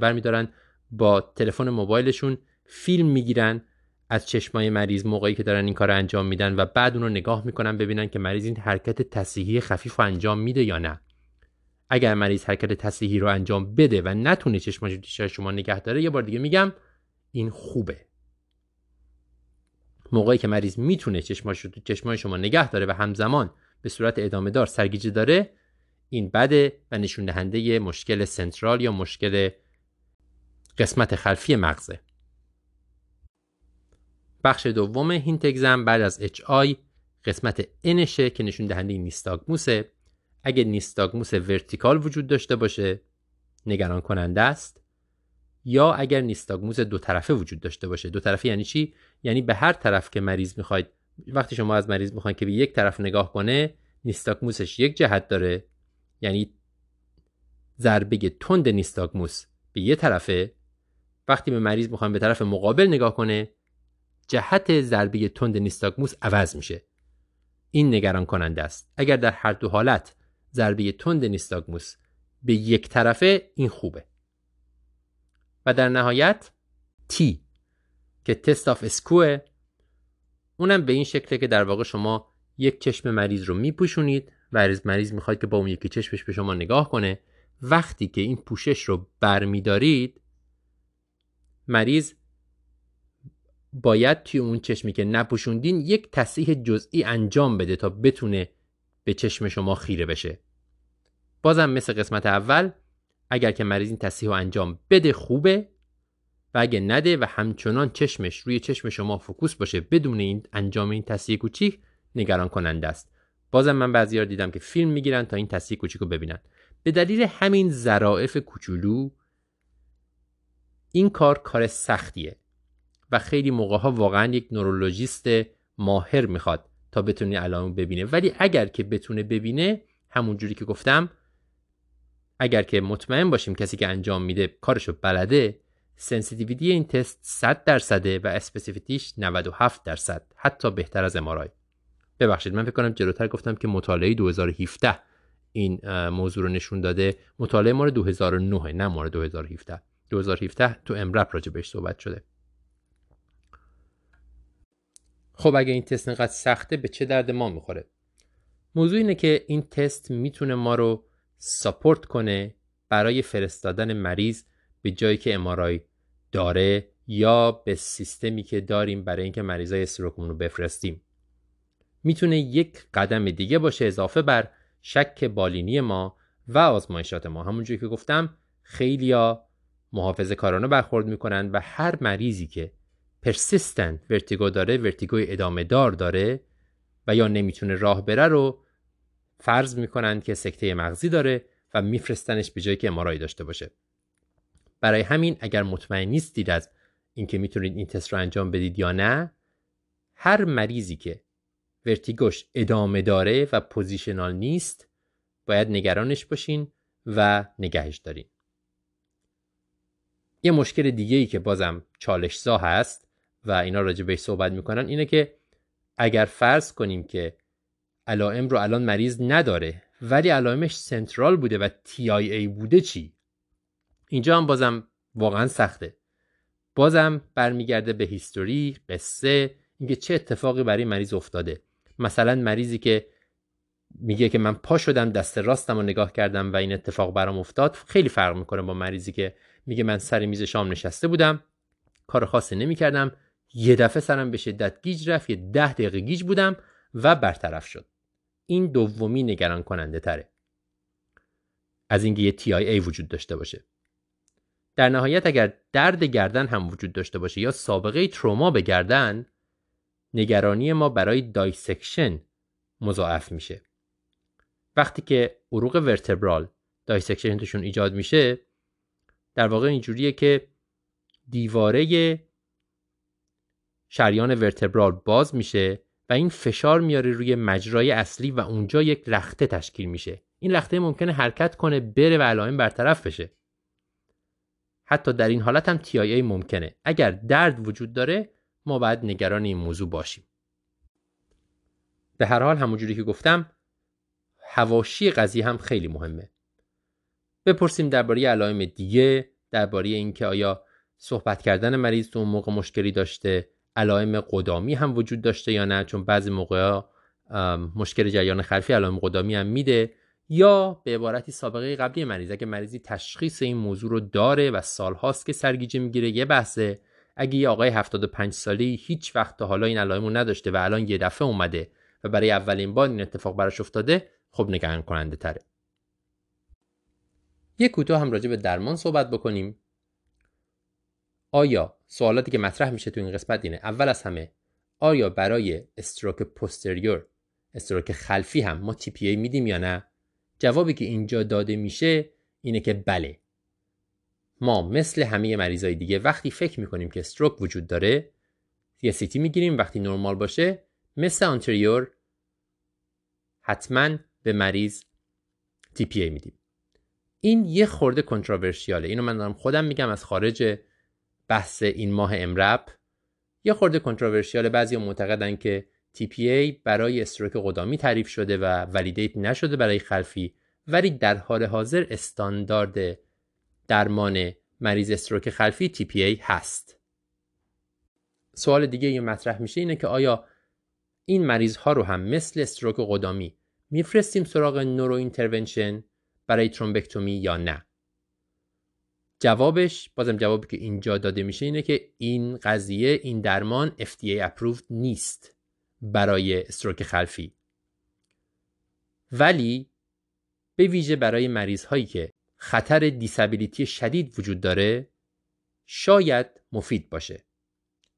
برمیدارن با تلفن موبایلشون فیلم می‌گیرن از چشمای مریض موقعی که دارن این کار رو انجام میدن و بعد اون رو نگاه می‌کنن ببینن که مریض این حرکت تصحیحی خفیف رو انجام میده یا نه. اگر مریض حرکت تصحیحی رو انجام بده و نتونه چشماش رو شما نگه داره یه بار دیگه میگم این خوبه. موقعی که مریض می‌تونه رو چشمای شما نگه داره و همزمان به صورت ادامه دار سرگیجه داره این بده و نشون دهنده مشکل central یا مشکل قسمت خلفی مغزه. بخش دوم HINT exam بعد از اچ آی قسمت N شه که نشون دهنده nystagmus ه. اگه nystagmus vertical وجود داشته باشه نگران کننده است. یا اگر نیستاگموز دو طرفه وجود داشته باشه. دو طرفه یعنی چی؟ یعنی به هر طرف که مریض می‌خواید وقتی شما از مریض می‌خواید که به یک طرف نگاه کنه نیستاگموسش یک جهت داره. یعنی ضربه تند نیستاگموس به یه طرفه. وقتی به مریض می‌خوایم به طرف مقابل نگاه کنه جهت ضربه تند نیستاگموس عوض میشه. این نگران کننده است. اگر در هر دو حالت ضربه تند نیستاگموس به یک طرفه این خوبه. و در نهایت T که تست آف اسکوه اونم به این شکله که در واقع شما یک چشم مریض رو میپوشونید و مریض می‌خواد که با اون یکی چشمش به شما نگاه کنه وقتی که این پوشش رو برمیدارید مریض باید توی اون چشمی که نپوشوندین یک تصحیح جزئی انجام بده تا بتونه به چشم شما خیره بشه. بازم مثل قسمت اول اگر که مریض این تصحیح رو انجام بده خوبه. و اگه نده و همچنان چشمش روی چشم شما فوکوس باشه بدون این انجام این تصحیح کوچیک نگران کننده است. بازم من بعضی دیدم که فیلم می‌گیرن تا این تصحیح کوچیک رو ببینن. به دلیل همین ظرافت کوچولو این کار کار سختیه و خیلی موقع ها واقعا یک نورولوژیست ماهر می‌خواد تا بتونه علائم ببینه. ولی اگر که بتونه ببینه همون جوری که گفتم اگر که مطمئن باشیم کسی که انجام میده کارشو بلده sensitivity این تست 100 درصده و specificity ش 97 درصد. حتی بهتر از MRI ببخشید من فکر کنم جلوتر گفتم که مطالعه 2017 این موضوع رو نشون داده. مطالعه ما 2009 نه مال 2017 2017 تو EM:RAP راجع بهش صحبت شده. خب اگه این تست اینقدر سخته به چه درد ما می‌خوره؟ موضوع اینه که این تست می‌تونه ما رو ساپورت کنه برای فرستادن مریض به جایی که امارای داره یا به سیستمی که داریم برای اینکه مریضای استروکمون رو بفرستیم. می‌تونه یک قدم دیگه باشه اضافه بر شک بالینی ما و آزمایشات ما. همونجوری که گفتم خیلیا محافظه کارانه برخورد می‌کنن و هر مریضی که persistent vertigo داره vertigo ی ادامه دار داره و یا نمی‌تونه راه بره رو فرض می‌کنن که سکته مغزی داره و میفرستنش به جایی که MRI داشته باشه. برای همین اگر مطمئن نیستید از اینکه می‌تونید این تست رو انجام بدید یا نه هر مریضی که vertigo ش ادامه داره و positional نیست باید نگرانش باشین و نگهش دارین. یه مشکل دیگه ای که بازم چالش زا هست و اینا راجع بهش صحبت می‌کنن اینه که اگر فرض کنیم که علائم رو الان مریض نداره ولی علائمش سنترال بوده و TIA بوده چی؟ اینجا هم بازم واقعا سخته. بازم برمیگرده به هیستوری قصه اینکه چه اتفاقی برای مریض افتاده. مثلا مریضی که میگه که من پا شدم دست راستم رو نگاه کردم و این اتفاق برام افتاد خیلی فرق می‌کنه با مریضی که میگه من سر میز شام نشسته بودم کار خاصی نمی‌کردم یه دفعه سرم به شدت گیج رفت یه ده دقیقه گیج بودم و برطرف شد. این دومی نگران کننده تره از اینکه یه TIA وجود داشته باشه. در نهایت اگر درد گردن هم وجود داشته باشه یا سابقه تروما به گردن نگرانی ما برای dissection مضاعف میشه. وقتی که عروق vertebral dissection توشون ایجاد میشه در واقع اینجوریه که دیواره شریان vertebral باز میشه و این فشار میاره روی مجرای اصلی و اونجا یک لخته تشکیل میشه. این لخته ممکنه حرکت کنه بره و علائم برطرف بشه. حتی در این حالت هم TIA ممکنه. اگر درد وجود داره ما باید نگران این موضوع باشیم. به هر حال همونجوری که گفتم هواشی قضیه هم خیلی مهمه. بپرسیم درباره علائم دیگه درباره اینکه آیا صحبت کردن مریض تو اون موقع مشکلی داشته علائم قدامی هم وجود داشته یا نه؟ چون بعضی موقع مشکل جریان خلفی علائم قدامی هم میده. یا به عبارتی سابقه قبلی مریض. اگه مریضی تشخیص این موضوع رو داره و سالهاست که سرگیجه می‌گیره یه بحثه. اگه یه آقای 75 سالی هیچ وقت تا حالا این علائمو نداشته و الان یه دفعه اومده و برای اولین بار این اتفاق براش افتاده خب نگران کننده تره. یه کوتاه هم راجع به درمان صحبت بکنیم. آیا سوالاتی که مطرح میشه تو این قسمت اینه؟ اول از همه آیا برای استروک پوستریور استروک خلفی هم ما تی پی ای میدیم یا نه؟ جوابی که اینجا داده میشه اینه که بله. ما مثل همه مریضای دیگه وقتی فکر می‌کنیم که استروک وجود داره یه سیتی می‌گیریم وقتی نرمال باشه مثل آنتریور حتما به مریض تی پی ای میدیم. این یه خورده کنتراورشیاله اینو من دارم خودم میگم از خارج بحث این ماه امرب. یه خورده کنتراورشیاله بعضی معتقدن که TPA برای استروک قدامی تعریف شده و ولیدیت نشده برای خلفی ولی در حال حاضر استاندارد درمان مریض stroke خلفی TPA هست. سوال دیگه یه مطرح میشه اینه که آیا این مریض ها رو هم مثل stroke قدامی میفرستیم سراغ neuro intervention برای thrombectomy یا نه؟ جوابش بازم جوابی که اینجا داده میشه اینه که این قضیه این درمان FDA approved نیست. برای stroke خلفی. ولی به ویژه برای مریض هایی که خطر disability شدید وجود داره شاید مفید باشه.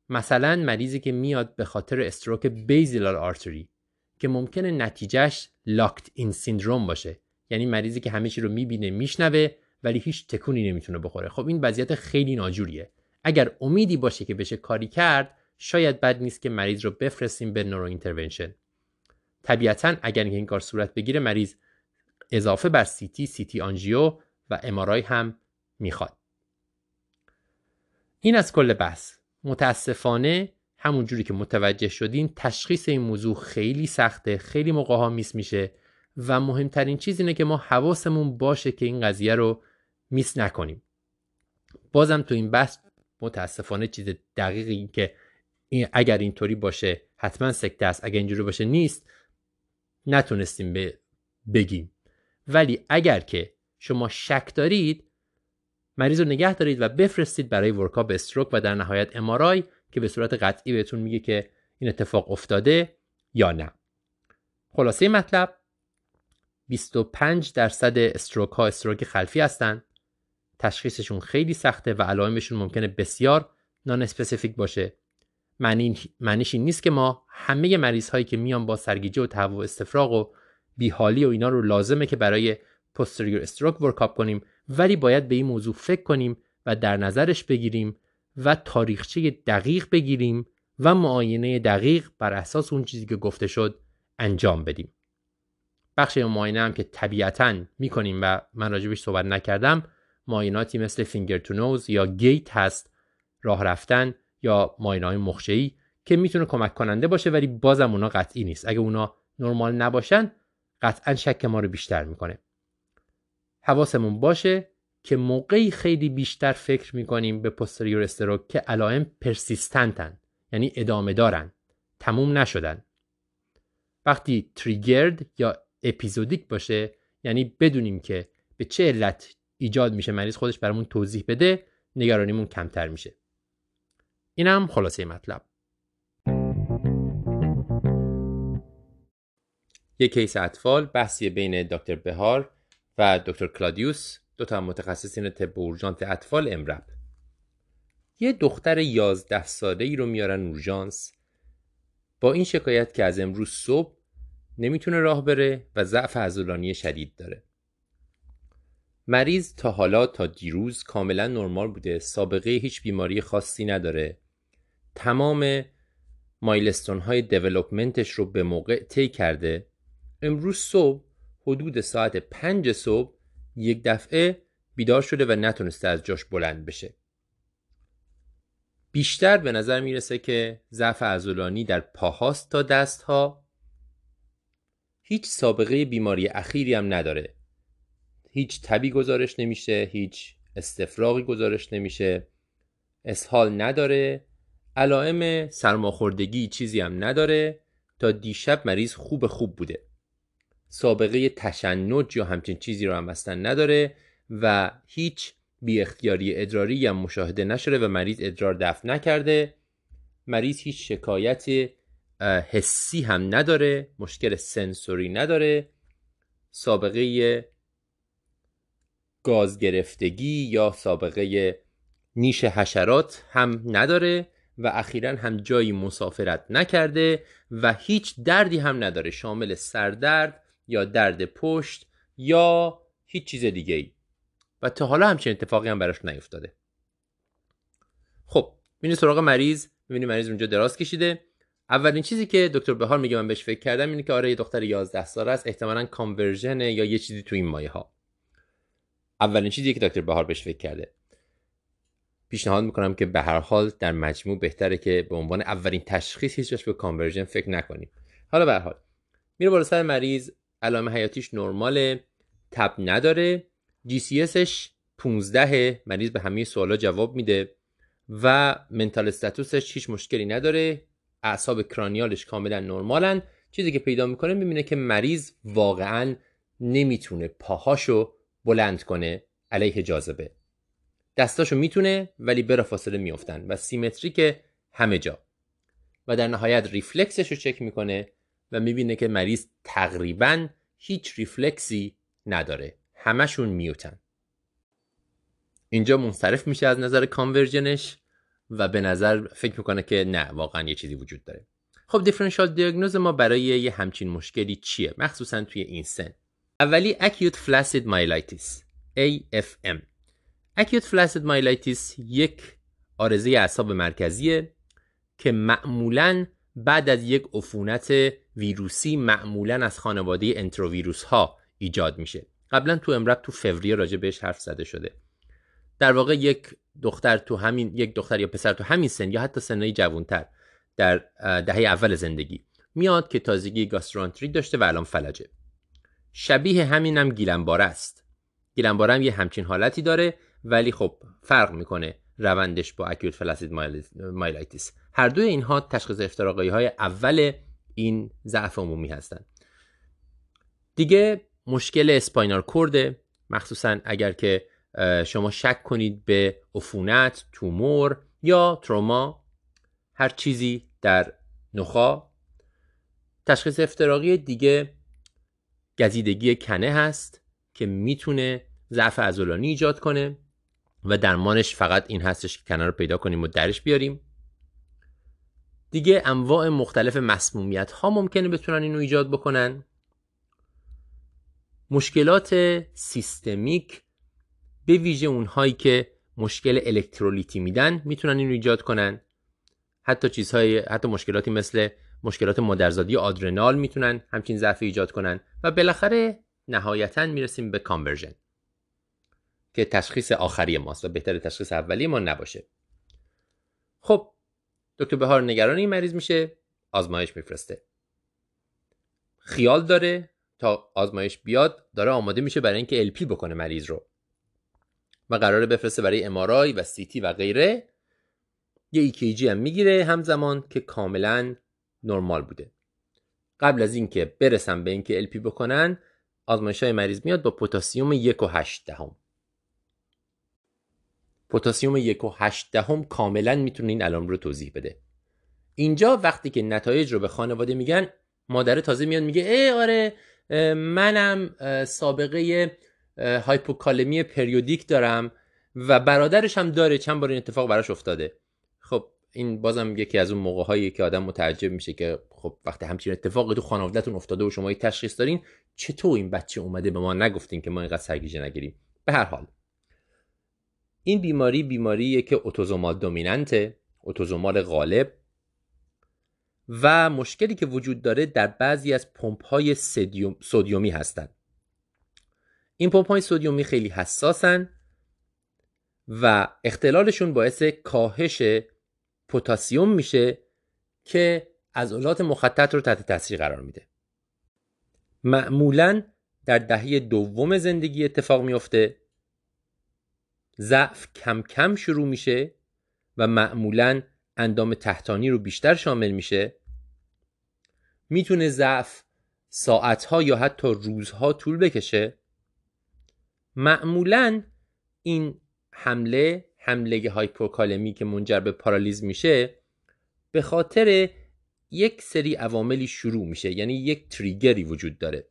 مثلا مریضی که میاد به خاطر stroke basilar artery که ممکنه نتیجهش locked-in syndrome باشه. یعنی مریضی که همه چی رو می‌بینه میشنوه ولی هیچ تکونی نمی‌تونه بخوره. خب این وضعیت خیلی ناجوریه. اگر امیدی باشه که بشه کاری کرد شاید بد نیست که مریض رو بفرستیم به neuro intervention طبیعتا اگر این کار صورت بگیره مریض اضافه بر سیتی سیتی آنژیو و امارای هم می‌خواد. این از کل بحث. متاسفانه همونجوری که متوجه شدین تشخیص این موضوع خیلی سخته خیلی موقع ها میس میشه و مهمترین چیز اینه که ما حواسمون باشه که این قضیه رو میس نکنیم. بازم تو این بحث متاسفانه چیز دقیقی که این اگر اینطوری باشه حتما سکته است. اگر اینجوری باشه نیست نتونستیم بگیم. ولی اگر که شما شک دارید مریض رو نگه دارید و بفرستید برای ورکاپ استروک و در نهایت امارای که به صورت قطعی بهتون میگه که این اتفاق افتاده یا نه. خلاصه مطلب 25 درصد استروک ها استروک خلفی هستند. تشخیصشون خیلی سخته و علائمشون ممکنه بسیار nonspecific باشه. معنیش این نیست که ما همه مریض هایی که میان با سرگیجه و تهوع استفراغ و بیحالی و اینا رو لازمه که برای posterior stroke workup کنیم ولی باید به این موضوع فکر کنیم و در نظرش بگیریم و تاریخچه دقیق بگیریم و معاینه دقیق بر اساس اون چیزی که گفته شد انجام بدیم. بخش معاینه هم که طبیعتا می‌کنیم و من راجبش صحبت نکردم معایناتی مثل فینگر تو نوز یا گیت هست راه رفتن یا معاینه های مخشه‌ای که می‌تونه کمک کننده باشه ولی بازم اونا قطعی نیست. اگه اونا نرمال نباشن قطعا شک ما رو بیشتر می‌کنه. حواسمون باشه که موقعی خیلی بیشتر فکر می‌کنیم به پستریور استروک که علائم پرسیستنتن یعنی ادامه دارن تموم نشدن. وقتی تریگرد یا episodic باشه یعنی بدونیم که به چه علت ایجاد میشه مریض خودش برامون توضیح بده نگرانیمون کمتر میشه. اینم خلاصه مطلب. یک case اطفال بحثی بین دکتر بهار و دکتر کلادیوس دو تا متخصصین طب اورژانس اطفال EM:RAP یه دختر یازده ساله ای رو میارن اورژانس. با این شکایت که از امروز صبح نمی‌تونه راه بره و ضعف عضلانی شدید داره. مریض تا حالا تا دیروز کاملا نرمال بوده سابقه هیچ بیماری خاصی نداره. تمام مایلستون های دیولوپمنتش رو به موقع طی کرده. امروز صبح حدود ساعت پنج صبح یک دفعه بیدار شده و نتونسته از جاش بلند بشه. بیشتر به نظر می‌رسه که ضعف عضلانی در پاهاست تا دستها. هیچ سابقه بیماری اخیری هم نداره. هیچ تبی گزارش نمیشه هیچ استفراغی گزارش نمیشه. اسهال نداره. علائم سرماخوردگی چیزی هم نداره تا دیشب مریض خوب خوب بوده. سابقه تشنج یا همچین چیزی رو هم اصلا نداره و هیچ بی اختیاری ادراری هم مشاهده نشده و مریض ادرار دفع نکرده. مریض هیچ شکایت حسی هم نداره مشکل سنسوری نداره. سابقه گاز گرفتگی یا سابقه نیش حشرات هم نداره. و اخیرا هم جایی مسافرت نکرده و هیچ دردی هم نداره شامل سردرد یا درد پشت یا هیچ چیز دیگه ای و تا حالا همچین اتفاقی هم براش نیفتاده. خب میریم سراغ مریض. می‌بینیم مریض اونجا دراز کشیده. اولین چیزی که دکتر بهار میگه من بهش فکر کردم اینه که آره یه دختر 11 ساله است احتمالاً conversion یا یه چیزی تو این مایه ها اولین چیزی که دکتر بهار بهش فکر کرده. پیشنهاد می‌کنم که به هر حال در مجموع بهتره که به عنوان اولین تشخیص هیچ به conversion فکر نکنیم. حالا به هر حال میره بالا سر مریض علائم حیاتیش نرماله تب نداره جی سی اسش 15 مریض به همه سوالا جواب میده و منتال استاتوسش هیچ مشکلی نداره اعصاب کرانیالش کاملا نرمالن. چیزی که پیدا می‌کنه می‌بینه که مریض واقعا نمی‌تونه پاهاشو بلند کنه علیه جاذبه. دستاشو می‌تونه ولی برا فاصله میفتن و سیمتریک همه جا. و در نهایت ریفلکسش رو چک می‌کنه و می‌بینه که مریض تقریبا هیچ ریفلکسی نداره. همشون mute ن. اینجا منصرف میشه از نظر conversion ش و به نظر فکر می‌کنه که نه واقعا یه چیزی وجود داره. خب differential diagnose ما برای یه همچین مشکلی چیه؟ مخصوصا توی این سن. اولی acute flaccid myelitis AFM acute flaccid myelitis یک آرزه اعصاب مرکزیه که معمولا بعد از یک عفونت ویروسی معمولا از خانواده انتروویروس ها ایجاد میشه. قبلا تو امرب تو فوریه راجع بهش حرف زده شده. در واقع یک دختر تو همین یک دختر یا پسر تو همین سن یا حتی سنهای جوانتر در دهه اول زندگی میاد که تازگی گاسترانتری داشته و الان فلجه شبیه همینم گیلنباره است. گیلنباره هم یه همچین حالتی داره ولی خب فرق می‌کنه روندش با acute flaccid myelitis. هر دوی اینها تشخیص افتراقی های اول این ضعف عمومی هستند دیگه مشکل spinal cord ه مخصوصا اگر که شما شک کنید به عفونت تومور یا تروما هر چیزی در نخا. تشخیص افتراقی دیگه گزیدگی کنه هست که می‌تونه ضعف عضلانی ایجاد کنه. و درمانش فقط این هستش که کنه رو پیدا کنیم و درش بیاریم. دیگه انواع مختلف مسمومیت ها ممکنه بتونن اینو ایجاد بکنن. مشکلات سیستمیک به ویژه اونهایی که مشکل الکترولیتی میدن می‌تونن اینو ایجاد کنن. حتی چیزهای حتی مشکلاتی مثل مشکلات مادرزادی آدرنال می‌تونن همچین ضعف ایجاد کنن و بالاخره نهایتا می‌رسیم به کانورژن. که تشخیص آخری ماست و بهتر تشخیص اولی ما نباشه. خب دکتر بهار نگران این مریض میشه؟ آزمایش میفرسته. خیال داره تا آزمایش بیاد داره آماده میشه برای اینکه الپی بکنه مریض رو. و قراره بفرسته برای امارای و سیتی و غیره. یه EKG هم می‌گیره همزمان که کاملا نرمال بوده. قبل از اینکه برسن به اینکه الپی بکنن آزمایش های مریض میاد با پوتاسیوم یک و هشت دهم. پوتاسیوم یک و هشت دهم کاملا می‌تونه این علائم رو توضیح بده. اینجا وقتی که نتایج رو به خانواده میگن مادر تازه میاد میگه ای آره منم سابقه هایپوکالمی پریودیک دارم و برادرش هم داره چند بار این اتفاق براش افتاده. خب این بازم یکی از اون موقع هایی که آدم متعجب میشه که خب وقتی همچین اتفاقی تو خانوادهتون افتاده و شما تشخیص دارین چطور این بچه اومده به ما نگفتین که ما اینقدر سرگیجه نگیریم؟ به هر حال. این بیماری بیماریه که اتوزومال دومیننته اتوزومال غالب. و مشکلی که وجود داره در بعضی از پمپ های سودیومی هستند این پمپ های سودیومی خیلی حساسن و اختلالشون باعث کاهش پتاسیم میشه که عضلات مخطط رو تحت تاثیر قرار میده. معمولا در دهه دوم زندگی اتفاق میفته. ضعف کم کم شروع میشه و معمولا اندام تحتانی رو بیشتر شامل میشه. می‌تونه ضعف ساعتها یا حتی روزها طول بکشه. معمولا این حمله حمله هایپوکالمی که منجر به پارالیز میشه به خاطر یک سری عواملی شروع میشه یعنی یک تریگری وجود داره.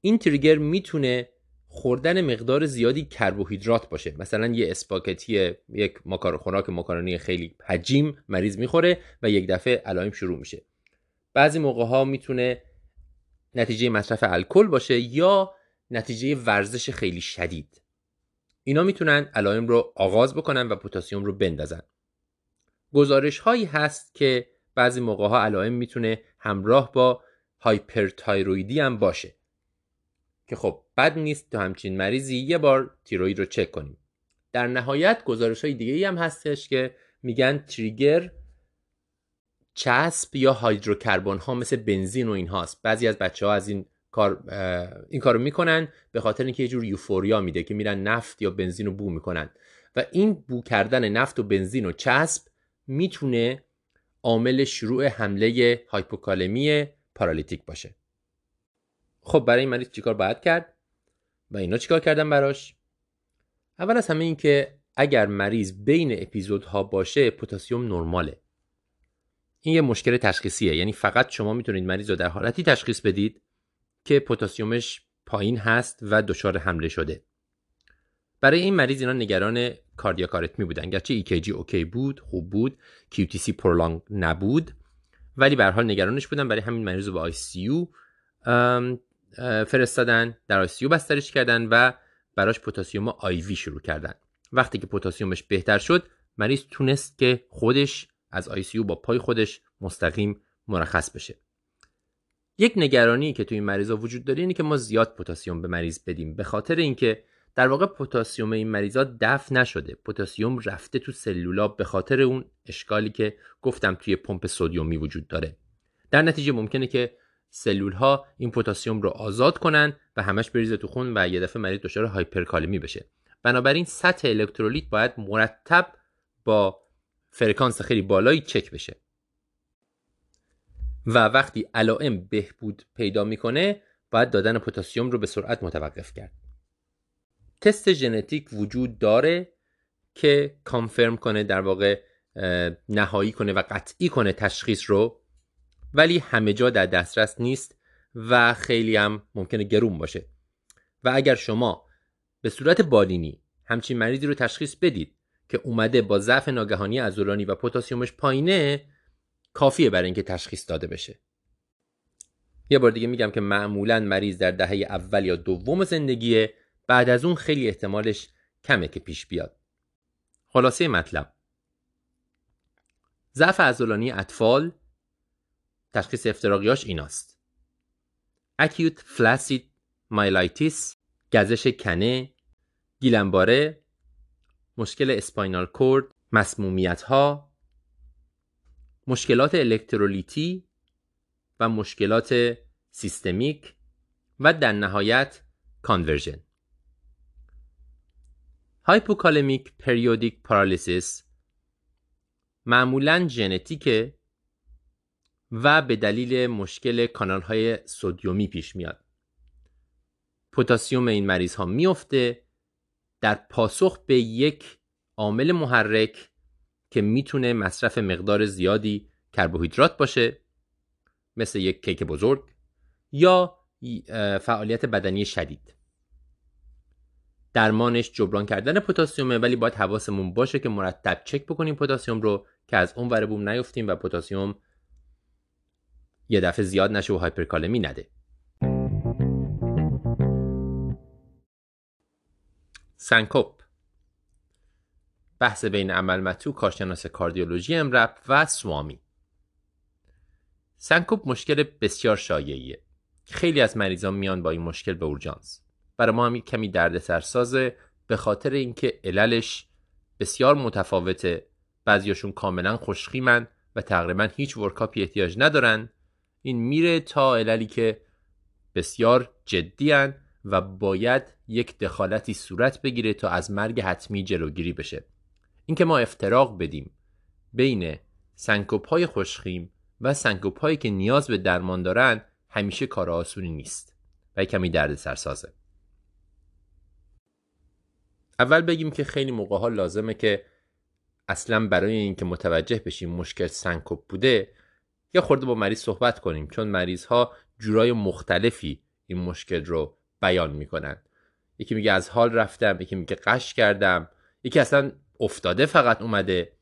این تریگر می‌تونه خوردن مقدار زیادی کربوهیدرات باشه. مثلا یه اسپاگتی یک ماکار خوراک ماکارونی خیلی حجیم مریض می‌خوره و یک دفعه علائم شروع میشه. بعضی موقع ها می‌تونه نتیجه مصرف الکل باشه یا نتیجه ورزش خیلی شدید. اینا می‌تونن علائم رو آغاز بکنن و پتاسیم رو بندازن. گزارش هایی هست که بعضی موقع ها علائم می‌تونه همراه با هایپرتایرویدی هم باشه. که خب بد نیست تو همچین مریضی یه بار تیروید رو چک کنیم. در نهایت گزارش های دیگه ای هم هستش که میگن تریگر چسب یا هایدروکربن ها مثل بنزین و این هاست بعضی از بچه ها از این کار این کارو می‌کنن به خاطر اینکه یه جور یوفوریا میده که میرن نفت یا بنزین رو بو می‌کنن. و این بو کردن نفت و بنزین و چسب می‌تونه عامل شروع حمله هایپوکالمی پارالیتیک باشه. خب برای این مریض چیکار باید کرد؟ و اینا چیکار کردن براش؟ اول از همه این که اگر مریض بین اپیزودها باشه پتاسیم نرماله. این یه مشکل تشخیصیه. یعنی فقط شما می‌تونید مریض رو در حالتی تشخیص بدید که پتاسیمش پایین هست و دچار حمله شده. برای این مریض اینا نگران کاردیاکارتمی بودن گرچه EKG اوکی بود خوب بود QTC پرولانگ نبود ولی به حال نگرانش بودن برای همین مریض رو به ICU فرستادن در ICU بسترش کردن و براش پتاسیم آیوی شروع کردن. وقتی که پتاسیمش بهتر شد مریض تونست که خودش از ICU با پای خودش مستقیم مرخص بشه. یک نگرانی که توی این مریضا وجود داره اینه که ما زیاد پتاسیم به مریض بدیم به خاطر اینکه در واقع پتاسیم این مریضا دفع نشده. پتاسیم رفته تو سلولا به خاطر اون اشکالی که گفتم توی پمپ سدیومی وجود داره. در نتیجه ممکنه که سلول ها این پتاسیم رو آزاد کنن و همش بریزه تو خون و یه دفعه مریض دچار هایپرکالمی بشه. بنابراین سطح الکترولیت باید مرتب با فرکانس خیلی بالایی چک بشه. و وقتی علائم بهبود پیدا می‌کنه باید دادن پتاسیم رو به سرعت متوقف کرد. تست ژنتیک وجود داره که کانفرم کنه در واقع نهایی کنه و قطعی کنه تشخیص رو ولی همه جا در دسترس نیست و خیلی هم ممکنه گرون باشه. و اگر شما به صورت بالینی همچین مریضی رو تشخیص بدید که اومده با ضعف ناگهانی عضلانی و پتاسیمش پایینه کافیه برای اینکه تشخیص داده بشه. یه بار دیگه میگم که معمولا مریض در دهه اول یا دوم زندگیه بعد از اون خیلی احتمالش کمه که پیش بیاد. خلاصه مطلب. ضعف عضلانی اطفال تشخیص افتراقیاش ایناست. Acute flaccid myelitis گزش کنه گیلنباره مشکل spinal cord مسمومیت ها مشکلات الکترولیتی و مشکلات سیستمیک و در نهایت conversion. hypokalemic periodic paralysis معمولا ژنتیکه و به دلیل مشکل کانال های sodium ی پیش میاد. پتاسیم این مریض ها میفته در پاسخ به یک عامل محرک که می‌تونه مصرف مقدار زیادی کربوهیدرات باشه مثل یک کیک بزرگ یا فعالیت بدنی شدید. درمانش جبران کردن پتاسیمه ولی باید حواسمون باشه که مرتب چک بکنیم پتاسیم رو که از اون ور بوم نیفتیم و پتاسیم یه دفعه زیاد نشه و hyperkalemia نده. syncope. بحث بین امل متو کارشناس کاردیولوژی EM:RAP و سوامی. syncope مشکل بسیار شایعیه. خیلی از مریضان میان با این مشکل به اورژانس. برای ما هم کمی دردسرسازه به خاطر اینکه عللش بسیار متفاوته. بعضیاشون کاملا خوشخیمن و تقریبا هیچ workup ی احتیاج ندارن. این میره تا عللی که بسیار جدی و باید یک دخالتی صورت بگیره تا از مرگ حتمی جلوگیری بشه. اینکه ما افتراق بدیم بین سنکوپ های خوشخیم و سنکوپ که نیاز به درمان دارن همیشه کار آسونی نیست و کمی دردسرسازه اول بگیم که خیلی موقع ها لازمه که اصلا برای اینکه متوجه بشیم مشکل سنکوپ بوده یا خورده با مریض صحبت کنیم چون مریض ها جورای مختلفی این مشکل رو بیان می‌کنن. یکی میگه از حال رفتم یکی میگه قش کردم یکی اصلا افتاده فقط اومده.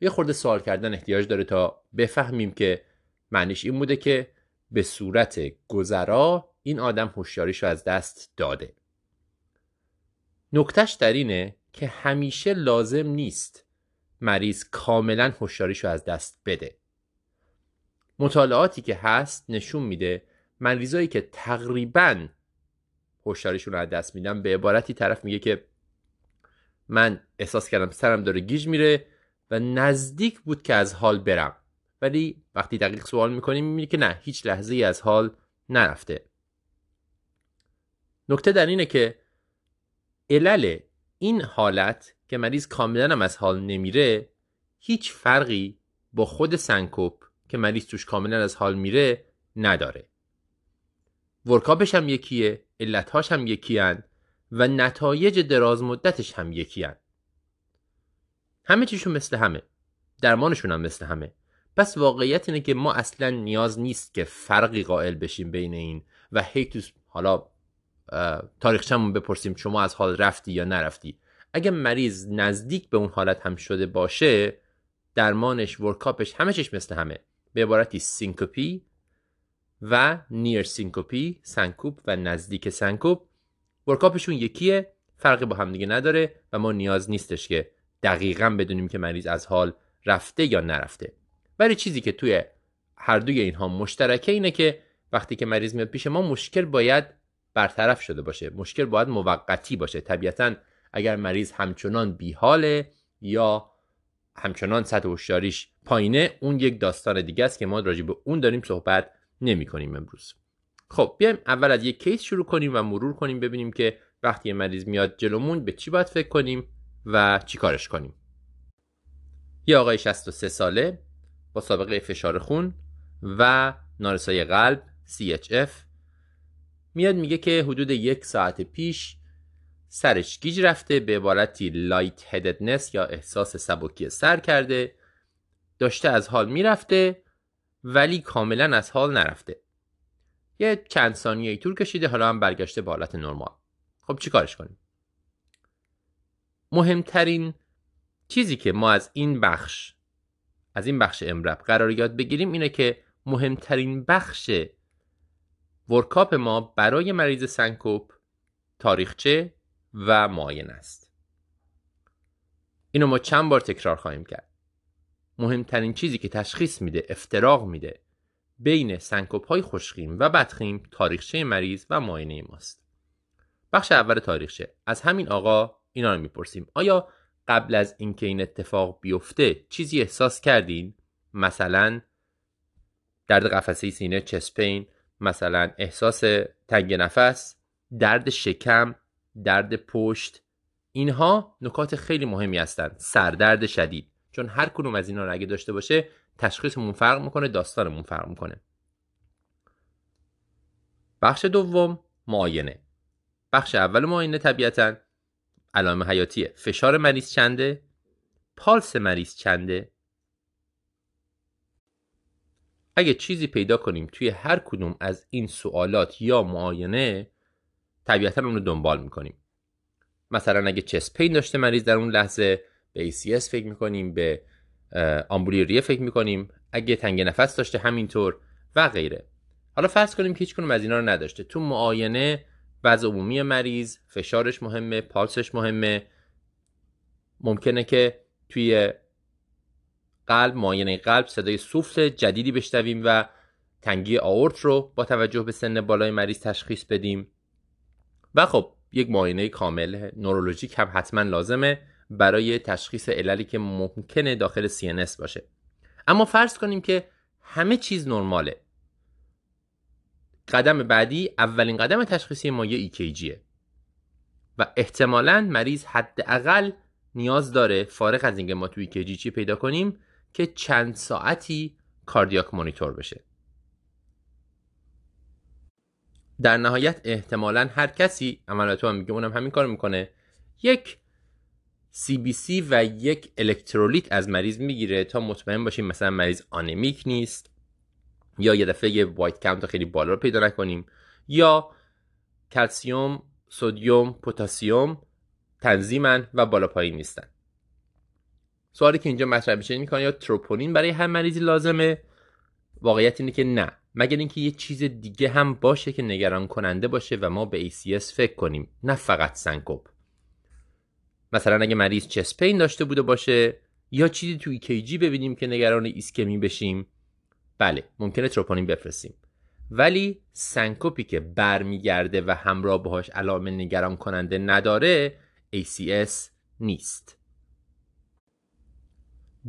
یه خورده سوال کردن احتیاج داره تا بفهمیم که معنیش این بوده که به صورت گذرا این آدم هوشیاریش رو از دست داده. نکتش در اینه که همیشه لازم نیست مریض کاملا هوشیاریش رو از دست بده. مطالعاتی که هست نشون میده مریضایی که تقریبا هوشیاریشون رو از دست میدن به عبارتی طرف میگه که من احساس کردم سرم داره گیج میره و نزدیک بود که از حال برم. ولی وقتی دقیق سوال می‌کنیم می‌بینی که نه هیچ لحظه ای از حال نرفته. نکته در اینه که علل این حالت که مریض کاملا از حال نمیره هیچ فرقی با خود سنکوپ که مریض توش کاملا از حال میره نداره. ورکاپش هم یکیه علتهاش هم یکی و نتایج دراز مدتش هم یکی همه چیشون مثل همه درمانشون هم مثل همه. پس واقعیت اینه که ما اصلا نیاز نیست که فرقی قائل بشیم بین این و هی تو حالا تاریخچمون بپرسیم شما از حال رفتی یا نرفتی. اگه مریض نزدیک به اون حالت هم شده باشه درمانش workup ش همه چیش مثل همه. به عبارتی syncope و near syncope سنکوپ و نزدیک سنکوپ. workup شون یکیه فرقی با همدیگه نداره و ما نیاز نیستش که دقیقا بدونیم که مریض از حال رفته یا نرفته. ولی چیزی که توی هر دوی اینها مشترکه اینه که وقتی که مریض میاد پیش ما مشکل باید برطرف شده باشه. مشکل باید موقتی باشه. طبیعتا اگر مریض همچنان بیحاله یا همچنان سطح هوشیاریش پایینه. اون یک داستان دیگه است که ما راجع به اون داریم صحبت نمی کنیم امروز. خب بیایم اول از یک کیس شروع کنیم و مرور کنیم ببینیم که وقتی مریض میاد جلومون به چی باید فکر کنیم و چی کارش کنیم. یه آقای 63 ساله با سابقه فشار خون و نارسایی قلب CHF میاد میگه که حدود یک ساعت پیش سرش گیج رفته به عبارتی لایت هددنس یا احساس سبکی سر کرده داشته از حال می‌رفته ولی کاملا از حال نرفته. یه چند ثانیه طول کشیده حالا هم برگشته به حالت نرمال. خب چی کارش کنیم؟ مهمترین چیزی که ما از این بخش از این بخش امروز قراره یاد بگیریم اینه که مهمترین بخش workup ما برای مریض سنکوپ تاریخچه و معاینه است. اینو ما چند بار تکرار خواهیم کرد. مهمترین چیزی که تشخیص میده افتراق میده بین سنکوپ های خوشخیم و بدخیم تاریخچه مریض و معاینه ماست. بخش اول تاریخچه. از همین آقا اینا رو می‌پرسیم. آیا قبل از اینکه این اتفاق بیفته چیزی احساس کردین؟ مثلا درد قفسه سینه چسپین مثلا احساس تنگ نفس درد شکم درد پشت اینها نکات خیلی مهمی هستند. سردرد شدید. چون هر کدوم از اینا رو اگه داشته باشه تشخیصمون فرق می‌کنه داستانمون فرق می‌کنه. بخش دوم معاینه. بخش اول معاینه طبیعتا علائم حیاتیه فشار مریض چنده؟ پالس مریض چنده؟ اگه چیزی پیدا کنیم توی هر کدوم از این سوالات یا معاینه طبیعتا اون رو دنبال می‌کنیم. مثلا اگه چست پین داشته مریض در اون لحظه به ACS فکر می‌کنیم به آمبولی ریه فکر می‌کنیم. اگه تنگ نفس داشته همینطور و غیره. حالا فرض کنیم که هیچ کنم از اینا رو نداشته. تو معاینه وضع عمومی مریض فشارش مهمه پالسش مهمه. ممکنه که توی قلب معاینه قلب صدای سوفت جدیدی بشنویم و تنگی آورت رو با توجه به سن بالای مریض تشخیص بدیم. و خب یک معاینه کامل نورولوژیک هم حتما لازمه برای تشخیص عللی که ممکنه داخل CNS باشه. اما فرض کنیم که همه چیز نرماله. قدم بعدی اولین قدم تشخیصی ما یه EKGه و احتمالا مریض حداقل نیاز داره فارغ از اینکه ما تو EKG چی پیدا کنیم که چند ساعتی کاردیاک مانیتور بشه. در نهایت احتمالا هر کسی عملاتو هم میگه اونم همین کار می‌کنه. یک CBC و یک الکترولیت از مریض می‌گیره تا مطمئن باشیم مثلا مریض anemic نیست یا یه دفعه یه white count خیلی بالا رو پیدا نکنیم یا calcium sodium پتاسیم تنظیمن و بالا پایین نیستن. سوالی که اینجا مطرح میشه اینکه آیا تروپونین برای هر مریضی لازمه؟ واقعیت اینه که نه. مگر اینکه یه چیز دیگه هم باشه که نگران کننده باشه و ما به ACS فکر کنیم نه فقط سنکوپ مثلا اگه مریض chest pain داشته بوده باشه یا چیزی تو EKG ببینیم که نگران ایسکمی بشیم. بله ممکنه تروپونین بفرستیم. ولی سنکوپی که برمیگرده و همراه باهاش علائم نگران کننده نداره ACS نیست.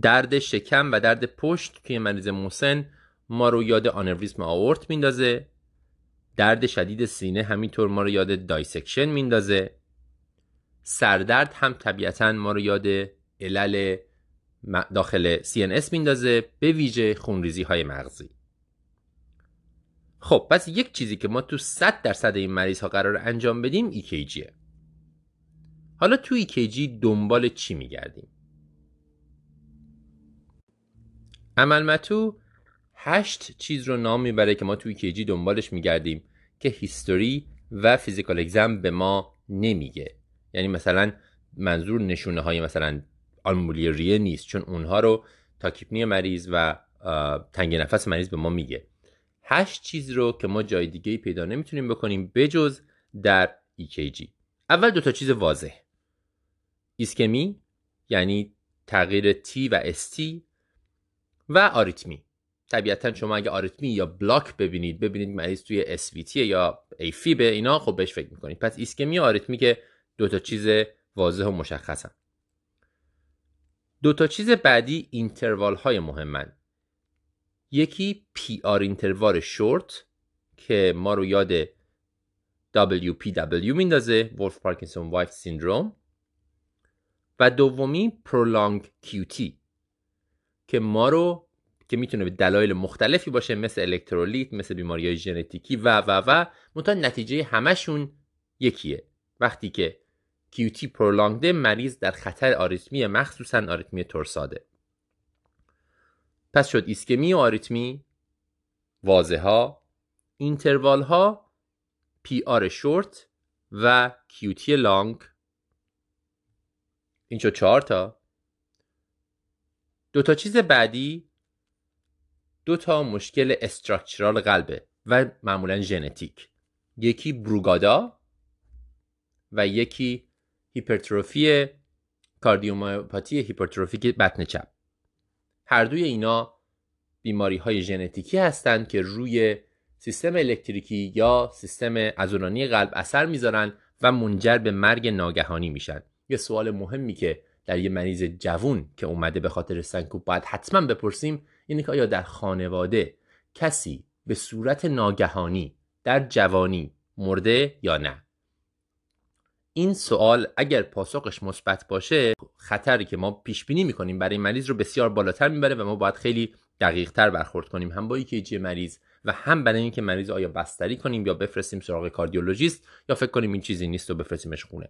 درد شکم و درد پشت توی مریض مسن ما رو یاد آنوریسم آئورت میندازه. درد شدید سینه همینطور ما رو یاد dissection میندازه. سردرد هم طبیعتا ما رو یاد علل داخل CNS میندازه به ویژه خونریزی های مغزی. خب پس یک چیزی که ما تو 100 درصد این مریض ها قرار انجام بدیم EKGه حالا تو EKG دنبال چی میگردیم؟ عمل متو هشت چیز رو نام می‌بره که ما توی کیجی دنبالش میگردیم که هیستوری و فیزیکال اگزم به ما نمیگه. یعنی مثلا منظور نشونه های مثلا آلمولی ریه نیست چون اونها رو تاکیپنی مریض و تنگ نفس مریض به ما میگه. هشت چیز رو که ما جای دیگه پیدا نمی‌تونیم بکنیم بجز در EKG اول دو تا چیز واضح. ایسکمی یعنی تغییر T و ST و آریتمی. طبیعتا شما اگه آریتمی یا block ببینید ببینید مریض توی SVT یا به اینا خب بهش فکر می‌کنید. پس ایسکمی آریتمی که دو تا چیز واضح و مشخصن. دو تا چیز بعدی interval های مهمن. یکی PR interval short که ما رو یاد WPW میندازه Wolff-Parkinson-White syndrome و دومی prolonged QT که ما رو که می‌تونه به دلایل مختلفی باشه مثل الکترولیت مثل بیماری ژنتیکی و و و. منتها نتیجه همشون یکیه. وقتی که QT prolonged ه مریض در خطر آریتمی مخصوصا آریتمی torsade ه. پس شد ایسکمی و آریتمی واضح ها interval ها PR short و QT long. این شد چهار تا. دو تا چیز بعدی دو تا مشکل structural قلبه و معمولا ژنتیک. یکی بروگادا و یکی هیپرتروفی cardiomyopathy هیپرتروفیک بطن چپ هر دوی اینا بیماری های ژنتیکی هستند که روی سیستم الکتریکی یا سیستم عضلانی قلب اثر می‌ذارن و منجر به مرگ ناگهانی میشن. یه سوال مهمی که در یه مریض جوون که اومده به خاطر سنکوب باید حتما بپرسیم اینه که آیا در خانواده کسی به صورت ناگهانی در جوانی مرده یا نه؟ این سوال اگر پاسخش مثبت باشه خطری که ما پیش بینی می‌کنیم برای مریض رو بسیار بالاتر می‌بره و ما باید خیلی دقیق تر برخورد کنیم. هم با ایکیجی مریض و هم برای اینکه مریض آیا بستری کنیم یا بفرستیم سراغ کاردیولوژیست یا فکر کنیم این چیزی نیست و بفرستیمش خونه.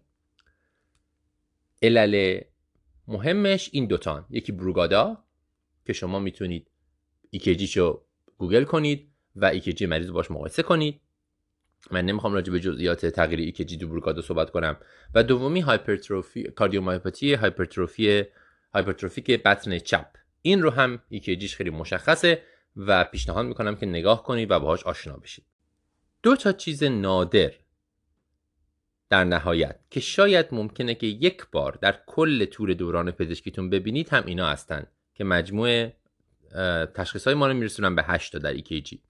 علل مهمش این دوتان. یکی بروگادا که شما می‌تونید EKG شو گوگل کنید و EKG مریض باش مقایسه کنید. من نمی‌خوام راجع به جزئیات تغییر EKG تو بروگادا صحبت کنم. و دومی هایپرتروفی cardiomyopathy هایپرتروفی هایپرتروفیک بطن چپ. این رو هم EKG ش خیلی مشخصه و پیشنهاد می‌کنم که نگاه کنید و باهاش آشنا بشید. دو تا چیز نادر در نهایت که شاید ممکنه که یک بار در کل طول دوران پزشکیتون ببینید هم اینا هستن. که مجموع تشخیص های ما رو میرسونن به 8 تا در EKG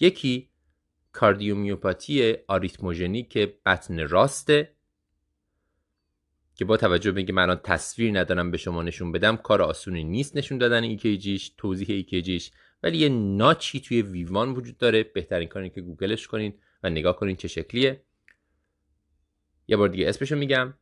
یکی کاردیومیوپاتی آریتموژنیک بطن راسته که با توجه به اینکه من الان تصویر ندارم به شما نشون بدم کار آسونی نیست نشون دادن ایکیجیش توضیح ایکیجیش ولی یه notch ی توی V1 وجود داره. بهترین کاری که گوگلش کنین و نگاه کنین چه شکلیه. یه بار دیگه اسمشو میگم.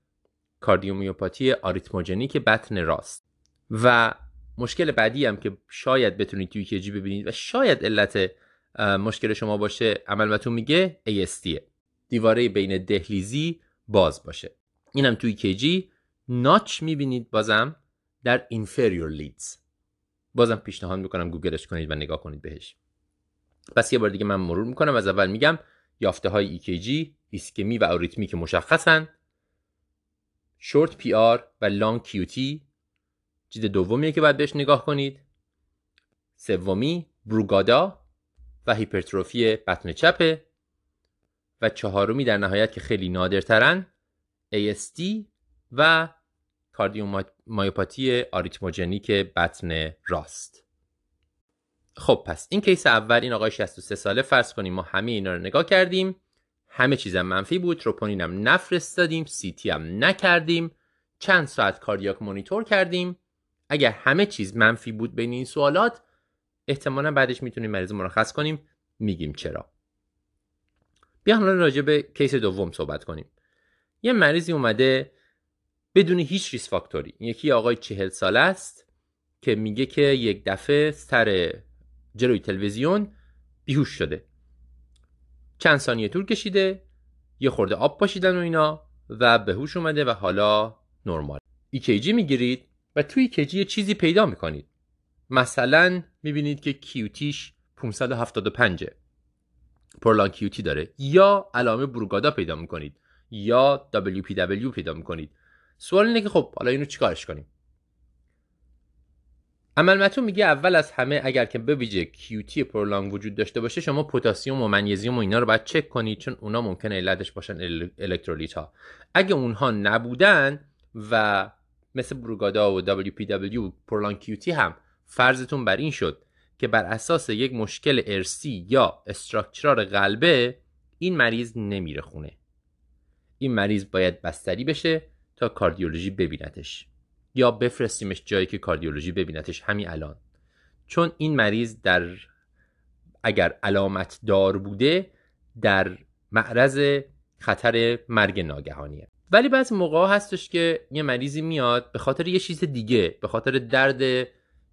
کاردیومیوپاتی آریتموژنیک بطن راست. و مشکل بعدی هم که شاید بتونید توی EKG ببینید و شاید علت مشکل شما باشه عملمتون میگه ASD دیواره بین دهلیزی باز باشه. اینم توی EKG notch می‌بینید بازم در inferior leads. بازم پیشنهاد می‌کنم گوگلش کنید و نگاه کنید بهش. پس یه بار دیگه من مرور می‌کنم. از اول میگم یافته های EKG ایسکمی و آریتمی که مشخصن. short PR و long QT چیز دومیه که باید بهش نگاه کنید. سومی بروگادا و هیپرتروفی بطن چپه و چهارمی در نهایت که خیلی نادرترن ASD و cardiomyopathy arrhythmogenic بطن راست. خب پس این case اول این آقای 63 ساله فرض کنیم ما همه اینا رو نگاه کردیم. همه چیزم منفی بود تروپونینم نفرستادیم CT هم نکردیم. چند ساعت cardiac monitor کردیم. اگر همه چیز منفی بود بین این سوالات احتمالا بعدش می‌تونیم مریض مرخص کنیم میگیم چرا. بیا حالا راجع به کیس دوم صحبت کنیم. یه مریضی اومده بدون هیچ ریس فاکتوری. یکی آقای چهل ساله است که میگه که یک دفعه سر جلوی تلویزیون بیهوش شده. چند ثانیه طول کشیده یه خورده آب پاشیدن و اینا و به هوش اومده و حالا نرمال. EKG می‌گیرید؟ و توی یه چیزی پیدا می‌کنید. مثلا می‌بینید که QT ش 575 prolonged QT داره. یا علامه بروگادا پیدا می‌کنید. یا WPW پیدا می‌کنید. سوال اینه که خب حالا اینو چیکارش کنیم؟ امل متو میگه اول از همه اگر که به QT prolong وجود داشته باشه شما پتاسیم و منیزیم و اینا رو باید چک کنید چون اونا ممکنه علتش باشن الکترولیت ها اگه اونها نبودن و مثل بروگادا و WPW پرولانگ کیوتی هم فرضتون بر این شد که بر اساس یک مشکل ارسی یا استراکچرار قلبه این مریض نمیره خونه. این مریض باید بستری بشه تا کاردیولوژی ببینتش یا بفرستیمش جایی که کاردیولوژی ببینتش همین الان. چون این مریض در اگر علامت دار بوده در معرض خطر مرگ ناگهانیه. ولی بعضی موقع هستش که یه مریضی میاد به خاطر یه چیز دیگه به خاطر درد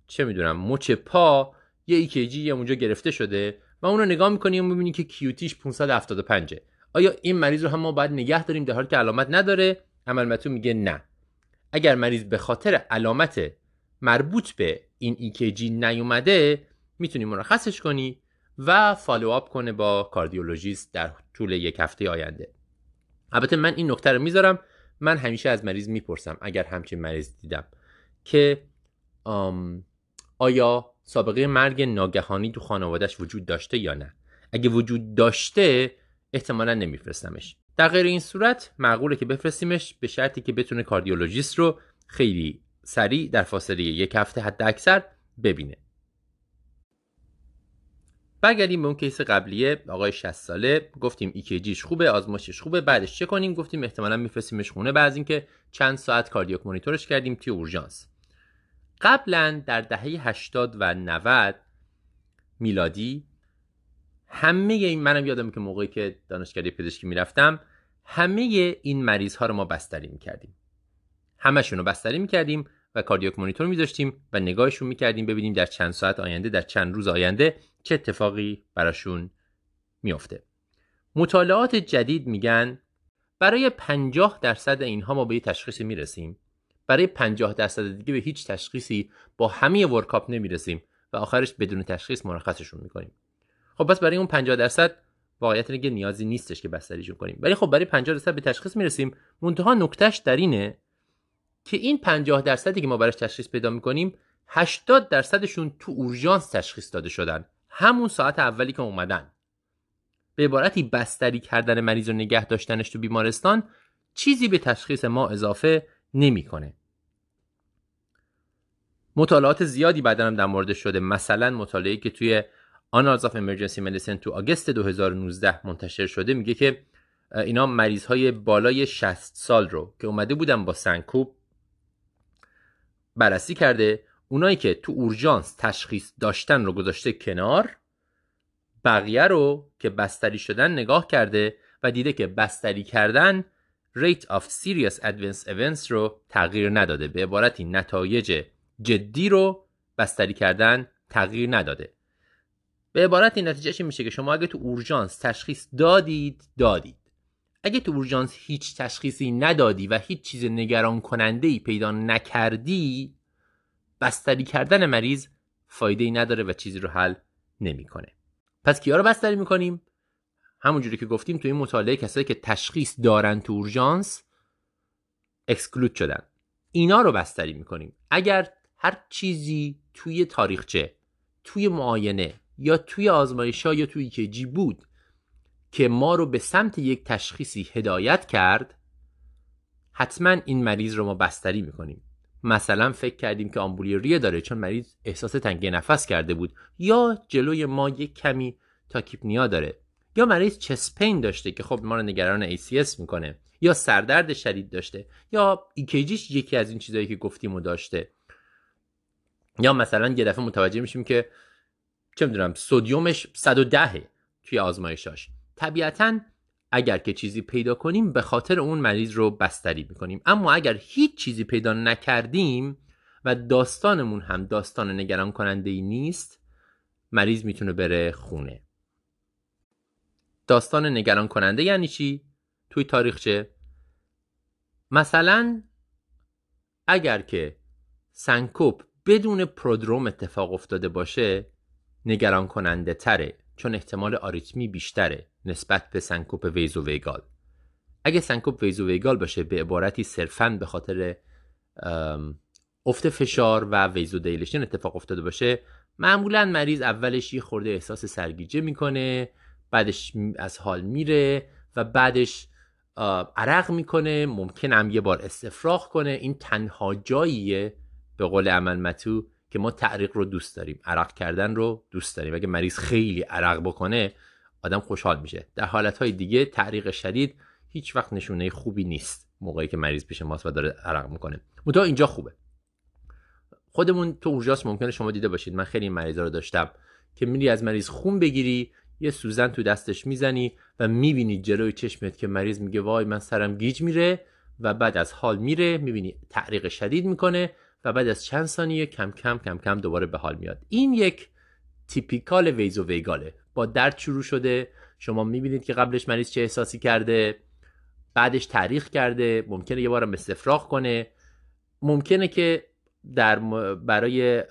چه می‌دونم مچ پا یه ایکیجی یه اونجا گرفته شده و اون رو نگاه می‌کنی و می‌بینی که کیوتیش 575 آیا این مریض رو هم ما باید نگه داریم در حالی که علامت نداره؟ عمل میگه نه. اگر مریض به خاطر علامت مربوط به این EKG نیومده می‌تونی مرخصش کنی و follow up کنه با کاردیولوژیست در طول یک هفته آینده. البته من این نکته رو می‌ذارم. من همیشه از مریض می‌پرسم اگر همچین مریض دیدم که آیا سابقه مرگ ناگهانی تو خانوادهش وجود داشته یا نه؟ اگه وجود داشته احتمالا نمیفرستمش. در غیر این صورت معقوله که بفرستیمش به شرطی که بتونه کاردیولوژیست رو خیلی سریع در فاصله یک هفته حد اکثر ببینه. برگردیم به اون case قبلیه آقای 60 ساله. گفتیم EKG ش خوبه آزمایشش خوبه بعدش چه کنیم؟ گفتیم احتمالا میفرستیمش خونه. بعد اینکه چند ساعت cardiac monitor ش کردیم توی اورژانس. قبلا در دهه 80 و 90 میلادی همه این منم یادم که موقعی که دانشکده پزشکی می‌رفتم همه این مریض ها رو ما بستری می‌کردیم. همشون رو بستری می‌کردیم و کاردیاک مونیتور میذاشتیم و نگاهشون می‌کردیم ببینیم در چند ساعت آینده در چند روز آینده چه اتفاقی براشون میافته. مطالعات جدید میگن برای 50 درصد اینها ما به یه تشخیصی می‌رسیم. برای 50 درصد دیگه به هیچ تشخیصی با همه ورکاپ نمی‌رسیم و آخرش بدون تشخیص مرخصشون می‌کنیم. خب پس برای اون 50 درصد واقعیت اینه نیازی نیستش که بستریشون کنیم. ولی خب برای 50 درصد به تشخیص می‌رسیم. منتها نکتهش در اینه که این 50 درصدی که ما براش تشخیص پیدا می‌کنیم 80 درصدشون تو اورژانس تشخیص داده شدن. همون ساعت اولی که اومدن به عبارتی بستری کردن مریض و نگه داشتنش تو بیمارستان چیزی به تشخیص ما اضافه نمی‌کنه. مطالعات زیادی بعدا هم در مورد شده مثلا مطالعه که توی Annals of Emergency Medicine تو آگست 2019 منتشر شده میگه که اینا مریض های بالای 60 سال رو که اومده بودن با سنکوپ بررسی کرده اونایی که تو اورژانس تشخیص داشتن رو گذاشته کنار بقیه رو که بستری شدن نگاه کرده و دیده که بستری کردن rate of serious adverse events رو تغییر نداده به عبارتی نتایج جدی رو بستری کردن تغییر نداده. به عبارت این نتیجهش میشه که شما اگه تو اورژانس تشخیص دادید دادید. اگه تو اورژانس هیچ تشخیصی ندادی و هیچ چیز نگران کننده ای پیدا نکردی بستری کردن مریض فایده ای نداره و چیزی رو حل نمی‌کنه. پس کیا رو بستری می‌کنیم؟ همونجوری که گفتیم تو این مطالعه کسایی که تشخیص دارن تو اورژانس اکسکلود شدن. اینا رو بستری می‌کنیم. اگر هر چیزی توی تاریخچه توی معاینه یا توی آزمایش یا توی کیجی بود که ما رو به سمت یک تشخیصی هدایت کرد حتما این مریض رو ما بستری می‌کنیم. مثلا فکر کردیم که آمبولی ریه داره چون مریض احساس تنگی نفس کرده بود. یا جلوی ما یک کمی تاکیپنیا داره. یا مریض چسپین داشته که خب ما رو نگران ACS می‌کنه. یا سردرد شدید داشته. یا ایکیجیش یکی از این چیزهایی که گفتیم و داشته. یا مثلا یه دفعه متوجه میشیم که چه می‌دونم سودیومش 110 توی آزمایشاش. طبیعتا اگر که چیزی پیدا کنیم به خاطر اون مریض رو بستری می‌کنیم. اما اگر هیچ چیزی پیدا نکردیم و داستانمون هم داستان نگران کننده ای نیست مریض می‌تونه بره خونه. داستان نگران کننده یعنی چی؟ توی تاریخچه مثلا اگر که سنکوپ بدون prodrome اتفاق افتاده باشه نگران کننده تره چون احتمال آریتمی بیشتره نسبت به سنکوپ vasovagal اگه سنکوپ vasovagal باشه به عبارتی صرفا به خاطر افت فشار و vasodilation اتفاق افتاده باشه معمولا مریض اولش یه خورده احساس سرگیجه می‌کنه بعدش از حال میره و بعدش عرق می‌کنه ممکن هم یه بار استفراغ کنه. این تنها جاییه به قول عمل متو که ما تعریق رو دوست داریم عرق کردن رو دوست داریم. اگه مریض خیلی عرق بکنه آدم خوشحال میشه. در حالت های دیگه تعریق شدید هیچ وقت نشونه خوبی نیست موقعی که مریض پیش ماست و داره عرق می‌کنه. منتها اینجا خوبه. خودمون تو اورژانس ممکنه شما دیده باشید. من خیلی مریضا رو داشتم که میری از مریض خون بگیری یه سوزن تو دستش می‌زنی و می‌بینی جلوی چشمت که مریض میگه وای من سرم گیج میره. و بعد از حال میره می‌بینی تعریق شدید می‌کنه و بعد از چند ثانیه کم کم کم کم دوباره به حال میاد. این یک تیپیکال ویزو ویگاله. با درد شروع شده. شما می‌بینید که قبلش مریض چه احساسی کرده. بعدش تعریق کرده. ممکنه یه بارم استفراغ کنه. ممکنه که در برای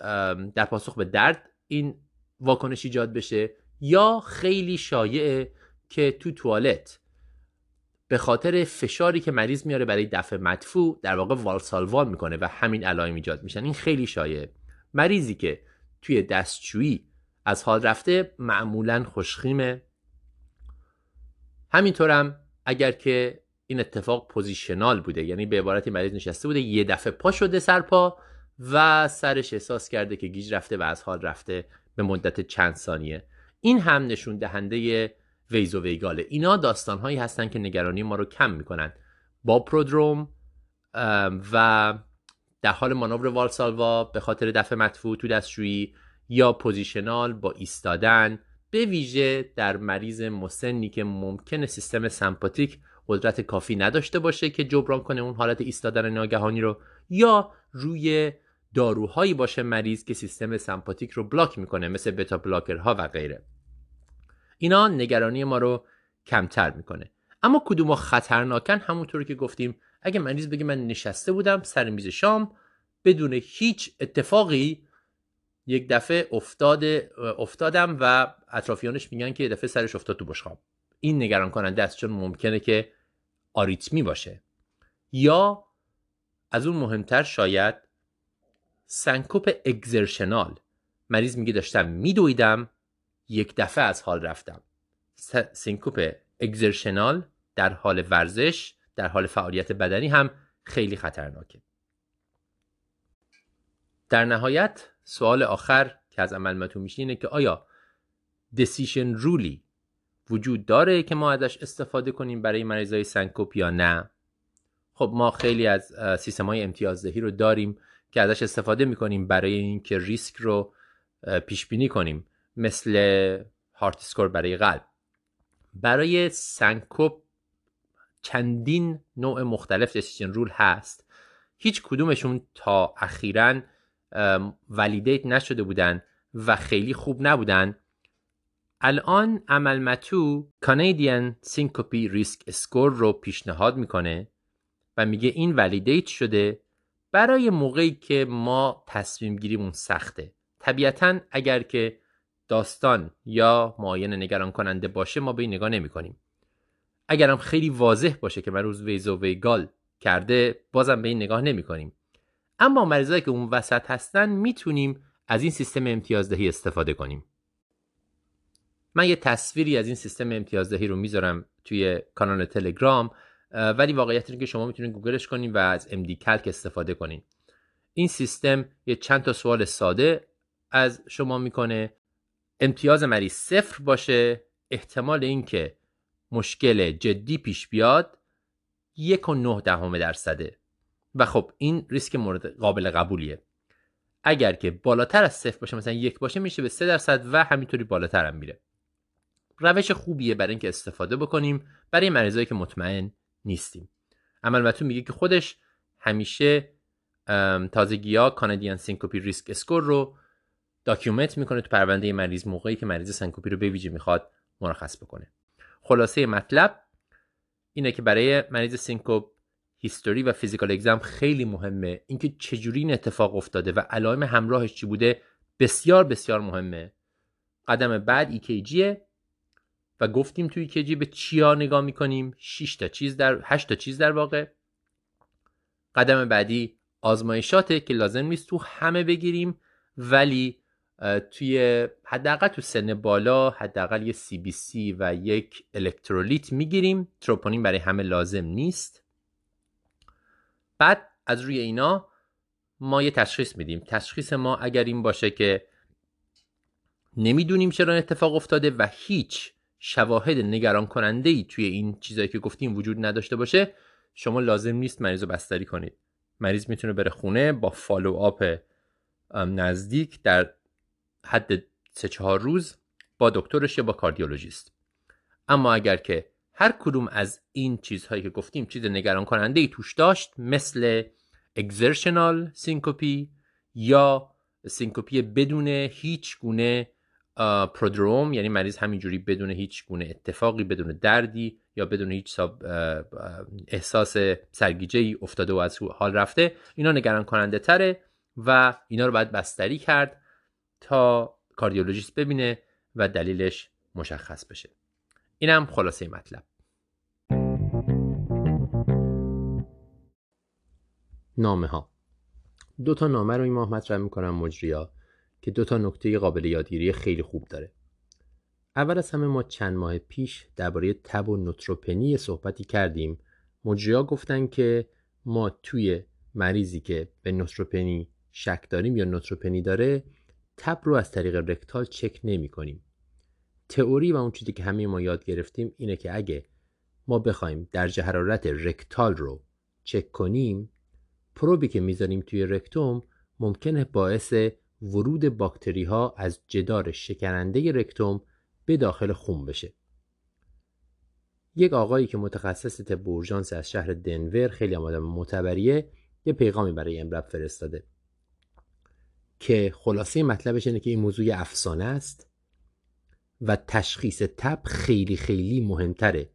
در پاسخ به درد این واکنش ایجاد بشه. یا خیلی شایعه که تو توالت به خاطر فشاری که مریض میاره برای دفع مدفوع در واقع والسالوال می‌کنه و همین علائم ایجاد میشن. این خیلی شایعه. مریضی که توی دستشویی از حال رفته معمولا خوشخیمه. همینطورم اگر که این اتفاق positional بوده یعنی به عبارتی مریض نشسته بوده یه دفعه پا شده سرپا و سرش احساس کرده که گیج رفته و از حال رفته به مدت چند ثانیه. این هم نشون دهنده vasovagal ه اینا داستان هایی هستن که نگرانی ما رو کم می‌کنن. با prodrome و در حال مانور والسالوا به خاطر دفع مدفوع تو دستشویی یا positional با ایستادن به ویژه در مریض مسنی که ممکنه سیستم سمپاتیک قدرت کافی نداشته باشه که جبران کنه اون حالت ایستادن ناگهانی رو یا روی داروهایی باشه مریض که سیستم سمپاتیک رو بلاک می‌کنه مثل بتا بلاکرها و غیره. اینا نگرانی ما رو کمتر می‌کنه. اما کدوم خطرناکن همونطور که گفتیم اگه مریض بگه من نشسته بودم سر میز شام بدون هیچ اتفاقی یک دفعه افتاد افتادم و اطرافیانش میگن که یه دفعه سرش افتاد تو بشقاب. این نگران کننده است چون ممکنه که آریتمی باشه. یا از اون مهمتر شاید سنکوپ exertional. مریض میگه داشتم میدویدم یک دفعه از حال رفتم. سنکوپ exertional در حال ورزش در حال فعالیت بدنی هم خیلی خطرناکه. در نهایت سوال آخر که از امل متو میشه اینه که آیا decision rule ی وجود داره که ما ازش استفاده کنیم برای مریضای سنکوپ یا نه؟ خب ما خیلی از سیستم های امتیازدهی رو داریم که ازش استفاده می‌کنیم برای اینکه ریسک رو پیش بینی کنیم. مثل HEART score برای قلب. برای سنکوپ چندین نوع مختلف decision rule هست. هیچ کدومشون تا اخیرا validate نشده بودن و خیلی خوب نبودن. الان امل متو Canadian Syncope Risk Score رو پیشنهاد می‌کنه و میگه این validate شده برای موقعی که ما تصمیم گیریمون سخته. طبیعتا اگر که داستان یا معاینه نگران کننده باشه ما به این نگاه نمی کنیم اگرم خیلی واضح باشه که روز ویزو ویگال کرده بازم به این نگاه نمی کنیم اما مریضایی که اون وسط هستن می‌تونیم از این سیستم امتیازدهی استفاده کنیم. من یه تصویری از این سیستم امتیازدهی رو می‌ذارم توی کانال تلگرام ولی واقعیت اینه که شما می‌تونید گوگلش کنین و از MD کلک استفاده کنین. این سیستم یه چند تا سوال ساده از شما می‌کنه. امتیاز مریض صفر باشه. احتمال اینکه مشکل جدی پیش بیاد یک و نه دهم درصده. و خب این ریسک مورد قابل قبولیه. اگر که بالاتر از صفر باشه مثلا یک باشه میشه به سه درصد و همینطوری بالاتر هم میره. روش خوبیه برای اینکه استفاده بکنیم. برای مریضایی که مطمئن نیستیم. عمل میگه که خودش همیشه تازگی ها Canadian Syncope Risk Score رو document می‌کنه تو پرونده مریض موقعی که مریض syncope رو به ویژه می‌خواد مرخص بکنه. خلاصه مطلب اینه که برای مریض syncope history و physical exam خیلی مهمه. اینکه چجوری این اتفاق افتاده و علائم همراهش چی بوده بسیار بسیار مهمه. قدم بعد EKG ه و گفتیم توی EKG به چیا نگاه می‌کنیم؟ 6 تا چیز در 8 تا چیز در واقع. قدم بعدی آزمایشاته که لازم نیست تو همه بگیریم ولی توی حداقل تو سن بالا حداقل یه سی بی سی و یک الکترولیت می‌گیریم. تروپونین برای همه لازم نیست. بعد از روی اینا ما یه تشخیص میدیم. تشخیص ما اگر این باشه که نمی‌دونیم چرا اتفاق افتاده و هیچ شواهد نگران کننده ای توی این چیزایی که گفتیم وجود نداشته باشه شما لازم نیست مریض رو بستری کنید. مریض می‌تونه بره خونه با follow up نزدیک در حد سه چهار روز با دکترش یا با کاردیولوژیست. اما اگر که هر کدوم از این چیزهایی که گفتیم چیز نگران کننده ای توش داشت مثل exertional syncope یا syncope بدون هیچ گونه prodrome یعنی مریض همینجوری بدون هیچ گونه اتفاقی بدون دردی یا بدون هیچ احساس سرگیجه ای افتاده و از حال رفته اینا نگران کننده تره و اینا رو باید بستری کرد. تا کاردیولوژیست ببینه و دلیلش مشخص بشه. اینم خلاصه مطلب. نامه ها دو تا نامه رو این ماه مطرح می‌کنم مجریا که دو تا نکته قابل یادگیری خیلی خوب داره. اول از همه ما چند ماه پیش درباره تب و نوتروپنی صحبتی کردیم. مجریا گفتن که ما توی مریضی که به نوتروپنی شک داریم یا نوتروپنی داره تب رو از طریق رکتال چک نمی کنیم. تئوری و اون چیزی که همه ما یاد گرفتیم اینه که اگه ما بخوایم درجه حرارت رکتال رو چک کنیم پروبی که می‌ذاریم توی رکتوم ممکنه باعث ورود باکتری ها از جدار شکننده رکتوم به داخل خون بشه. یک آقایی که متخصص تب از شهر دنور خیلی آدم معتبریه یه پیغامی برای امرب فرستاده که خلاصه مطلبش اینه که این موضوع افسانه است و تشخیص تب خیلی خیلی مهمتره.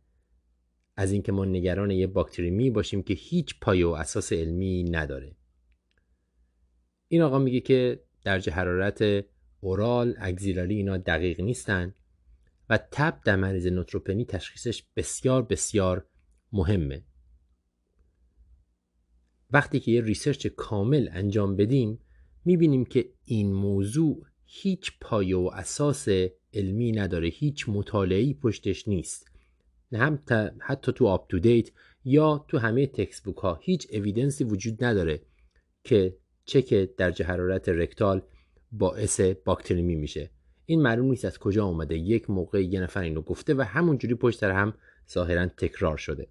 از اینکه ما نگران یه باکتری می باشیم که هیچ پایه و اساس علمی نداره. این آقا میگه که درجه حرارت oral axillary اینا دقیق نیستن و تب در مریض نوتروپنی تشخیصش بسیار بسیار مهمه. وقتی که یه research کامل انجام بدیم می‌بینیم که این موضوع هیچ پایه و اساس علمی نداره هیچ مطالعه‌ای پشتش نیست. نه هم حتی تو UpToDate یا تو همه textbook ها هیچ evidence ی وجود نداره که چک درجه حرارت رکتال باعث باکتریمی میشه. این معلوم نیست از کجا اومده. یک موقع یه نفر اینو گفته و همونجوری پشت هم ظاهرا تکرار شده.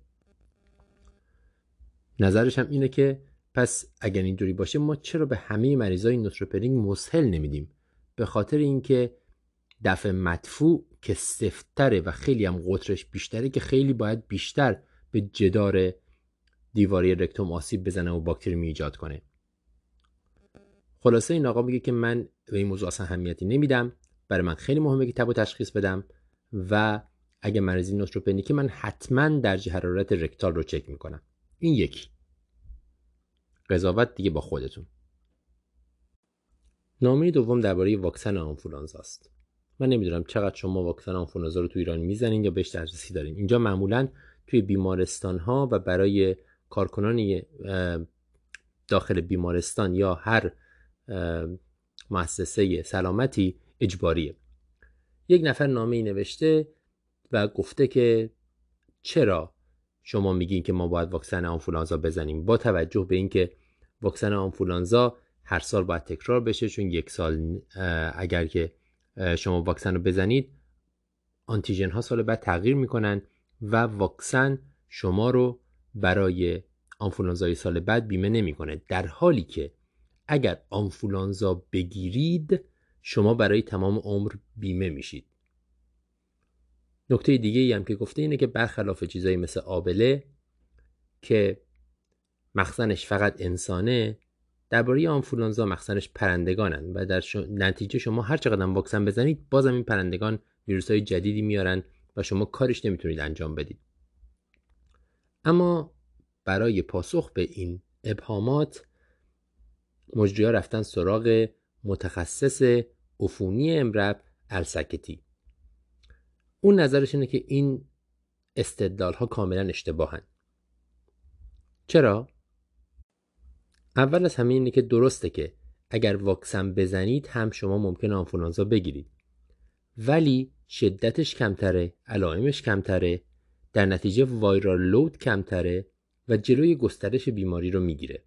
نظرش هم اینه که پس اگر اینجوری باشه ما چرا به همه مریضای نوتروپنینگ مسهل نمیدیم؟ به خاطر اینکه دفع مدفوع که سفتره و خیلی هم قطرش بیشتره که خیلی باید بیشتر به جدار دیواری رکتوم آسیب بزنه و باکتری ایجاد کنه. خلاصه این آقا میگه که من به این موضوع اصلا اهمیتی نمیدم. برای من خیلی مهمه که تب و تشخیص بدم و اگه مریضی نوتروپنیکی من حتما درجه حرارت رکتال رو چک می‌کنم. این یکی. قضاوت دیگه با خودتون. نامه دوم درباره واکسن آنفولانزا است. من نمی‌دونم چقدر شما واکسن آنفولانزا رو تو ایران می‌زنین یا بهش دسترسی دارین. اینجا معمولا توی بیمارستان ها و برای کارکنان داخل بیمارستان یا هر مؤسسه سلامتی اجباریه. یک نفر نامه ای نوشته و گفته که چرا شما میگین که ما باید واکسن آنفولانزا بزنیم. با توجه به اینکه واکسن آنفولانزا هر سال باید تکرار بشه چون یک سال اگر که شما واکسن رو بزنید آنتیژن ها سال بعد تغییر می‌کنن و واکسن شما رو برای آنفولانزای سال بعد بیمه نمی‌کنه. در حالی که اگر آنفولانزا بگیرید شما برای تمام عمر بیمه میشید. نکته دیگه ای هم که گفته اینه که برخلاف چیزایی مثل آبله که مخزنش فقط انسانه درباره آنفولانزا مخزنش پرندگانن و در نتیجه شما هر چقدر واکسن بزنید بازم این پرندگان ویروس های جدیدی میارن و شما کارش نمی‌تونید انجام بدید. اما برای پاسخ به این ابهامات مجریها رفتن سراغ متخصص عفونی امرب السکتی اون نظرش اینه که این استدلال ها کاملا اشتباهن. چرا؟ اول از همه اینه که درسته که اگر واکسن بزنید هم شما ممکن آنفولانزا بگیرید. ولی شدتش کمتره علائمش کمتره در نتیجه وایرال لود کمتره و جلوی گسترش بیماری رو می‌گیره.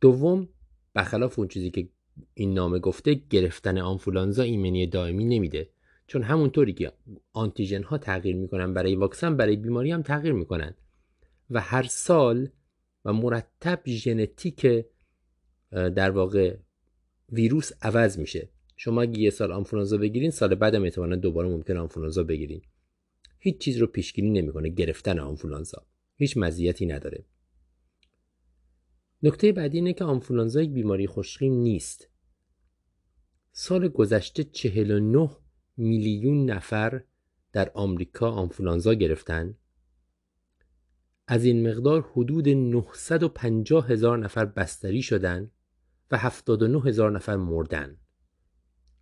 دوم برخلاف اون چیزی که این نامه گفته گرفتن آنفولانزا ایمنی دائمی نمیده. چون همونطوری که آنتیژن ها تغییر می‌کنن برای واکسن برای بیماری هم تغییر می‌کنن. و هر سال و مرتب ژنتیک در واقع ویروس عوض میشه. شما اگه یه سال آنفولانزا بگیرین سال بعدم احتمالا دوباره ممکن آنفولانزا بگیرین. هیچ چیز رو پیشگیری نمی‌کنه گرفتن آنفولانزا. هیچ مزیتی نداره. نکته بعدی اینه که آنفولانزا یک بیماری خوشخیم نیست. سال گذشته 49 میلیون نفر در آمریکا آنفولانزا گرفتن. از این مقدار حدود 950 هزار نفر بستری شدن و 79 هزار نفر مردن.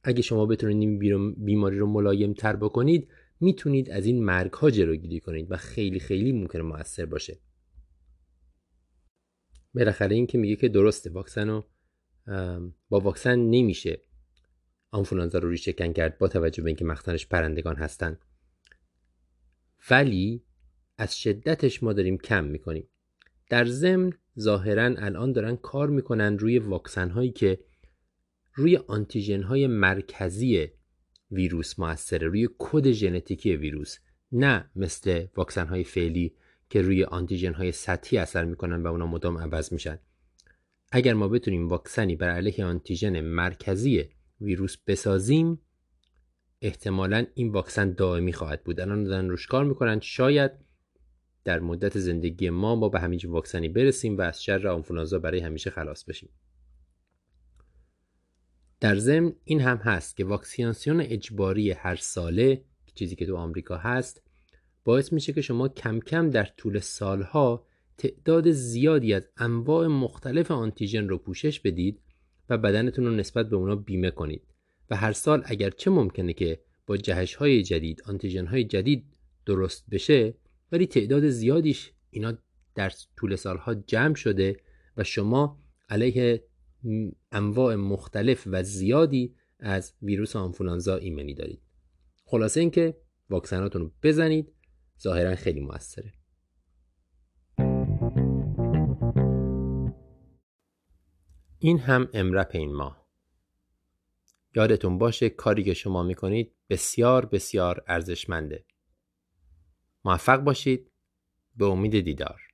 اگه شما بتونید این بیماری رو ملایم تر بکنید می‌تونید از این مرگ ها جلوگیری کنید و خیلی خیلی ممکنه موثر باشه. بالاخره این که میگه که درسته واکسن رو با واکسن نمیشه. آنفولانزا رو ریشهکن کرد با توجه به اینکه مخزنش پرندگان هستن ولی از شدتش ما داریم کم می‌کنیم. در ضمن ظاهرا الان دارن کار می‌کنن روی واکسن هایی که روی آنتیژن های مرکزی ویروس موثره روی کد ژنتیکی ویروس نه مثل واکسن های فعلی که روی آنتیژن های سطحی اثر می‌کنن و اونا مدام عوض میشن. اگر ما بتونیم واکسنی بر علیه آنتیژن مرکزی ویروس بسازیم احتمالا این واکسن دائمی خواهد بود. الان دارن روش کار می‌کنن. شاید در مدت زندگی ما ما به همین واکسنی برسیم و از شر آنفولانزا برای همیشه خلاص بشیم. در ضمن این هم هست که واکسیناسیون اجباری هر ساله چیزی که تو آمریکا هست باعث میشه که شما کم کم در طول سالها تعداد زیادی از انواع مختلف آنتیژن رو پوشش بدید و بدنتون رو نسبت به اونا بیمه کنید. و هر سال اگر چه ممکنه که با جهش های جدید آنتیژن های جدید درست بشه ولی تعداد زیادیش اینا در طول سالها جمع شده و شما علیه انواع مختلف و زیادی از ویروس آنفولانزا ایمنی دارید. خلاصه اینکه واکسناتون رو بزنید ظاهرا خیلی موثره. این هم امرپ این ماه. یادتون باشه کاری که شما می‌کنید بسیار بسیار ارزشمنده. موفق باشید. به امید دیدار.